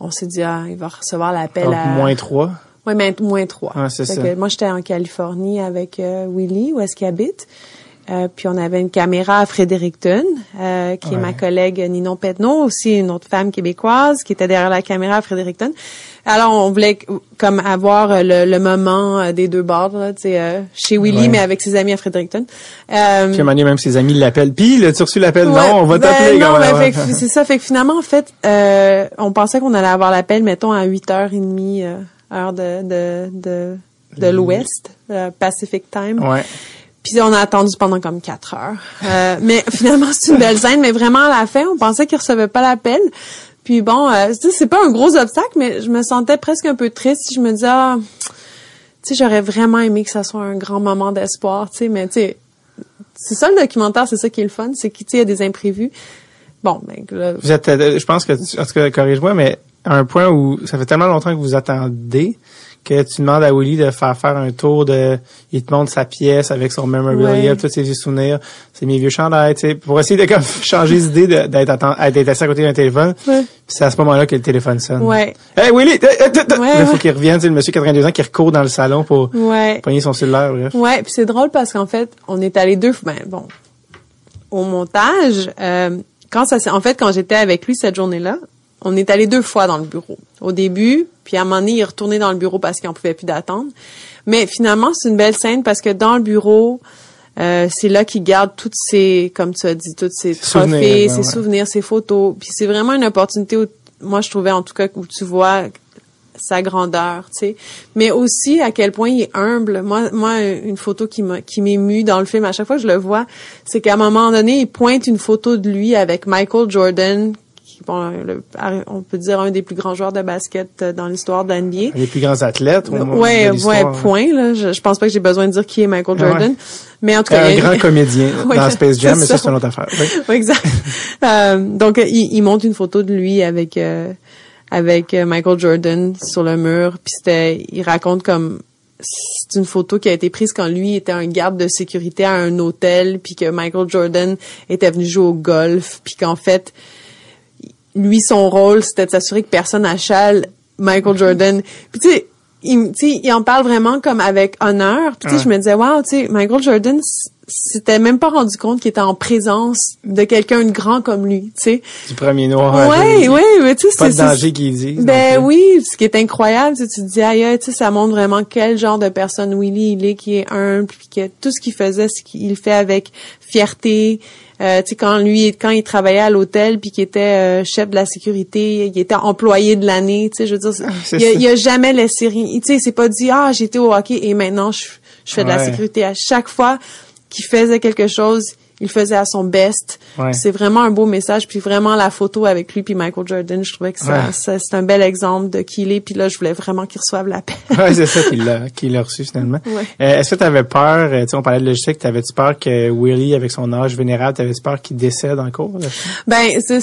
on s'est dit, ah, il va recevoir l'appel à... moins 3. Oui, mais moins 3. Ah, c'est ça. Que moi, j'étais en Californie avec euh, Willy, où est-ce qu'il habite. Euh, puis on avait une caméra à Fredericton, euh, qui est ma collègue Ninon Petneau, aussi une autre femme québécoise qui était derrière la caméra à Fredericton. Alors on voulait comme avoir le, moment euh, des deux bords, là, euh, chez Willy, mais avec ses amis à Fredericton. Euh, puis à même ses amis l'appellent. Puis, tu reçu l'appel? non, on va t'appeler. Ben, non, c'est ça. Fait que finalement, en fait, on pensait qu'on allait avoir l'appel, mettons, à 8h30, heure de, de, de, de l'Ouest, Pacific Time. Ouais. Puis on a attendu pendant comme quatre heures. Euh, mais finalement, c'est une belle scène. Mais vraiment, à la fin, on pensait qu'il recevait pas l'appel. Puis bon, euh, c'est pas un gros obstacle, mais je me sentais presque un peu triste. Je me disais, ah, tu sais, j'aurais vraiment aimé que ça soit un grand moment d'espoir, tu sais. Mais tu sais, c'est ça le documentaire, c'est ça qui est le fun, c'est qu'il y a des imprévus. Bon, ben là, Vous êtes, euh, je pense que, en tout cas, corrige-moi, mais à un point où ça fait tellement longtemps que vous attendez que tu demandes à Willy de faire faire un tour de il te montre sa pièce avec son memorabilia, tous ses vieux souvenirs, c'est mes vieux chandails, tu sais, pour essayer de comme changer d'idée d'être d'être assis à côté d'un téléphone. Ouais. c'est à ce moment-là que le téléphone sonne. Ouais. Hey Willy, il faut qu'il revienne, c'est le monsieur 82 ans qui recourt dans le salon pour ouais. pogner son cellulaire, bref. Ouais, puis c'est drôle parce qu'en fait, on est allé deux ben bon au montage euh, quand ça en fait quand j'étais avec lui cette journée-là, on est allé deux fois dans le bureau. Au début, puis à un moment donné, il est retourné dans le bureau parce qu'il n'en pouvait plus d'attendre. Mais finalement, c'est une belle scène parce que dans le bureau, euh, c'est là qu'il garde toutes ses, comme tu as dit, toutes ses trophées, ses souvenirs, ses photos. Puis c'est vraiment une opportunité où, moi, je trouvais en tout cas où tu vois sa grandeur, tu sais. Mais aussi à quel point il est humble. Moi, moi, une photo qui m'a, qui m'émue dans le film, à chaque fois que je le vois, c'est qu'à un moment donné, il pointe une photo de lui avec Michael Jordan on peut dire un des plus grands joueurs de basket euh, dans l'histoire de l'NBA. Un des plus grands athlètes. Oui, ouais, ouais, point. Là. Je, je pense pas que j'ai besoin de dire qui est Michael Jordan. Mais en tout cas, un grand comédien dans Space Jam, mais ça, c'est une autre affaire. Oui, exact. euh, donc, il, il, montre une photo de lui avec euh, avec Michael Jordan sur le mur. Puis c'était, il raconte comme c'est une photo qui a été prise quand lui était un garde de sécurité à un hôtel, puis que Michael Jordan était venu jouer au golf, puis qu'en fait lui, son rôle, c'était de s'assurer que personne n'achale Michael Jordan. Puis tu sais, il, il en parle vraiment comme avec honneur. Puis tu sais, je me disais, wow, tu sais, Michael Jordan s'était même pas rendu compte qu'il était en présence de quelqu'un de grand comme lui, tu sais. Du premier noir. Ouais, ouais, mais tu sais, c'est... Pas de danger qu'il dit. Ben oui, ce qui est incroyable, tu te dis, aïe, tu sais, ça montre vraiment quel genre de personne Willy il est, qui est humble, puis que tout ce qu'il faisait, ce qu'il fait avec fierté, euh, tu sais quand lui quand il travaillait à l'hôtel puis qu'il était euh, chef de la sécurité, il était employé de l'année, tu sais je veux dire il, a, a, jamais laissé rien, tu sais c'est pas dit ah j'étais au hockey et maintenant je, je fais de la sécurité à chaque fois qu'il faisait quelque chose, il faisait à son best. C'est vraiment un beau message. Puis vraiment la photo avec lui puis Michael Jordan, je trouvais que ça, c'est un bel exemple de qui il est. Puis là, je voulais vraiment qu'il reçoive la paix. ouais, c'est ça qu'il l'a qu'il a reçu finalement. Euh, est-ce que tu avais peur, euh, tu sais, on parlait de logistique, t'avais-tu peur que Willie, avec son âge vénérable, t'avais-tu peur qu'il décède en cours? Ben, c'est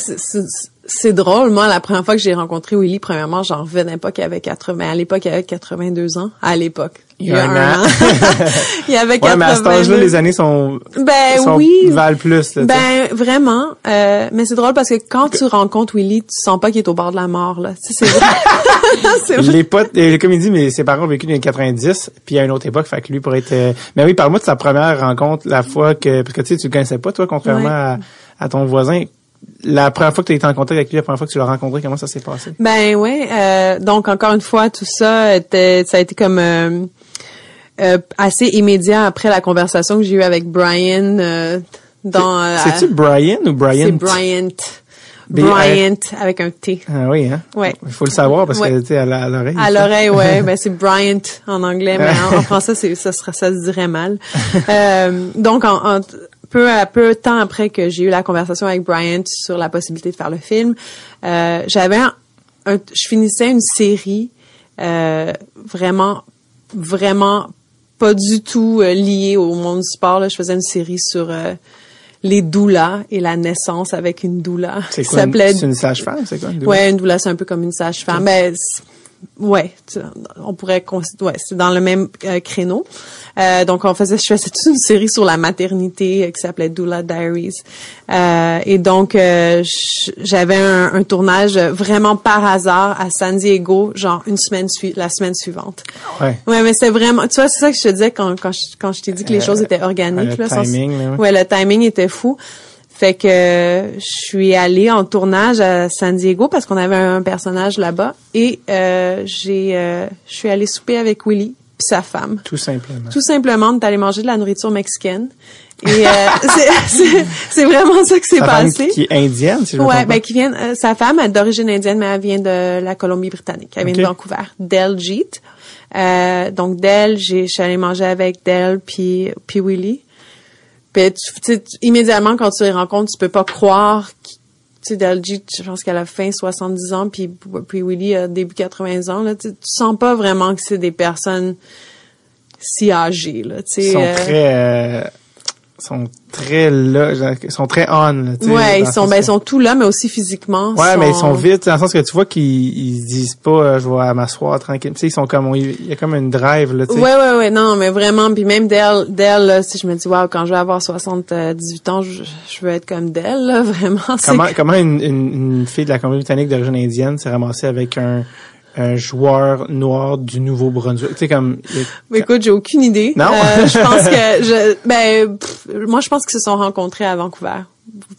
c'est drôle. Moi, la première fois que j'ai rencontré Willy, premièrement, j'en revenais pas qu'il avait 80. À l'époque, il avait 82 ans. À l'époque. Il y a un, an. il avait 80 ouais, mais à cet âge-là, les années sont, ben, sont oui. valent plus. Là, ben, vraiment. Euh, mais c'est drôle parce que quand tu rencontres Willy, tu sens pas qu'il est au bord de la mort, là. c'est vrai. les potes, comme il dit, mais ses parents ont vécu dans les 90, puis à une autre époque, fait que lui pourrait être... Euh, mais oui, parle-moi de sa première rencontre, la fois que... Parce que tu sais, tu le connaissais pas, toi, contrairement à, à ton voisin la première fois que tu as été en contact avec lui, la première fois que tu l'as rencontré, comment ça s'est passé? Ben oui. Euh, donc encore une fois, tout ça était, ça a été comme euh, euh, assez immédiat après la conversation que j'ai eue avec Brian dans. C'est-tu Brian ou Brian? C'est Bryant. Bryant avec un T. Ah oui, hein? Ouais. Il faut le savoir parce que tu à l'oreille. À l'oreille, ouais. ben c'est Bryant en anglais, mais en, français, c'est ça ça se dirait mal. euh, donc en, peu à peu de temps après que j'ai eu la conversation avec Bryant sur la possibilité de faire le film, euh, j'avais un, je finissais une série euh, vraiment vraiment pas du tout euh, liée au monde du sport. Là. Je faisais une série sur les doulas et la naissance avec une doula. C'est quoi? C'est une sage-femme? C'est quoi une doula? Ouais, une doula, c'est un peu comme une sage-femme. Okay. Ouais, on pourrait ouais, c'est dans le même euh, créneau. Euh, donc on faisait je faisais toute une série sur la maternité euh, qui s'appelait Doula Diaries. Euh, et donc euh, j'avais un, un, tournage vraiment par hasard à San Diego, genre une semaine la semaine suivante. Ouais. Ouais, mais c'est vraiment tu vois c'est ça que je te disais quand quand je, quand je t'ai dit que les choses étaient organiques le là, timing, là, ouais. le timing était fou. Fait que je suis allée en tournage à San Diego parce qu'on avait un personnage là-bas et euh, j'ai euh, je suis allée souper avec Willy puis sa femme. Tout simplement. Tout simplement d'aller manger de la nourriture mexicaine. Et euh, c'est vraiment ça que s'est passé. qui est indienne, si je Ouais, ben qui vient euh, sa femme est d'origine indienne mais elle vient de la Colombie-Britannique. Elle vient de Vancouver, Del Jeet. Euh, donc Del, j'ai je suis allée manger avec Del puis puis Willy. Puis tu, immédiatement quand tu les rencontres, tu peux pas croire tu sais je pense qu'elle a fin 70 ans puis puis Willy a début 80 ans là, tu, tu sens pas vraiment que c'est des personnes si âgées là, tu sais. Ils sont euh, très euh, sont très là, ils sont très on. Là, ouais, ils sont, ben, ils sont tout là, mais aussi physiquement. Ouais, mais ils sont vite, dans le sens que tu vois qu'ils ils disent pas, euh, je vais m'asseoir tranquille. Tu sais, ils sont comme, il y a comme une drive là. Tu sais. Ouais, ouais, ouais, non, mais vraiment, puis même d'elle, d'elle, si je me dis, waouh, quand je vais avoir 78 ans, je, je veux être comme d'elle, là, vraiment. Comment, comment une, une, une, fille de la Colombie-Britannique d'origine indienne s'est ramassée avec un un joueur noir du Nouveau-Brunswick. Tu sais comme. Mais écoute, j'ai aucune idée. Non. Euh, je pense que je, ben, moi je pense qu'ils se sont rencontrés à Vancouver,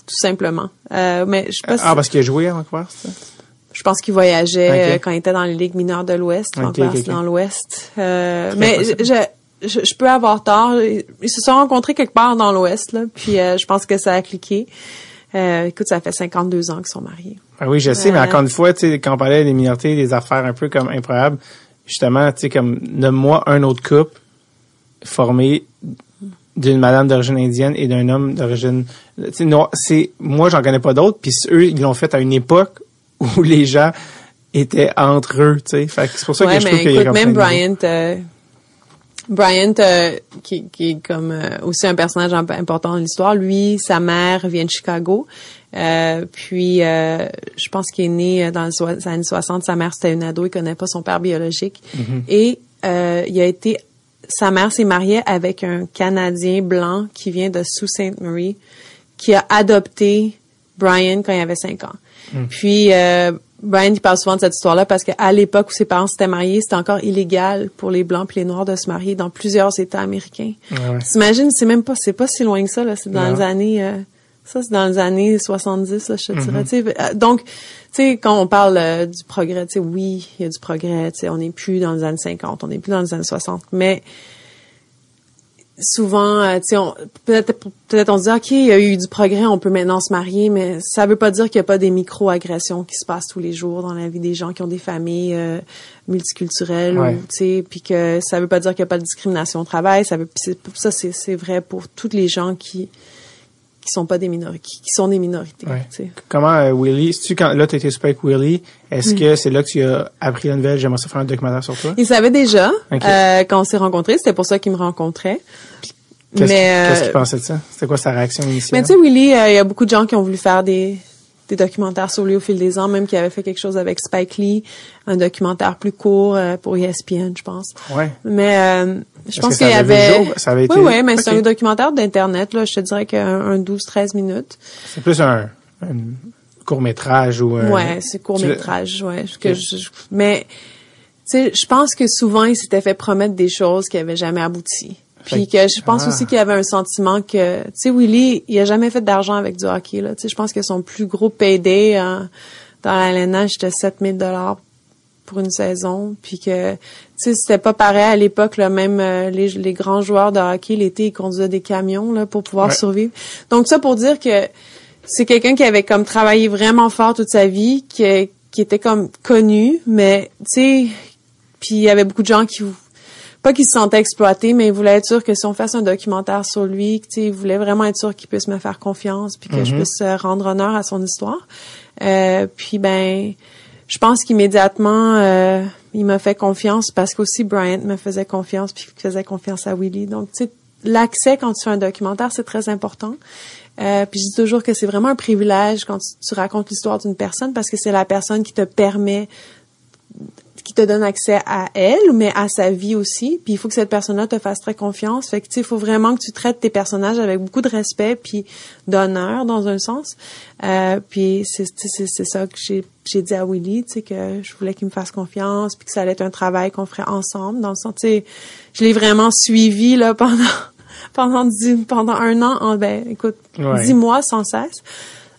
tout simplement. Euh, mais je Ah parce qu'il a joué à Vancouver, c'est ça? Je pense qu'il voyageait okay. euh, quand il était dans les ligues mineures de l'Ouest. Vancouver, okay, dans l'Ouest. Mais je, je, je, peux avoir tort. Ils se sont rencontrés quelque part dans l'Ouest, là. Puis je pense que ça a cliqué. Euh, écoute, ça fait 52 ans qu'ils sont mariés. Ah oui, je sais, mais encore une fois, tu sais, quand on parlait des minorités, des affaires un peu comme improbables, justement, tu sais, comme, nomme-moi un autre couple formé d'une madame d'origine indienne et d'un homme d'origine, tu sais, non, c'est, moi, j'en connais pas d'autres, puis eux, ils l'ont fait à une époque où les gens étaient entre eux, tu sais. C'est pour ça ouais, que je trouve qu'il y a même euh, Bryant, euh, qui, qui, est comme euh, aussi un personnage important dans l'histoire, lui, sa mère vient de Chicago. Euh, puis, euh, je pense qu'il est né dans les années 60. Sa mère, c'était une ado. Il connaît pas son père biologique. Mm-hmm. Et il a été... Sa mère s'est mariée avec un Canadien blanc qui vient de Sault Ste. Marie, qui a adopté Brian quand il avait 5 ans. Mm. Puis... Brian, il parle souvent de cette histoire-là parce qu'à l'époque où ses parents s'étaient mariés, c'était encore illégal pour les blancs et les noirs de se marier dans plusieurs États américains. Ouais. T'imagines, c'est même pas, c'est pas si loin que ça, là. C'est dans les années, euh, ça, c'est dans les années 70, là, je te dirais. Mm-hmm. Donc, tu sais, quand on parle euh, du progrès, tu sais, oui, il y a du progrès, tu sais, on n'est plus dans les années 50, on n'est plus dans les années 60, mais souvent, euh, tu sais, peut-être peut-être on se dit ok, il y a eu du progrès, on peut maintenant se marier, mais ça veut pas dire qu'il y a pas des micro-agressions qui se passent tous les jours dans la vie des gens qui ont des familles euh, multiculturelles, Ouais. ou, tu sais, puis que ça veut pas dire qu'il y a pas de discrimination au travail. Ça veut, ça c'est c'est vrai pour toutes les gens qui qui sont pas des minorités, qui, sont des minorités. Ouais. tu. Comment euh, Willy, si tu quand là t'étais super avec Willy, est-ce Mm. que c'est là que tu as appris la nouvelle, j'aimerais ça faire un documentaire sur toi? Il savait déjà euh, quand on s'est rencontrés, c'était pour ça qu'il me rencontrait. Qu'est-ce qu'il- euh, qu'est-ce qu'il pensait de ça? C'était quoi sa réaction initiale? Mais tu sais, Willy, euh, il y a beaucoup de gens qui ont voulu faire des, des documentaires sur lui au fil des ans, même qui avait fait quelque chose avec Spike Lee, un documentaire plus court euh, pour ESPN, je pense. ouais. Mais euh, je pense qu'il y avait jour? Ça avait été- Oui, oui, mais c'est un documentaire d'Internet, là, je te dirais qu'un un 12-13 minutes. C'est plus un, un court métrage ou un... Ouais, c'est court tu- métrage, ouais. que je- je- mais, tu sais, je pense que souvent, il s'était fait promettre des choses qui avaient jamais abouti. Puis que je pense ah. aussi qu'il y avait un sentiment que, tu sais, Willy, il a jamais fait d'argent avec du hockey, là. Tu sais, je pense que son plus gros payday euh, dans la LNH, c'était 7000 dollars pour une saison. Puis que, tu sais, c'était pas pareil à l'époque, là. Même euh, les, les grands joueurs de hockey, l'été, ils conduisaient des camions, là, pour pouvoir Ouais. survivre. Donc, ça pour dire que, c'est quelqu'un qui avait comme travaillé vraiment fort toute sa vie, qui, qui était comme connu, mais tu sais, puis il y avait beaucoup de gens qui pas qu'ils se sentaient exploités, mais ils voulaient être sûrs que si on fasse un documentaire sur lui, tu sais, ils voulaient vraiment être sûrs qu'il puisse me faire confiance, puis que je mhm. puisse euh, rendre honneur à son histoire. Euh, puis ben, je pense qu'immédiatement, euh, il m'a fait confiance parce qu'aussi Bryant me faisait confiance, puis faisait confiance à Willie. Donc, tu sais, l'accès quand tu fais un documentaire, c'est très important. Euh, puis je dis toujours que c'est vraiment un privilège quand tu, racontes l'histoire d'une personne parce que c'est la personne qui te permet qui te donne accès à elle, mais à sa vie aussi. Puis il faut que cette personne-là te fasse très confiance. Fait que tu sais, il faut vraiment que tu traites tes personnages avec beaucoup de respect puis d'honneur dans un sens. Euh, puis c'est c'est ça que j'ai j'ai dit à Willy, tu sais que je voulais qu'il me fasse confiance puis que ça allait être un travail qu'on ferait ensemble. Dans le sens, tu sais, je l'ai vraiment suivi là pendant pendant pendant un an, en, ben, écoute, dix mois sans cesse.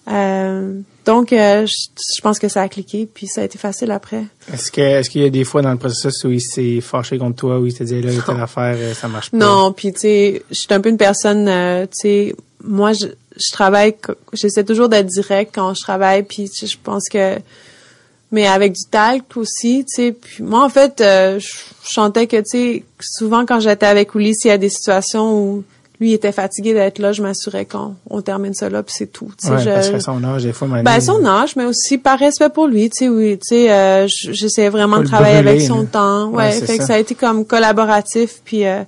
Euh, donc, euh, je, pense que ça a cliqué, puis ça a été facile après. Est-ce que est-ce qu'il y a des fois dans le processus où il s'est fâché contre toi, où il t'a dit là, telle affaire, euh, ça marche pas? Non, puis tu sais, je suis un peu une personne, tu sais, moi, je, je travaille, j'essaie toujours d'être direct quand je travaille, puis je pense que mais avec du talc aussi, tu sais. Puis moi, en fait, euh, je chantais que, tu sais, souvent quand j'étais avec Ulysse, s'il y a des situations où lui était fatigué d'être là, je m'assurais qu'on on termine ça là, puis c'est tout. Tu sais, ouais, parce que son âge, des fois, Ben, son âge, mais aussi par respect pour lui, tu sais, oui, tu sais, euh, j'essayais vraiment de travailler avec son temps. Ouais, fait que ça a été comme collaboratif, puis... Euh,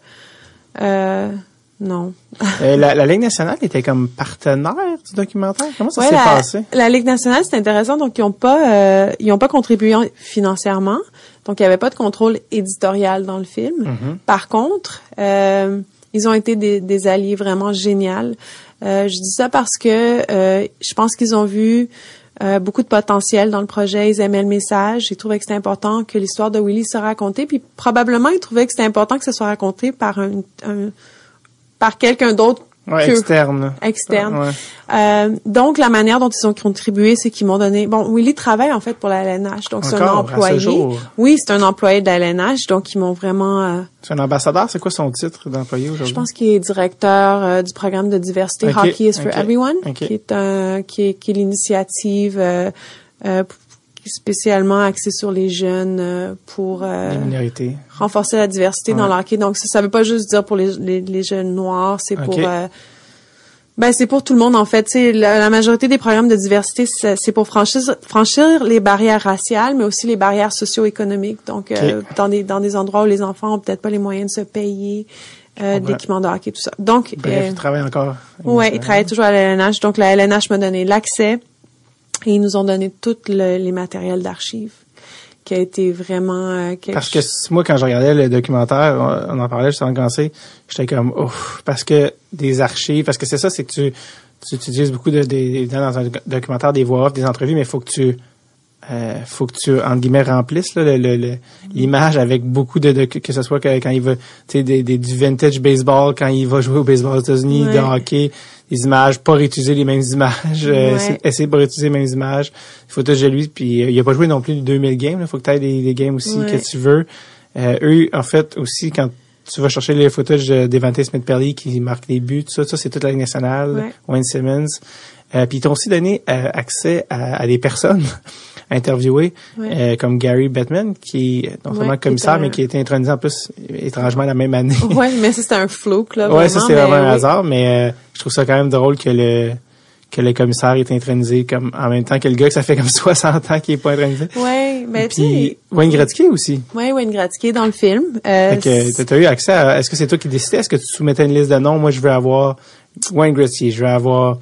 euh, non. Euh, la, la, Ligue nationale était comme partenaire du documentaire? Comment ça s'est passé? La Ligue nationale, c'est intéressant. Donc, ils ont pas, euh, ils ont pas contribué financièrement. Donc, il y avait pas de contrôle éditorial dans le film. Mm-hmm. Par contre, euh, ils ont été des, des alliés vraiment géniaux. Euh, je dis ça parce que je pense qu'ils ont vu beaucoup de potentiel dans le projet. Ils aimaient le message. Ils trouvaient que c'était important que l'histoire de Willy soit racontée. Puis probablement, ils trouvaient que c'était important que ce soit raconté par un, un par quelqu'un d'autre Ouais, externe. Externe. Euh, donc, la manière dont ils ont contribué, c'est qu'ils m'ont donné... Bon, Willy travaille en fait pour la LNH, donc c'est un employé. Oui, c'est un employé de la LNH, donc ils m'ont vraiment... Euh, c'est un ambassadeur, c'est quoi son titre d'employé aujourd'hui? Je pense qu'il est directeur euh, du programme de diversité Hockey is for Everyone, qui est un qui est, qui est l'initiative euh, euh spécialement axé sur les jeunes euh, pour euh, renforcer la diversité dans l'hockey. Donc ça, ça veut pas juste dire pour les, les, jeunes noirs, c'est pour euh, ben c'est pour tout le monde en fait. La, la majorité des programmes de diversité, c'est pour franchir, franchir les barrières raciales, mais aussi les barrières socio-économiques. Donc dans des dans des endroits où les enfants ont peut-être pas les moyens de se payer euh, d'équipements de hockey, tout ça. Donc, Bref, ils travaillent encore. Oui, ils travaillent toujours à la LNH. Donc, la LNH m'a donné l'accès et ils nous ont donné tous les matériels d'archives qui a été vraiment euh, parce que moi quand je regardais le documentaire on, en parlait juste avant de commencer j'étais comme ouf parce que des archives parce que c'est ça c'est que tu tu utilises beaucoup de, dans un documentaire des voix off des entrevues mais il faut que tu euh, faut que tu entre guillemets remplisses l'image avec beaucoup de, que ce soit quand il va tu sais des, du vintage baseball quand il va jouer au baseball aux États-Unis de hockey des images, pas réutiliser les mêmes images, euh, essayer de pas réutiliser les mêmes images. Il faut de lui, puis euh, il a pas joué non plus 2000 games, il faut que tu aies des, games aussi que tu veux. Euh, eux, en fait, aussi, quand tu vas chercher les footage d'Evante Smith-Perry qui marque les buts, tout ça, ça c'est toute la Ligue nationale, Wayne Simmons. Euh, puis ils t'ont aussi donné accès à, des personnes interviewé, euh, comme Gary Bettman, qui est non seulement commissaire, mais qui a été intronisé en plus étrangement la même année. Oui, mais ça, c'est un fluke, là. Ouais, ça, c'est vraiment un hasard, mais euh, je trouve ça quand même drôle que le que le commissaire est intronisé comme en même temps que le gars que ça fait comme 60 ans qu'il est pas intronisé. Oui, mais puis Wayne Gretzky aussi. Oui, Wayne Gretzky dans le film. Euh, fait que eu accès à est-ce que c'est toi qui décidais? Est-ce que tu soumettais une liste de noms? Moi je veux avoir Wayne Gretzky, je veux avoir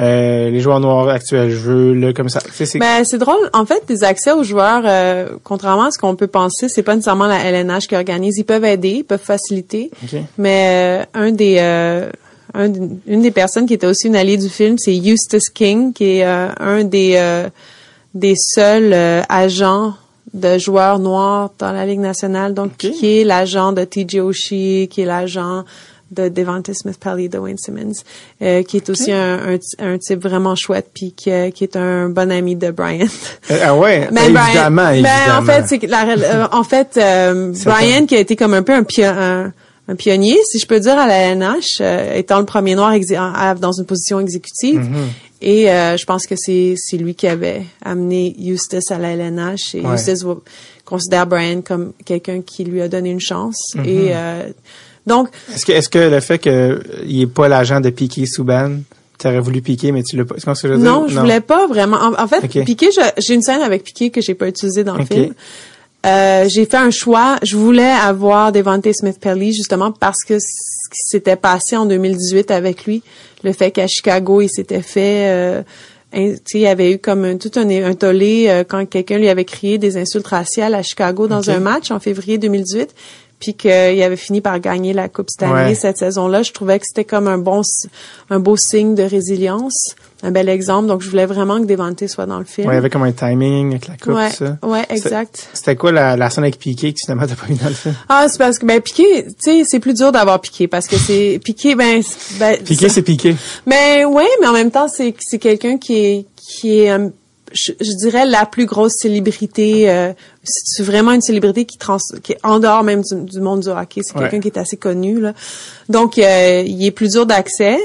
euh, les joueurs noirs actuels, je veux le comme ça. C'est ben, c'est drôle. En fait, des accès aux joueurs, euh, contrairement à ce qu'on peut penser, c'est pas nécessairement la LNH qui organise. Ils peuvent aider, ils peuvent faciliter. Mais euh, un des une des personnes qui était aussi une alliée du film, c'est Eustace King, qui est un des des seuls agents de joueurs noirs dans la Ligue nationale, donc qui est l'agent de TJ Oshie, qui est l'agent de Devante Smith Pelly de Wayne Simmons, euh, qui est aussi un, un, type vraiment chouette, puis qui, euh, qui est un bon ami de Brian. Euh, ah ouais, mais évidemment, ben, en fait, c'est la, en fait, Brian qui a été comme un peu un, un un pionnier, si je peux dire, à la NH, euh, étant le premier noir dans une position exécutive. Mm-hmm. Et euh, je pense que c'est c'est lui qui avait amené Eustace à la LNH. Et Eustace considère Brian comme quelqu'un qui lui a donné une chance. Mm-hmm. Et euh, donc... Est-ce que, est-ce que le fait qu'il n'est pas l'agent de Piqué Souban, tu aurais voulu piquer, mais tu l'as pas. ce que je veux non, je voulais pas vraiment. En, fait, Piqué, j'ai une scène avec Piqué que j'ai pas utilisée dans le film. Euh, j'ai fait un choix. Je voulais avoir Devante Smith-Pelly justement parce que ce qui s'était passé en 2018 avec lui, le fait qu'à Chicago, il s'était fait... Euh, il y avait eu comme un, tout un, un tollé euh, quand quelqu'un lui avait crié des insultes raciales à Chicago dans un match en février 2018 puis qu'il avait fini par gagner la Coupe Stanley cette saison-là. Je trouvais que c'était comme un bon, un beau signe de résilience, un bel exemple. Donc, je voulais vraiment que Devante soit dans le film. Ouais, il y avait comme un timing avec la coupe, ouais, ça. Ouais, exact. C'était quoi la, la scène avec Piqué que finalement t'as pas mis dans le film? Ah, c'est parce que, ben, Piqué, tu sais, c'est plus dur d'avoir Piqué parce que c'est, Piqué, ben, ben Piqué, c'est Piqué. Mais, ouais, mais en même temps, c'est, c'est quelqu'un qui est, qui est, euh, je, dirais la plus grosse célébrité. Euh, c'est vraiment une célébrité qui trans, qui est en dehors même du, monde du hockey. C'est quelqu'un qui est assez connu là. Donc euh, il est plus dur d'accès.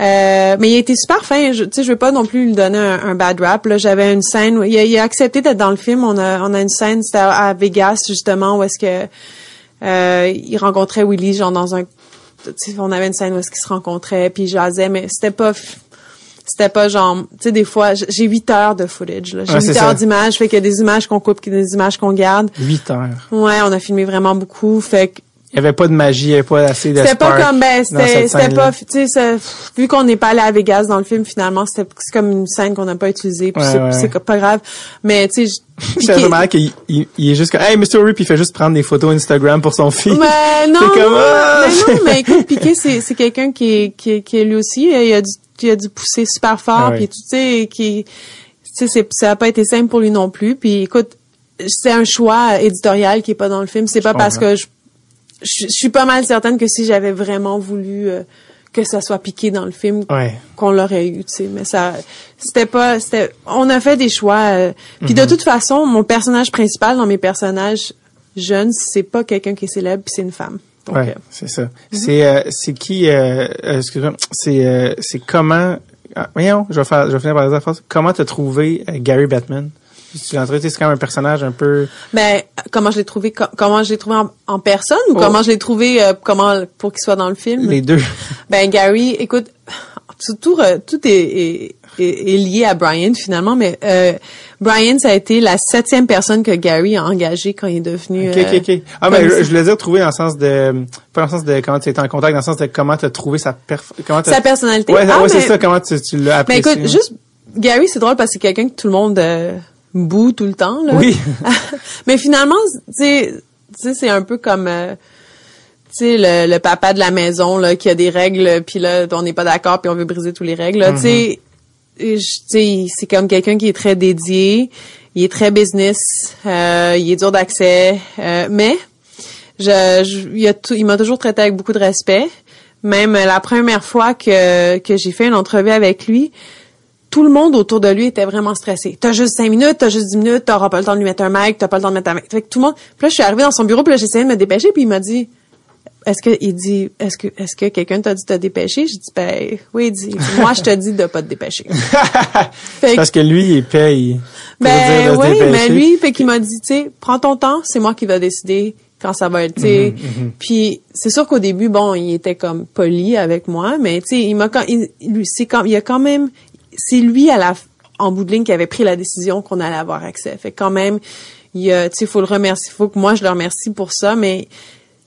Euh, mais il a été super fin. Je, tu sais, je veux pas non plus lui donner un, bad rap. Là, j'avais une scène. Où, il, a, accepté d'être dans le film. On a, on a une scène, c'était à, Vegas justement où est-ce que euh, il rencontrait Willy genre dans un on avait une scène où est-ce qu'ils se rencontraient puis jasait mais c'était pas c'était pas genre, tu sais, des fois, j'ai 8 heures de footage, là. J'ai 8 heures d'images, fait qu'il y a des images qu'on coupe, des images qu'on garde. 8 heures. Ouais, on a filmé vraiment beaucoup, fait que il y avait pas de magie, il y avait pas assez de C'était pas comme ben c'était pas tu sais vu qu'on n'est pas allé à Vegas dans le film finalement c'était comme une scène qu'on n'a pas utilisée puis c'est pas grave mais tu sais c'est vraiment qu'il il, est juste comme hey Mr. Rip il fait juste prendre des photos Instagram pour son fils. Mais non, comme, ah! mais non mais écoute Piqué c'est c'est quelqu'un qui est qui, qui est lui aussi il a du il a dû pousser super fort, ah puis tu sais, qui, tu sais, ça a pas été simple pour lui non plus. Puis écoute, c'est un choix éditorial qui est pas dans le film. C'est pas parce que je, je, suis pas mal certaine que si j'avais vraiment voulu euh, que ça soit piqué dans le film, qu'on l'aurait eu, tu sais. Mais ça, c'était pas, c'était, on a fait des choix. Euh, puis de mhm. toute façon, mon personnage principal dans mes personnages jeunes, c'est pas quelqu'un qui est célèbre, c'est une femme. Ouais, euh, c'est ça. Mhm. C'est euh, c'est qui excuse-moi, c'est euh, c'est comment ah, voyons, je vais faire je vais finir par la phrase. Comment t'as trouvé Gary Batman tu l'as c'est quand même un personnage un peu. Ben comment je l'ai trouvé comment je l'ai trouvé en, personne ou oh. comment je l'ai trouvé comment pour qu'il soit dans le film? Les deux. Ben Gary, écoute, tout, tout, est, est, lié à Brian finalement, mais euh, Brian, ça a été la septième personne que Gary a engagée quand il est devenu. Ok, ok, ok. Euh, ah, mais je, voulais dire trouver dans le sens de, pas dans le sens de comment tu étais en contact, dans le sens de comment tu as trouvé sa perf comment sa personnalité. Ouais, ah, ouais c'est ça. Comment tu, tu l'as apprécié. Mais écoute, juste Gary, c'est drôle parce que c'est quelqu'un que tout le monde euh, boue tout le temps. Là. Oui. mais finalement, tu sais, c'est un peu comme. Euh, tu sais le, le, papa de la maison là qui a des règles puis là on n'est pas d'accord puis on veut briser toutes les règles tu sais c'est comme quelqu'un qui est très dédié il est très business euh, il est dur d'accès euh, mais je, il, il m'a toujours traité avec beaucoup de respect même la première fois que que j'ai fait une entrevue avec lui tout le monde autour de lui était vraiment stressé. T'as juste cinq minutes, t'as juste dix minutes, t'auras pas le temps de lui mettre un mic, t'as pas le temps de mettre un mic. Fait que tout le monde. Puis là, je suis arrivée dans son bureau, puis là, j'essayais de me dépêcher, puis il m'a dit, est-ce que il dit est-ce que est-ce que quelqu'un t'a dit de te dépêcher? Je dis ben oui, il dit moi je te dis de pas te dépêcher. Parce que lui il paye. Ben oui, mais lui fait qu'il m'a dit tu sais prends ton temps, c'est moi qui va décider quand ça va être tu sais. Mhm, mhm. Puis c'est sûr qu'au début bon, il était comme poli avec moi, mais tu sais il m'a quand il, lui c'est quand il a quand même c'est lui à la en bout de ligne qui avait pris la décision qu'on allait avoir accès. Fait quand même il tu sais faut le remercier, faut que moi je le remercie pour ça mais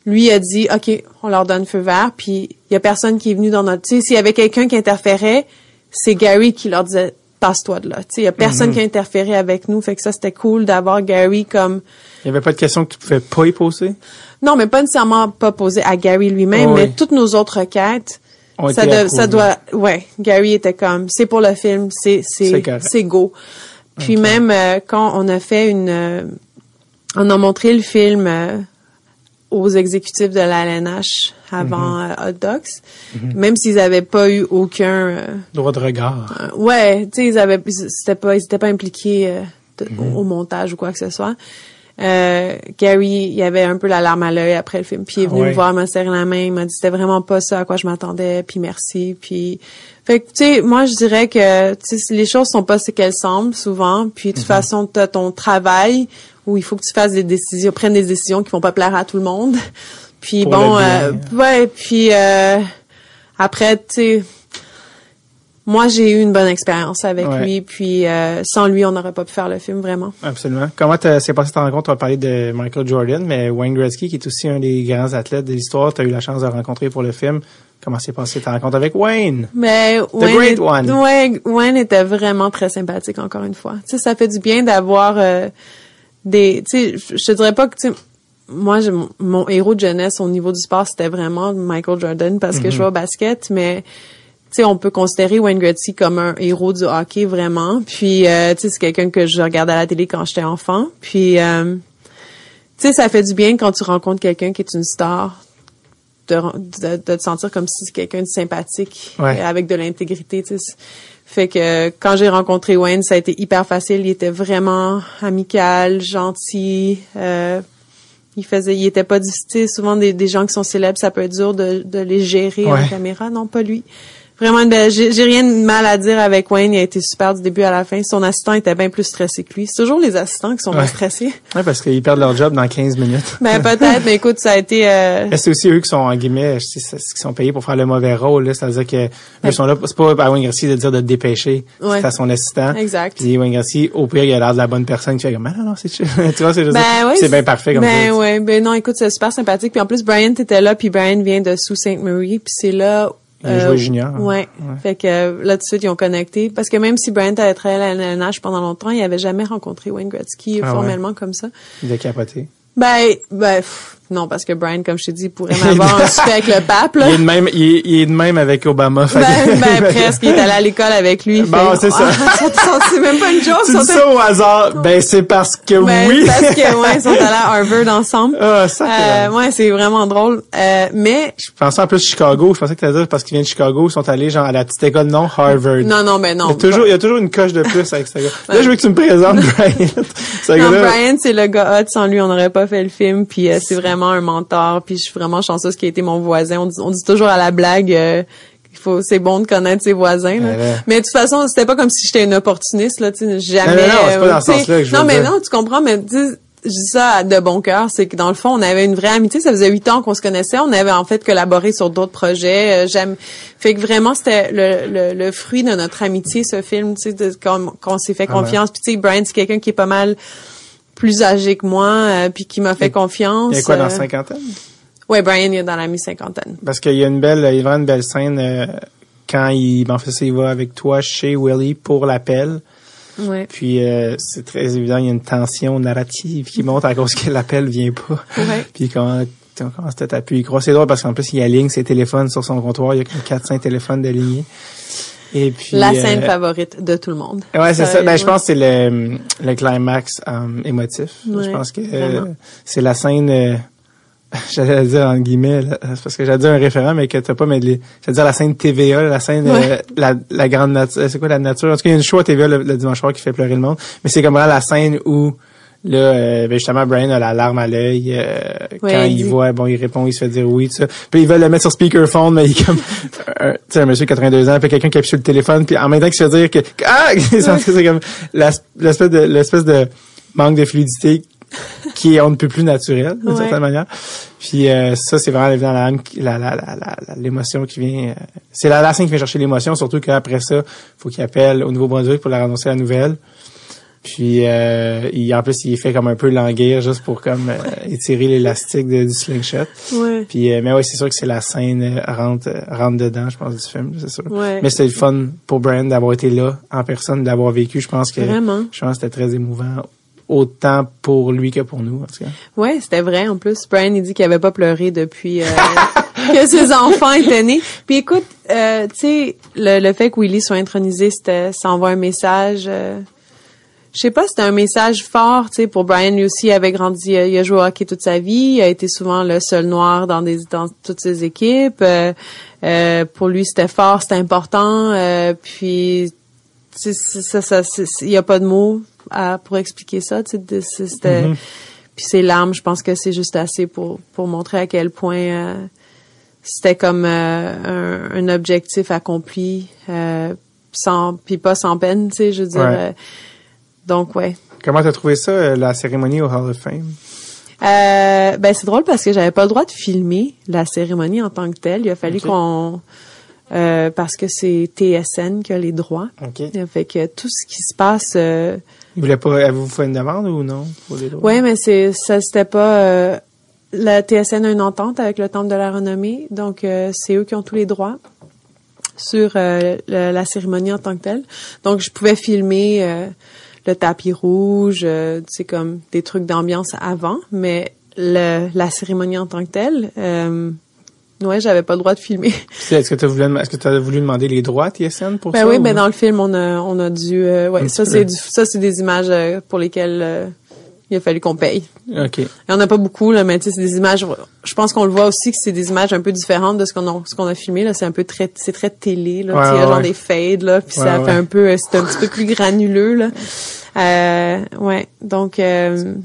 lui a dit OK, on leur donne feu vert, puis il y a personne qui est venu dans notre tu sais s'il y avait quelqu'un qui interférait, c'est Gary qui leur disait passe-toi de là. Tu sais, il y a personne mhm. qui a interféré avec nous, fait que ça c'était cool d'avoir Gary comme Il y avait pas de questions que tu pouvais pas y poser? Non, mais pas nécessairement pas poser à Gary lui-même, mais toutes nos autres requêtes ça, ça doit ouais, Gary était comme c'est pour le film, c'est c'est c'est go. Puis même euh, quand on a fait une euh, on a montré le film euh, aux exécutifs de la LNH avant euh, Hot Docs, mm-hmm. même s'ils avaient pas eu aucun droit de regard. Ouais, tu sais ils avaient c'était pas ils étaient pas impliqués mm-hmm. au montage ou quoi que ce soit. Euh, Gary, il avait un peu la larme à l'œil après le film, puis il est venu me voir, me serrer la main, il m'a dit c'était vraiment pas ça à quoi je m'attendais, puis merci, puis fait que tu sais, moi je dirais que les choses sont pas ce qu'elles semblent souvent, puis de toute mhm. façon tu as ton travail où il faut que tu fasses des décisions, prennes des décisions qui vont pas plaire à tout le monde. Puis bon, euh, ouais, puis euh, après tu sais moi, j'ai eu une bonne expérience avec lui, puis euh, sans lui, on n'aurait pas pu faire le film vraiment. Absolument. Comment s'est passé ta rencontre? On va parler de Michael Jordan, mais Wayne Gretzky, qui est aussi un des grands athlètes de l'histoire, tu as eu la chance de rencontrer pour le film. Comment s'est passé ta rencontre avec Wayne? Mais The Wayne, great one. Ouais, Wayne était vraiment très sympathique, encore une fois. Tu sais, ça fait du bien d'avoir euh, des... Tu sais, je te dirais pas que... Tu sais, moi, mon, héros de jeunesse au niveau du sport, c'était vraiment Michael Jordan parce que je mm-hmm. jouais au basket, mais on peut considérer Wayne Gretzky comme un héros du hockey vraiment. Puis, euh, tu sais, c'est quelqu'un que je regardais à la télé quand j'étais enfant. Puis, euh, tu sais, ça fait du bien quand tu rencontres quelqu'un qui est une star, de, de, te sentir comme si c'est quelqu'un de sympathique, avec de l'intégrité. Tu sais. Fait que quand j'ai rencontré Wayne, ça a été hyper facile. Il était vraiment amical, gentil. Euh, il faisait, il était pas difficile. Souvent des, des gens qui sont célèbres, ça peut être dur de, de les gérer en caméra. Non, pas lui vraiment une belle. J'ai rien de mal à dire avec Wayne. Il a été super du début à la fin. Son assistant était bien plus stressé que lui. C'est toujours les assistants qui sont ouais. stressés. Oui, parce qu'ils perdent leur job dans 15 minutes. Ben peut-être, mais écoute, ça a été. Euh... C'est aussi eux qui sont en guillemets, qui sont payés pour faire le mauvais rôle. C'est-à-dire que eux sont là. C'est pas à Wayne Garcia de dire de te dépêcher. C'est à son assistant. Exact. Puis Wayne Garcia, au pire, il a l'air de la bonne personne qui fait comme, ah, non, non, c'est tu vois, c'est ben, oui, c'est bien parfait comme ben, ça. ouais, ben non, écoute, c'est super sympathique. Puis en plus, Brian était là, puis Brian vient de Sault Ste. Marie, puis c'est là il a joué euh, junior. Hein. Ouais. Fait que là, tout de suite, ils ont connecté. Parce que même si Brent avait travaillé à la LNH pendant longtemps, il avait jamais rencontré Wayne Gretzky ah formellement comme ça. Il a capoté. Ben, ben, non, parce que Brian, comme je t'ai dit, pourrait m'avoir un souper avec le pape, là. Il est de même, il est, de même avec Obama. Ben, ben, presque. Il est allé à l'école avec lui. Bon, c'est ça. c'est même pas une joke. Tu dis ça au hasard. Ben, c'est parce que ben, oui. parce que, ouais, ils sont allés à Harvard ensemble. Ah, ça, euh, ouais, c'est vraiment drôle. Euh, mais. Je pensais en plus Chicago. Je pensais que tu allais dire parce qu'ils viennent de Chicago, ils sont allés, genre, à la petite école non Harvard. Non, non, ben non. Il y a toujours, il y a toujours une coche de plus avec ce gars. Là, je veux que tu me présentes Brian. non, Brian, c'est le gars hot. Sans lui, on n'aurait pas fait le film. Puis, euh, c'est vraiment un mentor puis je suis vraiment chanceuse qu'il ait été mon voisin. On dit, toujours à la blague euh, faut c'est bon de connaître ses voisins. Mais de toute façon, c'était pas comme si j'étais une opportuniste là, tu jamais. Non, non, c'est pas dans ce sens-là que je Non, mais non, tu comprends, mais je dis ça de bon cœur, c'est que dans le fond, on avait une vraie amitié. Ça faisait huit ans qu'on se connaissait. On avait en fait collaboré sur d'autres projets. Euh, j'aime, fait que vraiment c'était le, le, fruit de notre amitié, ce film, tu sais, qu'on s'est fait ah confiance. Puis tu sais, Brian, c'est quelqu'un qui est pas mal plus âgé que moi, euh, puis qui m'a fait confiance. Il est quoi dans la euh, cinquantaine? Ouais, Brian il est dans la mi-cinquantaine. Parce qu'il y a une belle, il y a une belle scène euh, quand il, en fait, il va avec toi chez Willie pour l'appel. Ouais. Puis c'est très évident, il y a une tension narrative qui monte à cause que l'appel vient pas. Ouais. puis quand on commence à t'appuyer. C'est drôle parce qu'en plus, il aligne ses téléphones sur son comptoir. Il y a comme 400 téléphones d'alignés. Et puis, la scène euh, favorite de tout le monde. Ouais, c'est ça. Ben, je pense que c'est le, le climax um, émotif. je pense que euh, c'est la scène... Euh, j'allais dire en guillemets, parce que j'allais dire un référent, mais que t'as pas mêlé. J'allais dire la scène TVA, la scène, la, la grande nature. C'est quoi la nature? En tout cas, il y a une show à TVA le, le dimanche soir qui fait pleurer le monde. Mais c'est comme vraiment la scène où Là, euh, ben justement, Brian a la larme à l'œil. Euh, quand il, voit, bon, il répond, il se fait dire oui, tout ça. Puis ils veulent le mettre sur speakerphone, mais il est comme, tu sais, un monsieur de 82 ans, puis quelqu'un qui appuie sur le téléphone, puis en même temps qu'il se fait dire que, ah, c'est comme l'espèce de, l'espèce de manque de fluidité qui est on ne peut plus naturel, d'une certaine manière. Puis euh, ça, c'est vraiment évident la, la, la, l'émotion qui vient. c'est la, la scène qui vient chercher l'émotion, surtout qu'après ça, faut qu'il appelle au Nouveau-Brunswick pour leur annoncer la nouvelle. Puis euh, il, en plus, il fait comme un peu languir juste pour comme euh, étirer l'élastique du slingshot. Ouais. Puis euh, mais oui, c'est sûr que c'est la scène euh, rentre rentre dedans, je pense du film, c'est sûr. Ouais. Mais c'était le fun pour Brian d'avoir été là en personne, d'avoir vécu. Je pense que Vraiment. je pense que c'était très émouvant autant pour lui que pour nous en tout cas. Ouais, c'était vrai en plus. Brian il dit qu'il avait pas pleuré depuis que ses enfants étaient nés. Puis écoute, tu sais le, le, fait que Willy soit intronisé, c'était ça envoie un message je sais pas, c'était un message fort, tu sais, pour Brian lui aussi, il avait grandi, il a joué au hockey toute sa vie, il a été souvent le seul noir dans des dans toutes ses équipes. Euh, euh, pour lui, c'était fort, c'était important. Euh, puis, ça, ça, il y a pas de mots à, pour expliquer ça, tu sais, c'était. Mm-hmm. puis ses larmes, je pense que c'est juste assez pour pour montrer à quel point euh, c'était comme euh, un, un, objectif accompli euh, sans puis pas sans peine, tu sais, je veux dire. Donc ouais. Comment t'as trouvé ça la cérémonie au Hall of Fame? Euh, ben c'est drôle parce que j'avais pas le droit de filmer la cérémonie en tant que telle. Il a fallu qu'on euh, parce que c'est TSN qui a les droits. Okay. Fait que tout ce qui se passe. Euh, Vous voulez pas, avez-vous fait une demande ou non pour les droits? Oui, mais c'est ça, c'était pas. Euh, la TSN a une entente avec le Temple de la Renommée, donc euh, c'est eux qui ont tous les droits sur euh, la, cérémonie en tant que telle. Donc je pouvais filmer le tapis rouge, c'est comme des trucs d'ambiance avant, mais le, la cérémonie en tant que telle. Ouais, j'avais pas le droit de filmer. Est-ce que tu as voulu, est-ce que tu as voulu demander les droits à TSN pour ben ça? Oui, ben dans le film, on a, on a dû, euh, ouais, ça c'est, ça c'est des images euh, pour lesquelles euh, il a fallu qu'on paye. Ok. Il y en a pas beaucoup là, mais tu sais, c'est des images. Je pense qu'on le voit aussi que c'est des images un peu différentes de ce qu'on a, ce qu'on a filmé là. C'est un peu très, c'est très télé là. il y a genre des fades là, puis ça fait un peu, c'est un petit peu plus granuleux là. Euh, ouais, donc. Euh,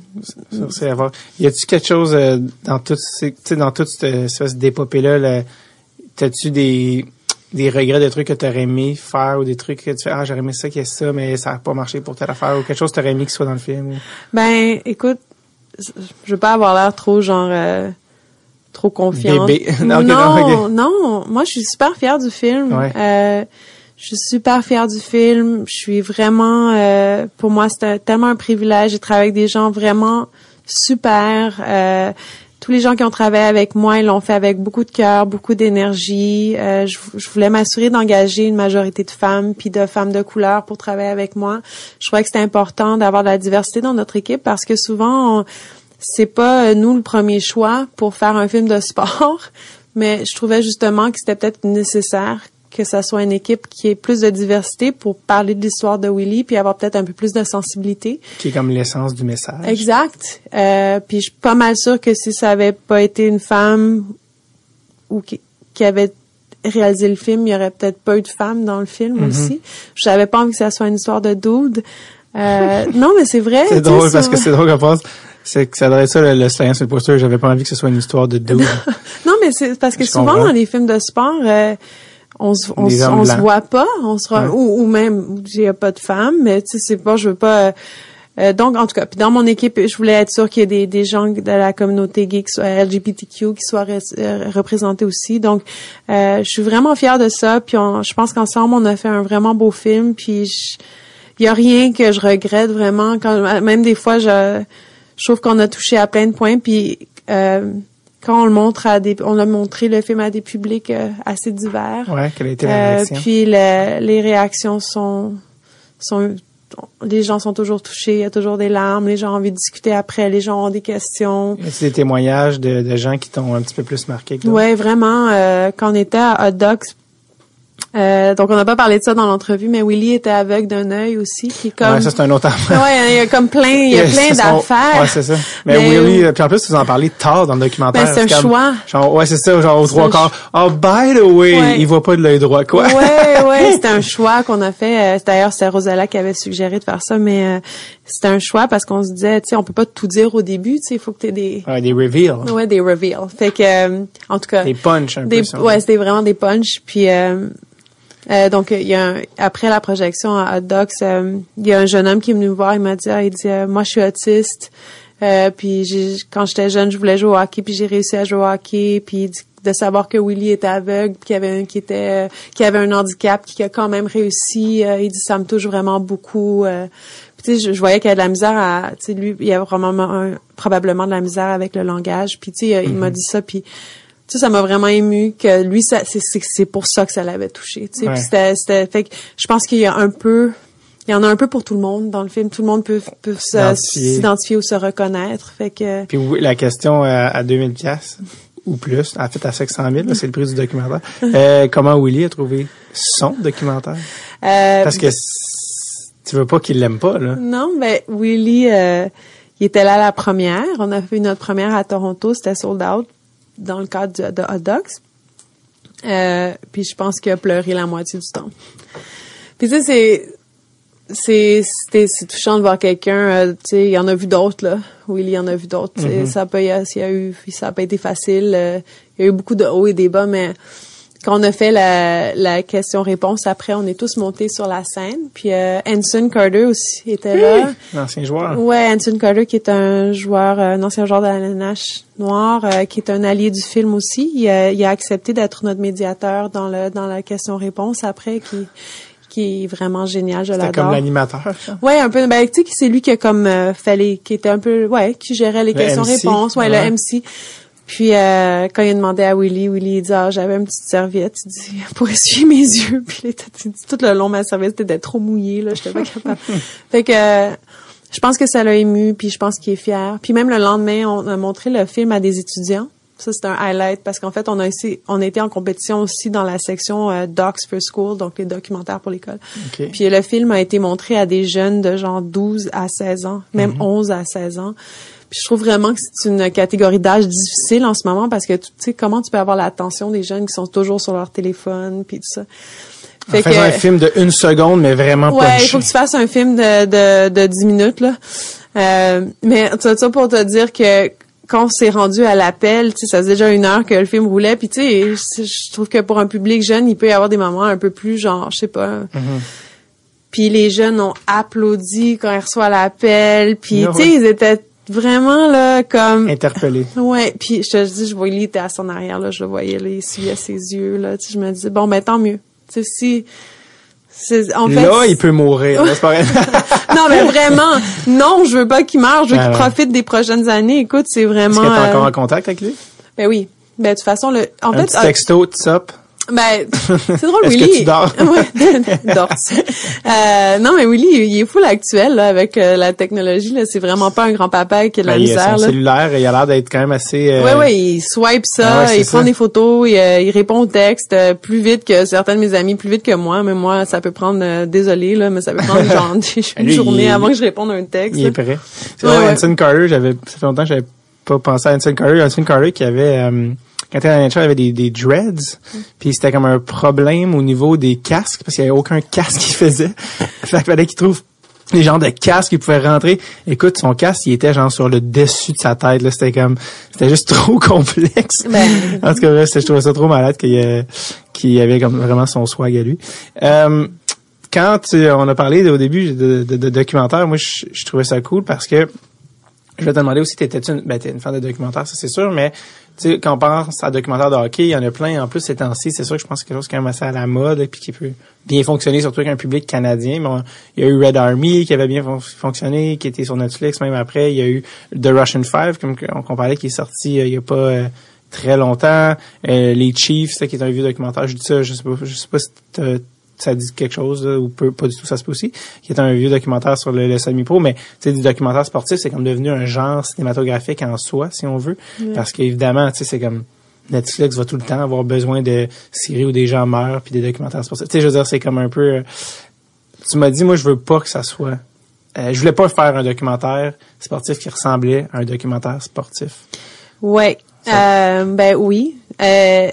avoir. Y a-tu quelque chose euh, dans tout, tu sais, dans toute cette espèce d'épopée là, t'as-tu des des regrets de trucs que t'aurais aimé faire ou des trucs que tu fais ah j'aurais aimé ça qu'il y ait ça mais ça a pas marché pour telle affaire ou quelque chose que t'aurais aimé qu'il soit dans le film. Ben, écoute, je veux pas avoir l'air trop genre. Euh, trop confiante. Bébé. non, non, non, moi je suis super fière du film. Ouais. Euh, je suis super fière du film. Je suis vraiment, euh, pour moi, c'était tellement un privilège. J'ai travaillé avec des gens vraiment super. Euh, tous les gens qui ont travaillé avec moi, ils l'ont fait avec beaucoup de cœur, beaucoup d'énergie. Euh, je, voulais m'assurer d'engager une majorité de femmes puis de femmes de couleur pour travailler avec moi. Je crois que c'était important d'avoir de la diversité dans notre équipe parce que souvent, c'est pas nous le premier choix pour faire un film de sport, mais je trouvais justement que c'était peut-être nécessaire que ça soit une équipe qui ait plus de diversité pour parler de l'histoire de Willy puis avoir peut-être un peu plus de sensibilité. Qui est comme l'essence du message. Exact. Euh, puis je suis pas mal sûre que si ça avait pas été une femme ou qui, avait réalisé le film, il y aurait peut-être pas eu de femme dans le film mm-hmm. aussi. Je savais pas envie que ça soit une histoire de dude. Euh, non, mais c'est vrai. C'est drôle parce que c'est drôle qu'on pense c'est que ça devrait être ça le, le sur le poster. J'avais pas envie que ce soit une histoire de dude. non, mais c'est parce que souvent dans les films de sport, euh, on se on, se voit pas, on se ou, ou, même j'ai pas de femme, mais tu sais c'est pas je veux pas euh, euh, donc en tout cas, puis dans mon équipe, je voulais être sûr qu'il y ait des, des gens de la communauté gay qui soient LGBTQ qui soient euh, représentés aussi. Donc je suis vraiment fière de ça, puis je pense qu'ensemble on a fait un vraiment beau film, puis il y a rien que je regrette vraiment. Quand même des fois je je trouve qu'on a touché à plein de points puis euh, quand on le montre à des, on a montré le film à des publics euh, assez divers. Ouais, quelle a été la euh, réaction? puis les réactions sont, sont, les gens sont toujours touchés, il y a toujours des larmes, les gens ont envie de discuter après, les gens ont des questions. C'est des témoignages de, de gens qui t'ont un petit peu plus marqué que Ouais, vraiment. Euh, quand on était à Hot Dogs, euh, donc on n'a pas parlé de ça dans l'entrevue, mais Willy était aveugle d'un œil aussi, qui comme. Ouais, ça c'est un autre affaire. Ouais, il y a comme plein, il y a plein d'affaires. Ouais, c'est ça. Mais, Willy, puis en plus vous en parlez tard dans le documentaire. Ben, c'est un choix. Genre, ouais, c'est ça, genre aux trois quarts. Oh, by the way, il voit pas de l'œil droit, quoi. Ouais, ouais, c'était un choix qu'on a fait. Euh, d'ailleurs, c'est Rosella qui avait suggéré de faire ça, mais euh, c'était un choix parce qu'on se disait, tu sais, on peut pas tout dire au début, tu sais, il faut que tu aies des. Ouais, des reveals. Ouais, des reveals. Fait que, en tout cas. Des punch un des, peu. Ouais, c'était vraiment des punch. Puis euh, donc, il y a après la projection à Hot Docs, euh, il y a un jeune homme qui est venu me voir. Il m'a dit, ah, il dit, euh, moi, je suis autiste. puis quand j'étais jeune, je voulais jouer au hockey, puis j'ai réussi à jouer au hockey. Puis de savoir que Willy était aveugle, qu'il y avait un qui était, qui avait un handicap, qui a quand même réussi. il dit, ça me touche vraiment beaucoup. puis tu sais, je, voyais qu'il y avait de la misère à, tu sais, lui, il y a vraiment probablement de la misère avec le langage. Puis tu sais, il m'a mm-hmm. dit ça, puis ça, ça m'a vraiment ému que lui, ça, c'est, c'est pour ça que ça l'avait touché. Tu sais, c'était, c'était, fait que je pense qu'il y a un peu, il y en a un peu pour tout le monde dans le film. Tout le monde peut, peut s'identifier ou se reconnaître. Fait que. Puis la question à, à 2000 pièces ou plus, en fait à 500 000, c'est le prix du documentaire. Euh, comment Willy a trouvé son documentaire? Euh, Parce que tu veux pas qu'il l'aime pas là. Non, mais Willy, euh, il était là la première. On a fait notre première à Toronto, c'était sold out dans le cadre de, Hot Dogs. Euh, puis je pense qu'il a pleuré la moitié du temps. Puis tu sais, c'est c'est c'est touchant de voir quelqu'un euh, tu sais il y en a vu d'autres là Willy en a vu d'autres mm ça pas y a, y a eu ça a pas été facile euh, il y a eu beaucoup de hauts et des bas mais quand on a fait la, la question-réponse, après, on est tous montés sur la scène. Puis euh, Anson Carter aussi était là. L'ancien joueur. Ouais, Anson Carter qui est un joueur, un ancien joueur de la NH noire, qui est un allié du film aussi. Il a, il a accepté d'être notre médiateur dans le dans la question-réponse après, qui qui est vraiment génial, je l'adore. comme l'animateur. Ouais, un peu ben tu sais c'est lui qui a comme euh, fallait qui était un peu ouais, qui gérait les questions-réponses, ouais, le MC. Puis euh, quand il a demandé à Willy, Willy il dit ah, j'avais une petite serviette, il dit pour essuyer mes yeux. Puis tout le long ma serviette était trop mouillée là, j'étais pas capable. fait que euh, je pense que ça l'a ému, puis je pense qu'il est fier. Puis même le lendemain, on a montré le film à des étudiants. Ça, c'est un highlight parce qu'en fait, on a aussi, on était en compétition aussi dans la section euh, Docs for School, donc les documentaires pour l'école. Puis le film a été montré à des jeunes de genre 12 à 16 ans, même 11 mhm. à 16 ans. Puis je trouve vraiment que c'est une catégorie d'âge difficile en ce moment parce que tu sais comment tu peux avoir l'attention des jeunes qui sont toujours sur leur téléphone puis tout ça. Fait en un film de une seconde, mais vraiment Ouais, il faut que tu fasses un film de, de, de 10 minutes, là. Euh, mais ça pour te dire que quand c'est rendu à l'appel, tu sais, ça faisait déjà une heure que le film roulait, puis tu sais, je trouve que pour un public jeune, il peut y avoir des moments un peu plus genre, je sais pas. Mm-hmm. Puis les jeunes ont applaudi quand ils reçoivent l'appel, puis ah tu sais, ils étaient vraiment là comme interpellés. Ouais, puis je te dis, je voyais il était à son arrière là, je le voyais là, il essuyait ses yeux là, tu sais, je me dis bon ben tant mieux. Tu sais si en fait, là, il peut mourir. non, mais vraiment, non, je veux pas qu'il meure. Je veux qu'il profite des prochaines années. Écoute, c'est vraiment. Est-ce que t'es encore euh, en contact avec lui? Ben oui. Ben de toute façon, le. En Un fait, petit euh, texto, top. Ben, c'est drôle, Willy. Que tu dors? ouais, dors. Euh, non, mais Willy, il est fou actuel là, avec euh, la technologie. Là, c'est vraiment pas un grand-papa qui a de la ben, misère. Il a son cellulaire, il a l'air d'être quand même assez. Euh... Ouais, ouais, il swipe ça, ah il prend des photos, il, euh, il répond au texte euh, plus vite que certains de mes amis, plus vite que moi. Mais moi, ça peut prendre, désolé là, mais ça peut prendre genre une journée avant que je réponde à un texte. Il est prêt. C'est ouais, Carter, j'avais, ça fait longtemps que j'avais pas pensé à Anson Carter. Anson Carter qui avait quand il était dans il avait des, des dreads, puis c'était comme un problème au niveau des casques, parce qu'il y avait aucun casque qu'il faisait. fait qu'il fallait qu'il trouve les genres de casques qui pouvaient rentrer. Écoute, son casque, il était genre sur le dessus de sa tête. Là, c'était comme, c'était juste trop complexe. Ben. en tout cas, je trouvais ça trop malade qu'il y avait comme vraiment son swag à lui. Euh, quand on a parlé au début de, de, de documentaire, moi, je, je, trouvais ça cool parce que je vais te demander aussi, t'étais une, ben, t'es une fan de documentaire, ça c'est sûr, mais tu sais, quand on pense à documentaire de hockey, il y en a plein. En plus, ces temps-ci, c'est sûr que je pense que c'est quelque chose qui est quand même assez à la mode, puis qui peut bien fonctionner, surtout avec un public canadien. Il y a eu Red Army qui avait bien fonctionné, qui était sur Netflix. Même après, il y a eu The Russian Five, comme on, parlait, qui est sorti euh, il y a pas euh, très longtemps. Euh, les Chiefs, ça, qui est un vieux documentaire. Je dis ça, je sais pas, je sais pas si ça dit quelque chose ou peu, pas du tout ça se peut aussi. Qui est un vieux documentaire sur le, semi-pro mais tu sais du documentaire sportif c'est comme devenu un genre cinématographique en soi si on veut. Parce qu'évidemment tu sais c'est comme Netflix va tout le temps avoir besoin de séries où des gens meurent puis des documentaires sportifs. Tu sais je veux dire c'est comme un peu euh, tu m'as dit moi je veux pas que ça soit euh, je voulais pas faire un documentaire sportif qui ressemblait à un documentaire sportif. Ouais. Euh, ben oui. Euh,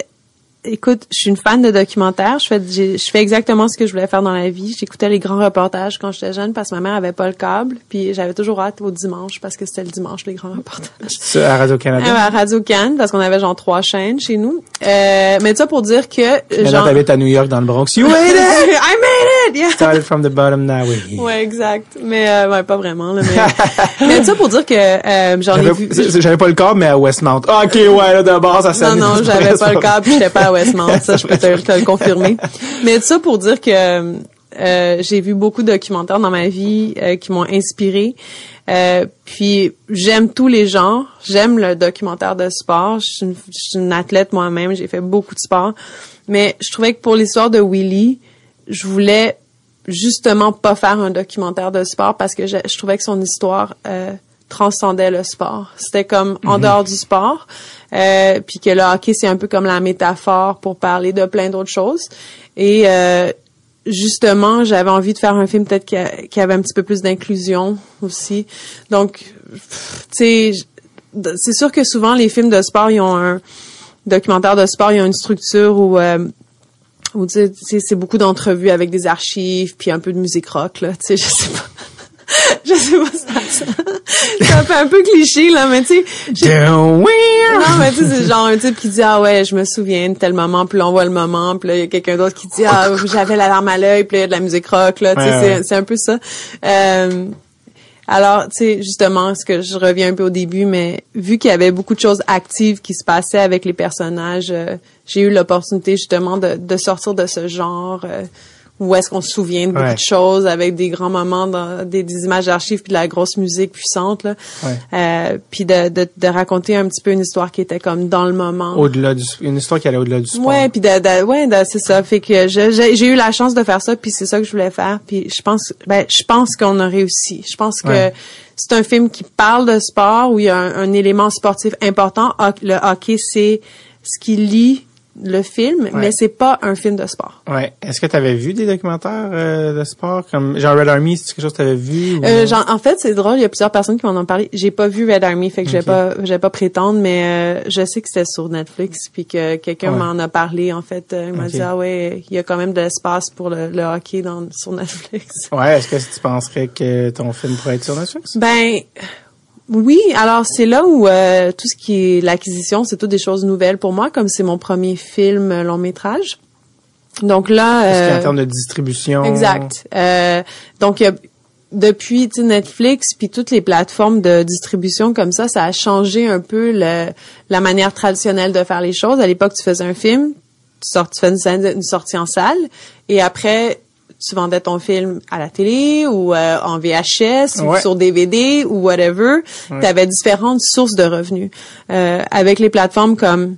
écoute, je suis une fan de documentaires. Je fais, je fais exactement ce que je voulais faire dans la vie. J'écoutais les grands reportages quand j'étais jeune parce que ma mère avait pas le câble. Puis j'avais toujours hâte au dimanche parce que c'était le dimanche les grands reportages. À Radio Canada. à Radio Can parce qu'on avait genre trois chaînes chez nous. Euh, mais ça pour dire que. Maintenant genre... t'habites à New York dans le Bronx. You made it! I made it! Yeah. Started from the bottom now. Ouais, exact. Mais euh, ouais, pas vraiment. Là, mais, mais ça pour dire que euh, j'en ai vu. J'avais pas le câble mais à Westmount. Ah, ok, ouais, là d'abord ça. Non, non, j'avais pas le câble. J'étais pas à Westmount. Ça, je peux te, le confirmer. Mais ça pour dire que euh, j'ai vu beaucoup de documentaires dans ma vie euh, qui m'ont inspiré. Euh, puis j'aime tous les genres. J'aime le documentaire de sport. Je suis une, je suis une athlète moi-même. J'ai fait beaucoup de sport. Mais je trouvais que pour l'histoire de Willy, je voulais justement pas faire un documentaire de sport parce que je, je trouvais que son histoire euh, transcendait le sport. C'était comme en mhm. dehors du sport. Euh, puis que le hockey, c'est un peu comme la métaphore pour parler de plein d'autres choses. Et euh, justement, j'avais envie de faire un film peut-être qui, qui, avait un petit peu plus d'inclusion aussi. Donc, tu sais, c'est sûr que souvent les films de sport, ils ont un documentaire de sport, ils ont une structure où euh, Ou tu sais, c'est beaucoup d'entrevues avec des archives, puis un peu de musique rock, là, tu sais, je sais pas. je sais pas ça. Ça fait un peu cliché, là, mais tu sais. Non, mais tu sais, c'est genre un type qui dit, ah ouais, je me souviens de tel moment, puis on voit le moment, puis là, il y a quelqu'un d'autre qui dit, ah, j'avais la larme à l'œil, puis là, il y a de la musique rock, là, tu sais, c'est un peu ça. Euh, alors, tu sais, justement, ce que je reviens un peu au début, mais vu qu'il y avait beaucoup de choses actives qui se passaient avec les personnages, euh, j'ai eu l'opportunité justement de, sortir de ce genre euh, où est-ce qu'on se souvient de beaucoup de choses avec des grands moments, dans, des, images d'archives puis de la grosse musique puissante là, euh, puis de, de, de, raconter un petit peu une histoire qui était comme dans le moment. Au-delà du, une histoire qui allait au-delà du sport. Ouais, puis de, ouais, c'est ça. Fait que j'ai eu la chance de faire ça, puis c'est ça que je voulais faire. Puis je pense, ben, je pense qu'on a réussi. Je pense que c'est un film qui parle de sport où il y a un, un élément sportif important. Le hockey, c'est ce qui lie le film, mais c'est pas un film de sport. Ouais. Est-ce que tu avais vu des documentaires euh, de sport comme genre Red Army, c'est quelque chose que tu avais vu euh, genre, en fait, c'est drôle, il y a plusieurs personnes qui m'en ont parlé. J'ai pas vu Red Army, fait que je vais pas je vais pas prétendre mais euh, je sais que c'était sur Netflix puis que quelqu'un m'en a parlé en fait, il m'a dit ah ouais, il y a quand même de l'espace pour le, hockey dans sur Netflix. Ouais, est-ce que tu penserais que ton film pourrait être sur Netflix? Ben oui, alors c'est là où euh, tout ce qui est l'acquisition, c'est toutes des choses nouvelles pour moi, comme c'est mon premier film euh, long métrage. Donc là, euh, en termes de distribution. Exact. Euh, donc depuis Netflix puis toutes les plateformes de distribution comme ça, ça a changé un peu le, la manière traditionnelle de faire les choses. À l'époque, tu faisais un film, tu, sors, tu fais une, une sortie en salle, et après tu vendais ton film à la télé ou euh, en VHS ou sur DVD ou whatever. Tu avais différentes sources de revenus. Euh, avec les plateformes comme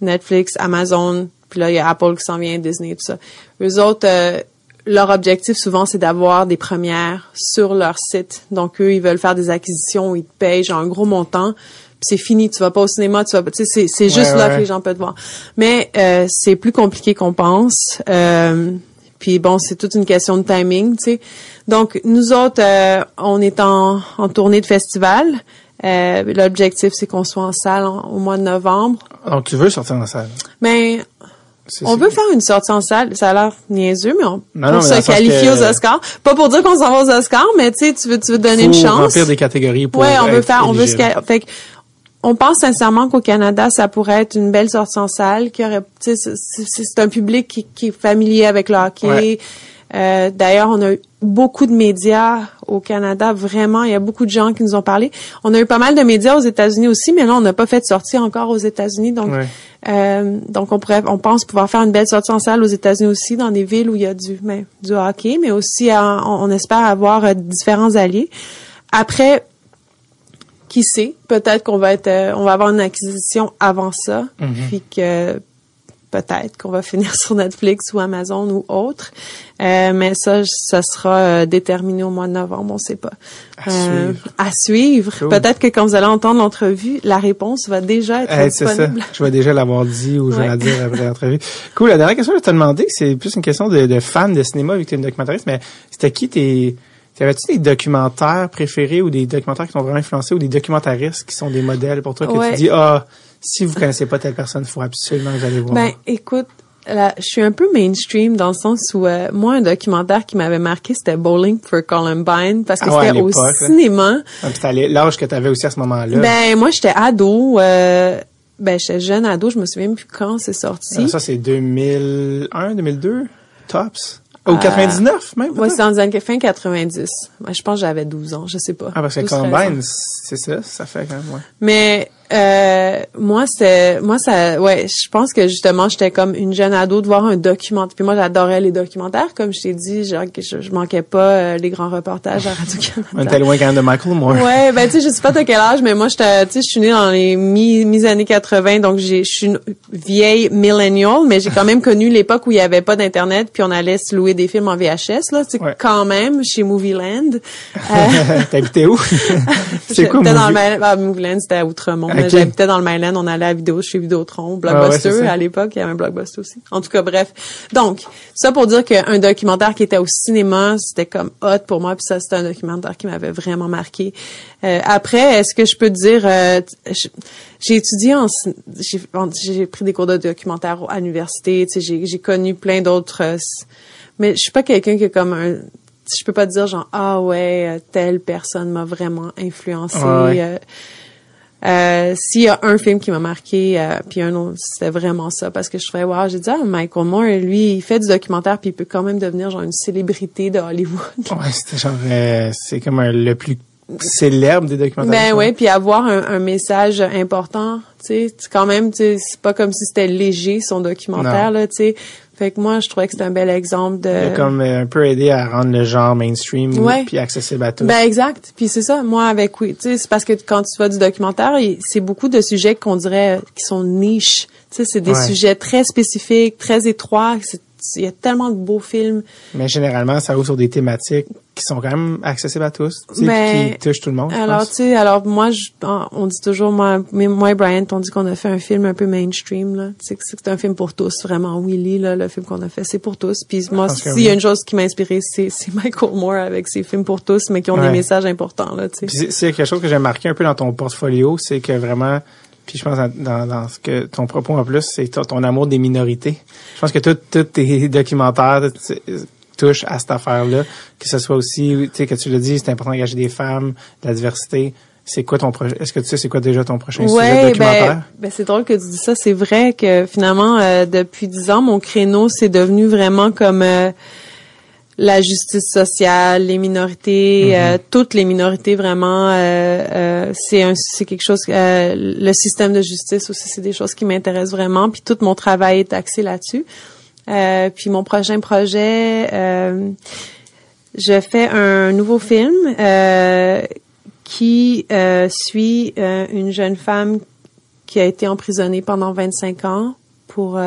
Netflix, Amazon, puis là, il y a Apple qui s'en vient, Disney, tout ça. Eux autres, euh, leur objectif souvent, c'est d'avoir des premières sur leur site. Donc, eux, ils veulent faire des acquisitions où ils te payent genre un gros montant c'est fini, tu vas pas au cinéma, tu vas tu sais c'est juste là que les gens peuvent te voir. Mais euh, c'est plus compliqué qu'on pense. Euh, puis bon, c'est toute une question de timing, tu sais. Donc nous autres, euh, on est en, en tournée de festival. Euh, L'objectif, c'est qu'on soit en salle au mois de novembre. Donc tu veux sortir en salle? Mais ben, on veut faire une sortie en salle. Ça a l'air niaiseux, mais on se qualifier aux Oscars. Pas pour dire qu'on s'en va aux Oscars, mais tu sais, tu veux, tu veux donner une chance. remplir des catégories pour Ouais, on veut faire, on veut se fait on pense sincèrement qu'au Canada, ça pourrait être une belle sortie en salle, qui aurait, c'est un public qui, est familier avec le hockey. Euh, D'ailleurs, on a eu beaucoup de médias au Canada, vraiment, il y a beaucoup de gens qui nous ont parlé. On a eu pas mal de médias aux États-Unis aussi, mais là, on n'a pas fait de sortie encore aux États-Unis, donc euh, donc on pourrait, on pense pouvoir faire une belle sortie en salle aux États-Unis aussi, dans des villes où il y a du, mais, ben, du hockey, mais aussi on, on, espère avoir euh, différents alliés. Après, qui sait, peut-être qu'on va être, euh, on va avoir une acquisition avant ça, mhm. puis que peut-être qu'on va finir sur Netflix ou Amazon ou autre. Euh, mais ça, ça sera euh, déterminé au mois de novembre, on sait pas. À suivre. À suivre. Peut-être que quand vous allez entendre l'entrevue, la réponse va déjà être disponible. Ça. Je vais déjà l'avoir dit ou je vais la dire après l'entrevue. Cool. La dernière question que je t'ai demandé, c'est plus une question de, de fan de cinéma vu que tu es une documentariste, mais c'était qui tes T'avais-tu des documentaires préférés ou des documentaires qui t'ont vraiment influencé ou des documentaristes qui sont des modèles pour toi que tu dis, ah, si vous connaissez pas telle personne, il faut absolument que vous allez voir? Ben, écoute, là, je suis un peu mainstream dans le sens où euh, moi un documentaire qui m'avait marqué c'était Bowling for Columbine parce que ah c'était au cinéma. C'était l'âge que tu avais aussi à ce moment-là. Ben moi j'étais ado euh, ben j'étais jeune ado, je me souviens plus quand c'est sorti. Ah, ça c'est 2001, 2002 tops? Au 99 même? Oui, c'est en fin 90. Moi, je pense que j'avais 12 ans, je sais pas. Ah, parce que Columbine, c'est ça, ça fait quand même, ouais. Mais euh, moi c'est moi ça ouais je pense que justement j'étais comme une jeune ado de voir un documentaire puis moi j'adorais les documentaires comme je t'ai dit genre je, manquais pas euh, les grands reportages à Radio Canada. On était loin quand même de Michael Moore. Ouais ben tu sais je sais pas de quel âge mais moi j'étais tu sais je suis née dans les mi, mi années 80 donc j'ai je suis une vieille millennial mais j'ai quand même connu l'époque où il y avait pas d'internet puis on allait se louer des films en VHS là c'est quand même chez Movieland. Euh, T'habitais où? C'est quoi Movie? dans le Movieland c'était à Outremont J'habitais dans le Mainland, on allait à vidéo chez Vidéotron, Blockbuster à l'époque, il y avait un Blockbuster aussi. En tout cas, bref. Donc, ça pour dire qu'un documentaire qui était au cinéma, c'était comme hot pour moi, puis ça c'était un documentaire qui m'avait vraiment marqué. Euh, après, est-ce que je peux dire, euh, j'ai étudié en, j'ai pris des cours de documentaire à l'université, tu sais, j'ai connu plein d'autres, euh, mais je suis pas quelqu'un qui est comme un je peux pas dire genre ah ouais telle personne m'a vraiment influencé euh, s'il y a un film qui m'a marqué, euh, puis un autre, c'était vraiment ça, parce que je trouvais, wow, j'ai dit, ah, Michael Moore, lui, il fait du documentaire, puis il peut quand même devenir genre une célébrité de Hollywood. ouais, c'était genre, euh, c'est comme le plus célèbre des documentaires. Ben ouais, puis avoir un, message important, tu sais, quand même, tu sais, c'est pas comme si c'était léger son documentaire là, tu sais. Fait que moi, je trouvais que c'était un bel exemple de... Il a comme euh, un peu aidé à rendre le genre mainstream puis accessible à tous. Ben exact. Puis c'est ça, moi avec oui, tu sais, c'est parce que quand tu vois du documentaire, c'est beaucoup de sujets qu'on dirait qui sont niches. Tu sais, c'est des sujets très spécifiques, très étroits. Il y a tellement de beaux films. Mais généralement, ça ouvre sur des thématiques qui sont quand même accessibles à tous, tu sais, qui touchent tout le monde. Alors, tu sais, alors moi, je, on dit toujours, moi, moi et Brian, on dit qu'on a fait un film un peu mainstream, là. Tu sais, c'est un film pour tous, vraiment. Willy, là, le film qu'on a fait, c'est pour tous. Puis moi, s'il y a une chose qui m'a inspiré, c'est Michael Moore avec ses films pour tous, mais qui ont des messages importants, là, tu sais. c'est quelque chose que j'ai marqué un peu dans ton portfolio, c'est que vraiment, puis je pense dans, dans ce que ton propos en plus, c'est ton, amour des minorités. Je pense que tous tes documentaires touchent à cette affaire-là, que ce soit aussi, tu sais, que tu l'as dit, c'est important d'engager des femmes, de la diversité. C'est quoi ton projet Est-ce que tu sais c'est quoi déjà ton prochain sujet ben, documentaire? Ben, c'est drôle que tu dis ça. C'est vrai que finalement, euh, depuis dix ans, mon créneau c'est devenu vraiment comme euh, la justice sociale, les minorités, mhm. euh, toutes les minorités vraiment, euh, euh, c'est un, c'est quelque chose. le système de justice aussi, c'est des choses qui m'intéressent vraiment. Puis tout mon travail est axé là-dessus. puis mon prochain projet, je fais un nouveau film qui suit une jeune femme qui a été emprisonnée pendant 25 ans pour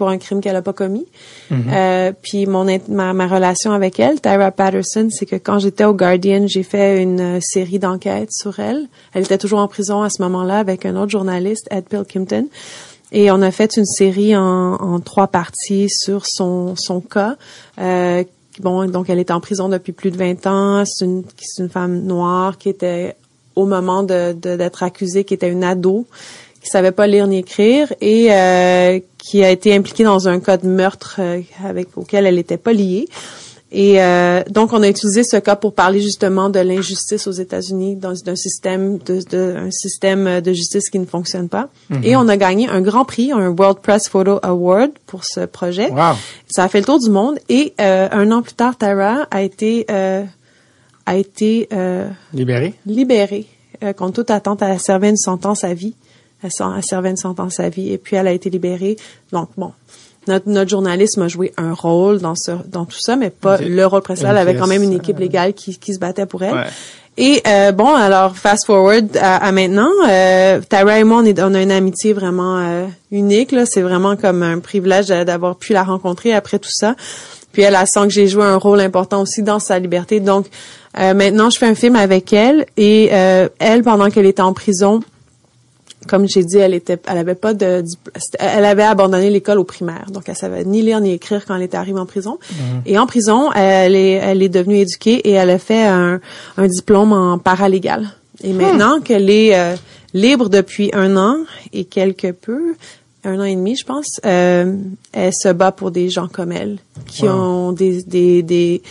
pour un crime qu'elle a pas commis. Mhm. euh, puis mon ma, ma relation avec elle, Tyra Patterson, c'est que quand j'étais au Guardian, j'ai fait une euh, série d'enquêtes sur elle. Elle était toujours en prison à ce moment-là avec un autre journaliste, Ed Pilkington. Et on a fait une série en, en trois parties sur son, son cas. Euh, bon, donc elle est en prison depuis plus de 20 ans. C'est une, femme noire qui était au moment de, d'être accusée, qui était une ado, qui savait pas lire ni écrire et euh, qui a été impliquée dans un cas de meurtre euh, avec auquel elle n'était pas liée. Et euh, donc, on a utilisé ce cas pour parler justement de l'injustice aux États-Unis dans un système de, de, un système de justice qui ne fonctionne pas. Mhm. Et on a gagné un grand prix, un World Press Photo Award pour ce projet. Wow. Ça a fait le tour du monde. Et euh, un an plus tard, Tara a été euh, a été libérée. Libérée contre toute attente. Elle a servi une sentence à vie. Elle, elle servait une sentence à vie et puis elle a été libérée. Donc bon, notre, notre journalisme a joué un rôle dans ce dans tout ça, mais pas le rôle principal. Elle avait quand même une équipe euh, légale qui, qui se battait pour elle. Et euh, bon, alors fast forward à, maintenant, euh, Tara et moi, on, est, on a une amitié vraiment euh, unique. C'est vraiment comme un privilège d'avoir pu la rencontrer après tout ça. Puis elle, a sent que j'ai joué un rôle important aussi dans sa liberté. Donc euh, maintenant, je fais un film avec elle et elle, pendant qu'elle était en prison, comme j'ai dit, elle était, elle avait pas de, elle avait abandonné l'école au primaire, donc elle savait ni lire ni écrire quand elle était arrivée en prison. Mhm. Et en prison, elle est, elle est devenue éduquée et elle a fait un, un diplôme en paralégal. Et maintenant hmm. qu'elle est euh, libre depuis un an et quelque peu, un an et demi, je pense, euh, elle se bat pour des gens comme elle qui ont des, des, des,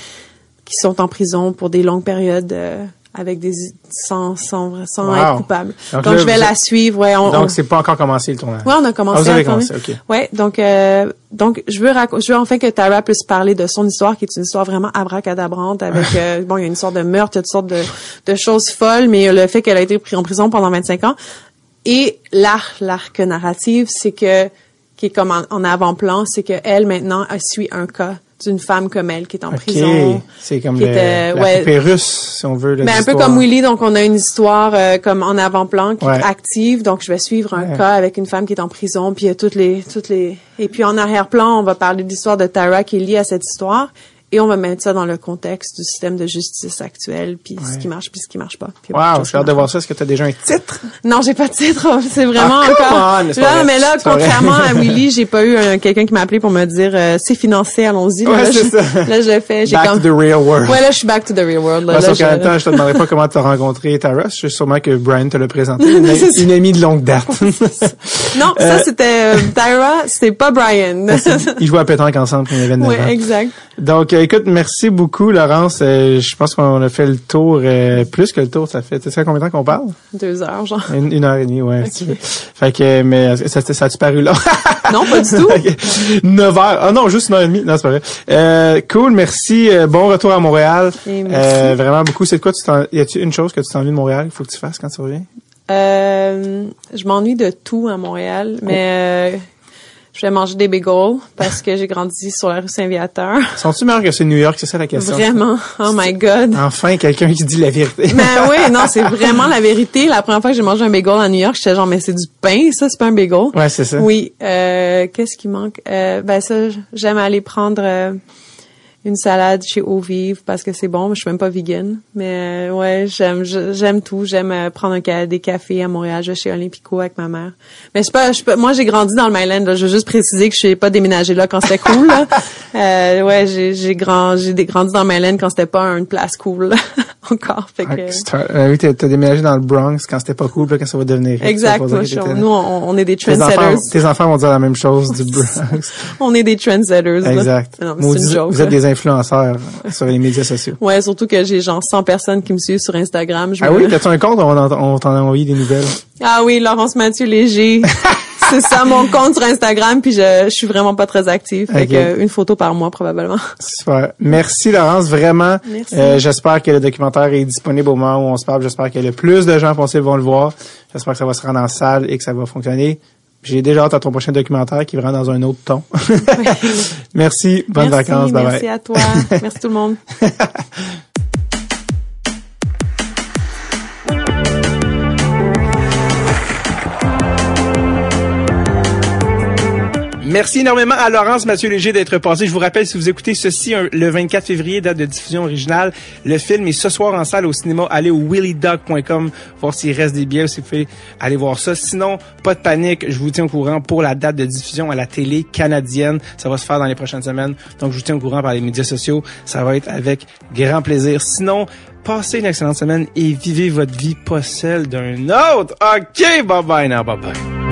qui sont en prison pour des longues périodes. Euh, avec des sans sans, sans être coupable. Donc, je vais la suivre. Ouais, on, donc c'est pas encore commencé le tournage. Ouais, on a commencé. Ah, vous avez commencé, ok. Ouais, donc euh, donc je veux je veux enfin que Tara puisse parler de son histoire qui est une histoire vraiment abracadabrante avec euh, bon il y a une sorte de meurtre, il y a toutes sortes de de choses folles, mais le fait qu'elle a été prise en prison pendant 25 ans et l'arc l'arc narratif c'est que qui est comme en, avant-plan, c'est que elle maintenant suit un cas d'une femme comme elle qui est en prison. C'est comme le, était, la ouais, russe, si on veut. Mais un peu comme Willy, donc on a une histoire euh, comme en avant-plan qui est active. Donc je vais suivre un cas avec une femme qui est en prison, puis il y a toutes les, toutes les, et puis en arrière-plan, on va parler de l'histoire de Tara qui est liée à cette histoire. Et on va mettre ça dans le contexte du système de justice actuel, puis ce qui marche, puis ce qui marche pas. wow, j'ai hâte de voir ça. Est-ce que tu as déjà un titre? Non, j'ai pas de titre. C'est vraiment ah, encore. là, mais là, contrairement à Willy, j'ai pas eu quelqu'un qui m'a appelé pour me dire euh, c'est financé, allons-y. Ouais, là, je, ça. là, je fais. Back comme... to the real world. Ouais, là, je suis back to the real world. Là, Parce là, je... même temps, je te demanderai pas comment tu as rencontré Tara. Je suis sûrement que Brian te l'a présenté. Une, une, amie de longue date. non, ça euh, c'était euh, Tyra, c'était pas Brian. Ils jouaient à pétanque ensemble quand il avait 9 ouais, exact. Donc, euh, écoute, merci beaucoup, Laurence. Euh, je pense qu'on a fait le tour, euh, plus que le tour. Ça fait, tu sais combien de temps qu'on parle? Deux heures, genre. Une, heure et demie, ouais. Fait que, mais ça, ça a-tu paru là? non, pas du tout. Neuf heures. Ah non, juste une heure et demie. Non, c'est pas vrai. Euh, cool, merci. bon retour à Montréal. merci. vraiment beaucoup. C'est quoi, tu y a-tu une chose que tu t'ennuies de Montréal qu'il faut que tu fasses quand tu reviens? je m'ennuie de tout à Montréal, mais je vais manger des bagels parce que j'ai grandi sur la rue Saint-Viateur. Sont-tu meilleurs que c'est New York? C'est ça la question. Vraiment. Oh my God. Enfin, quelqu'un qui dit la vérité. ben oui, non, c'est vraiment la vérité. La première fois que j'ai mangé un bagel à New York, j'étais genre, mais c'est du pain, ça, c'est pas un bagel. Ouais, c'est ça. Oui. Euh, qu'est-ce qui manque? Euh, ben ça, j'aime aller prendre... Euh, une salade chez Eau Vive parce que c'est bon. Je suis même pas vegan, mais euh, ouais, j'aime j'aime tout. J'aime euh, prendre un, des cafés à Montréal. Je vais chez Olympico avec ma mère. Mais je pas, je moi j'ai grandi dans le Myland. Je veux juste préciser que je suis pas déménagé là quand c'était cool. Là. euh, ouais, j'ai j'ai grand j'ai grandi dans le Myland quand c'était pas une place cool encore. Fait que... euh, oui, t'as déménagé dans le Bronx quand c'était pas cool, puis quand ça va devenir. Exact. nous, on, est des trendsetters. Tes enfants, vont dire la même chose du Bronx. on est des trendsetters. Exact. Non, une joke, vous êtes des influenceurs sur les médias sociaux. Ouais, surtout que j'ai genre 100 personnes qui me suivent sur Instagram. Je ah oui, t'as-tu un compte? On t'en a envoyé des nouvelles. Ah oui, Laurence Mathieu Léger. c'est ça mon compte sur Instagram puis je, je suis vraiment pas très active. Fait que une photo par mois probablement. Super. Merci Laurence vraiment. Merci. Euh, j'espère que le documentaire est disponible au moment où on se parle. J'espère que le plus de gens possible vont le voir. J'espère que ça va se rendre en salle et que ça va fonctionner. J'ai déjà hâte à ton prochain documentaire qui va dans un autre ton. merci, bonnes vacances, bye Merci à toi, merci tout le monde. Merci énormément à Laurence Mathieu Léger d'être passé. Je vous rappelle, si vous écoutez ceci le 24 février, date de diffusion originale, le film est ce soir en salle au cinéma. Allez au willydog.com voir s'il reste des billets, si vous pouvez aller voir ça. Sinon, pas de panique, je vous tiens au courant pour la date de diffusion à la télé canadienne. Ça va se faire dans les prochaines semaines. Donc, je vous tiens au courant par les médias sociaux. Ça va être avec grand plaisir. Sinon, passez une excellente semaine et vivez votre vie, pas celle d'un autre. OK, bye bye now, bye bye.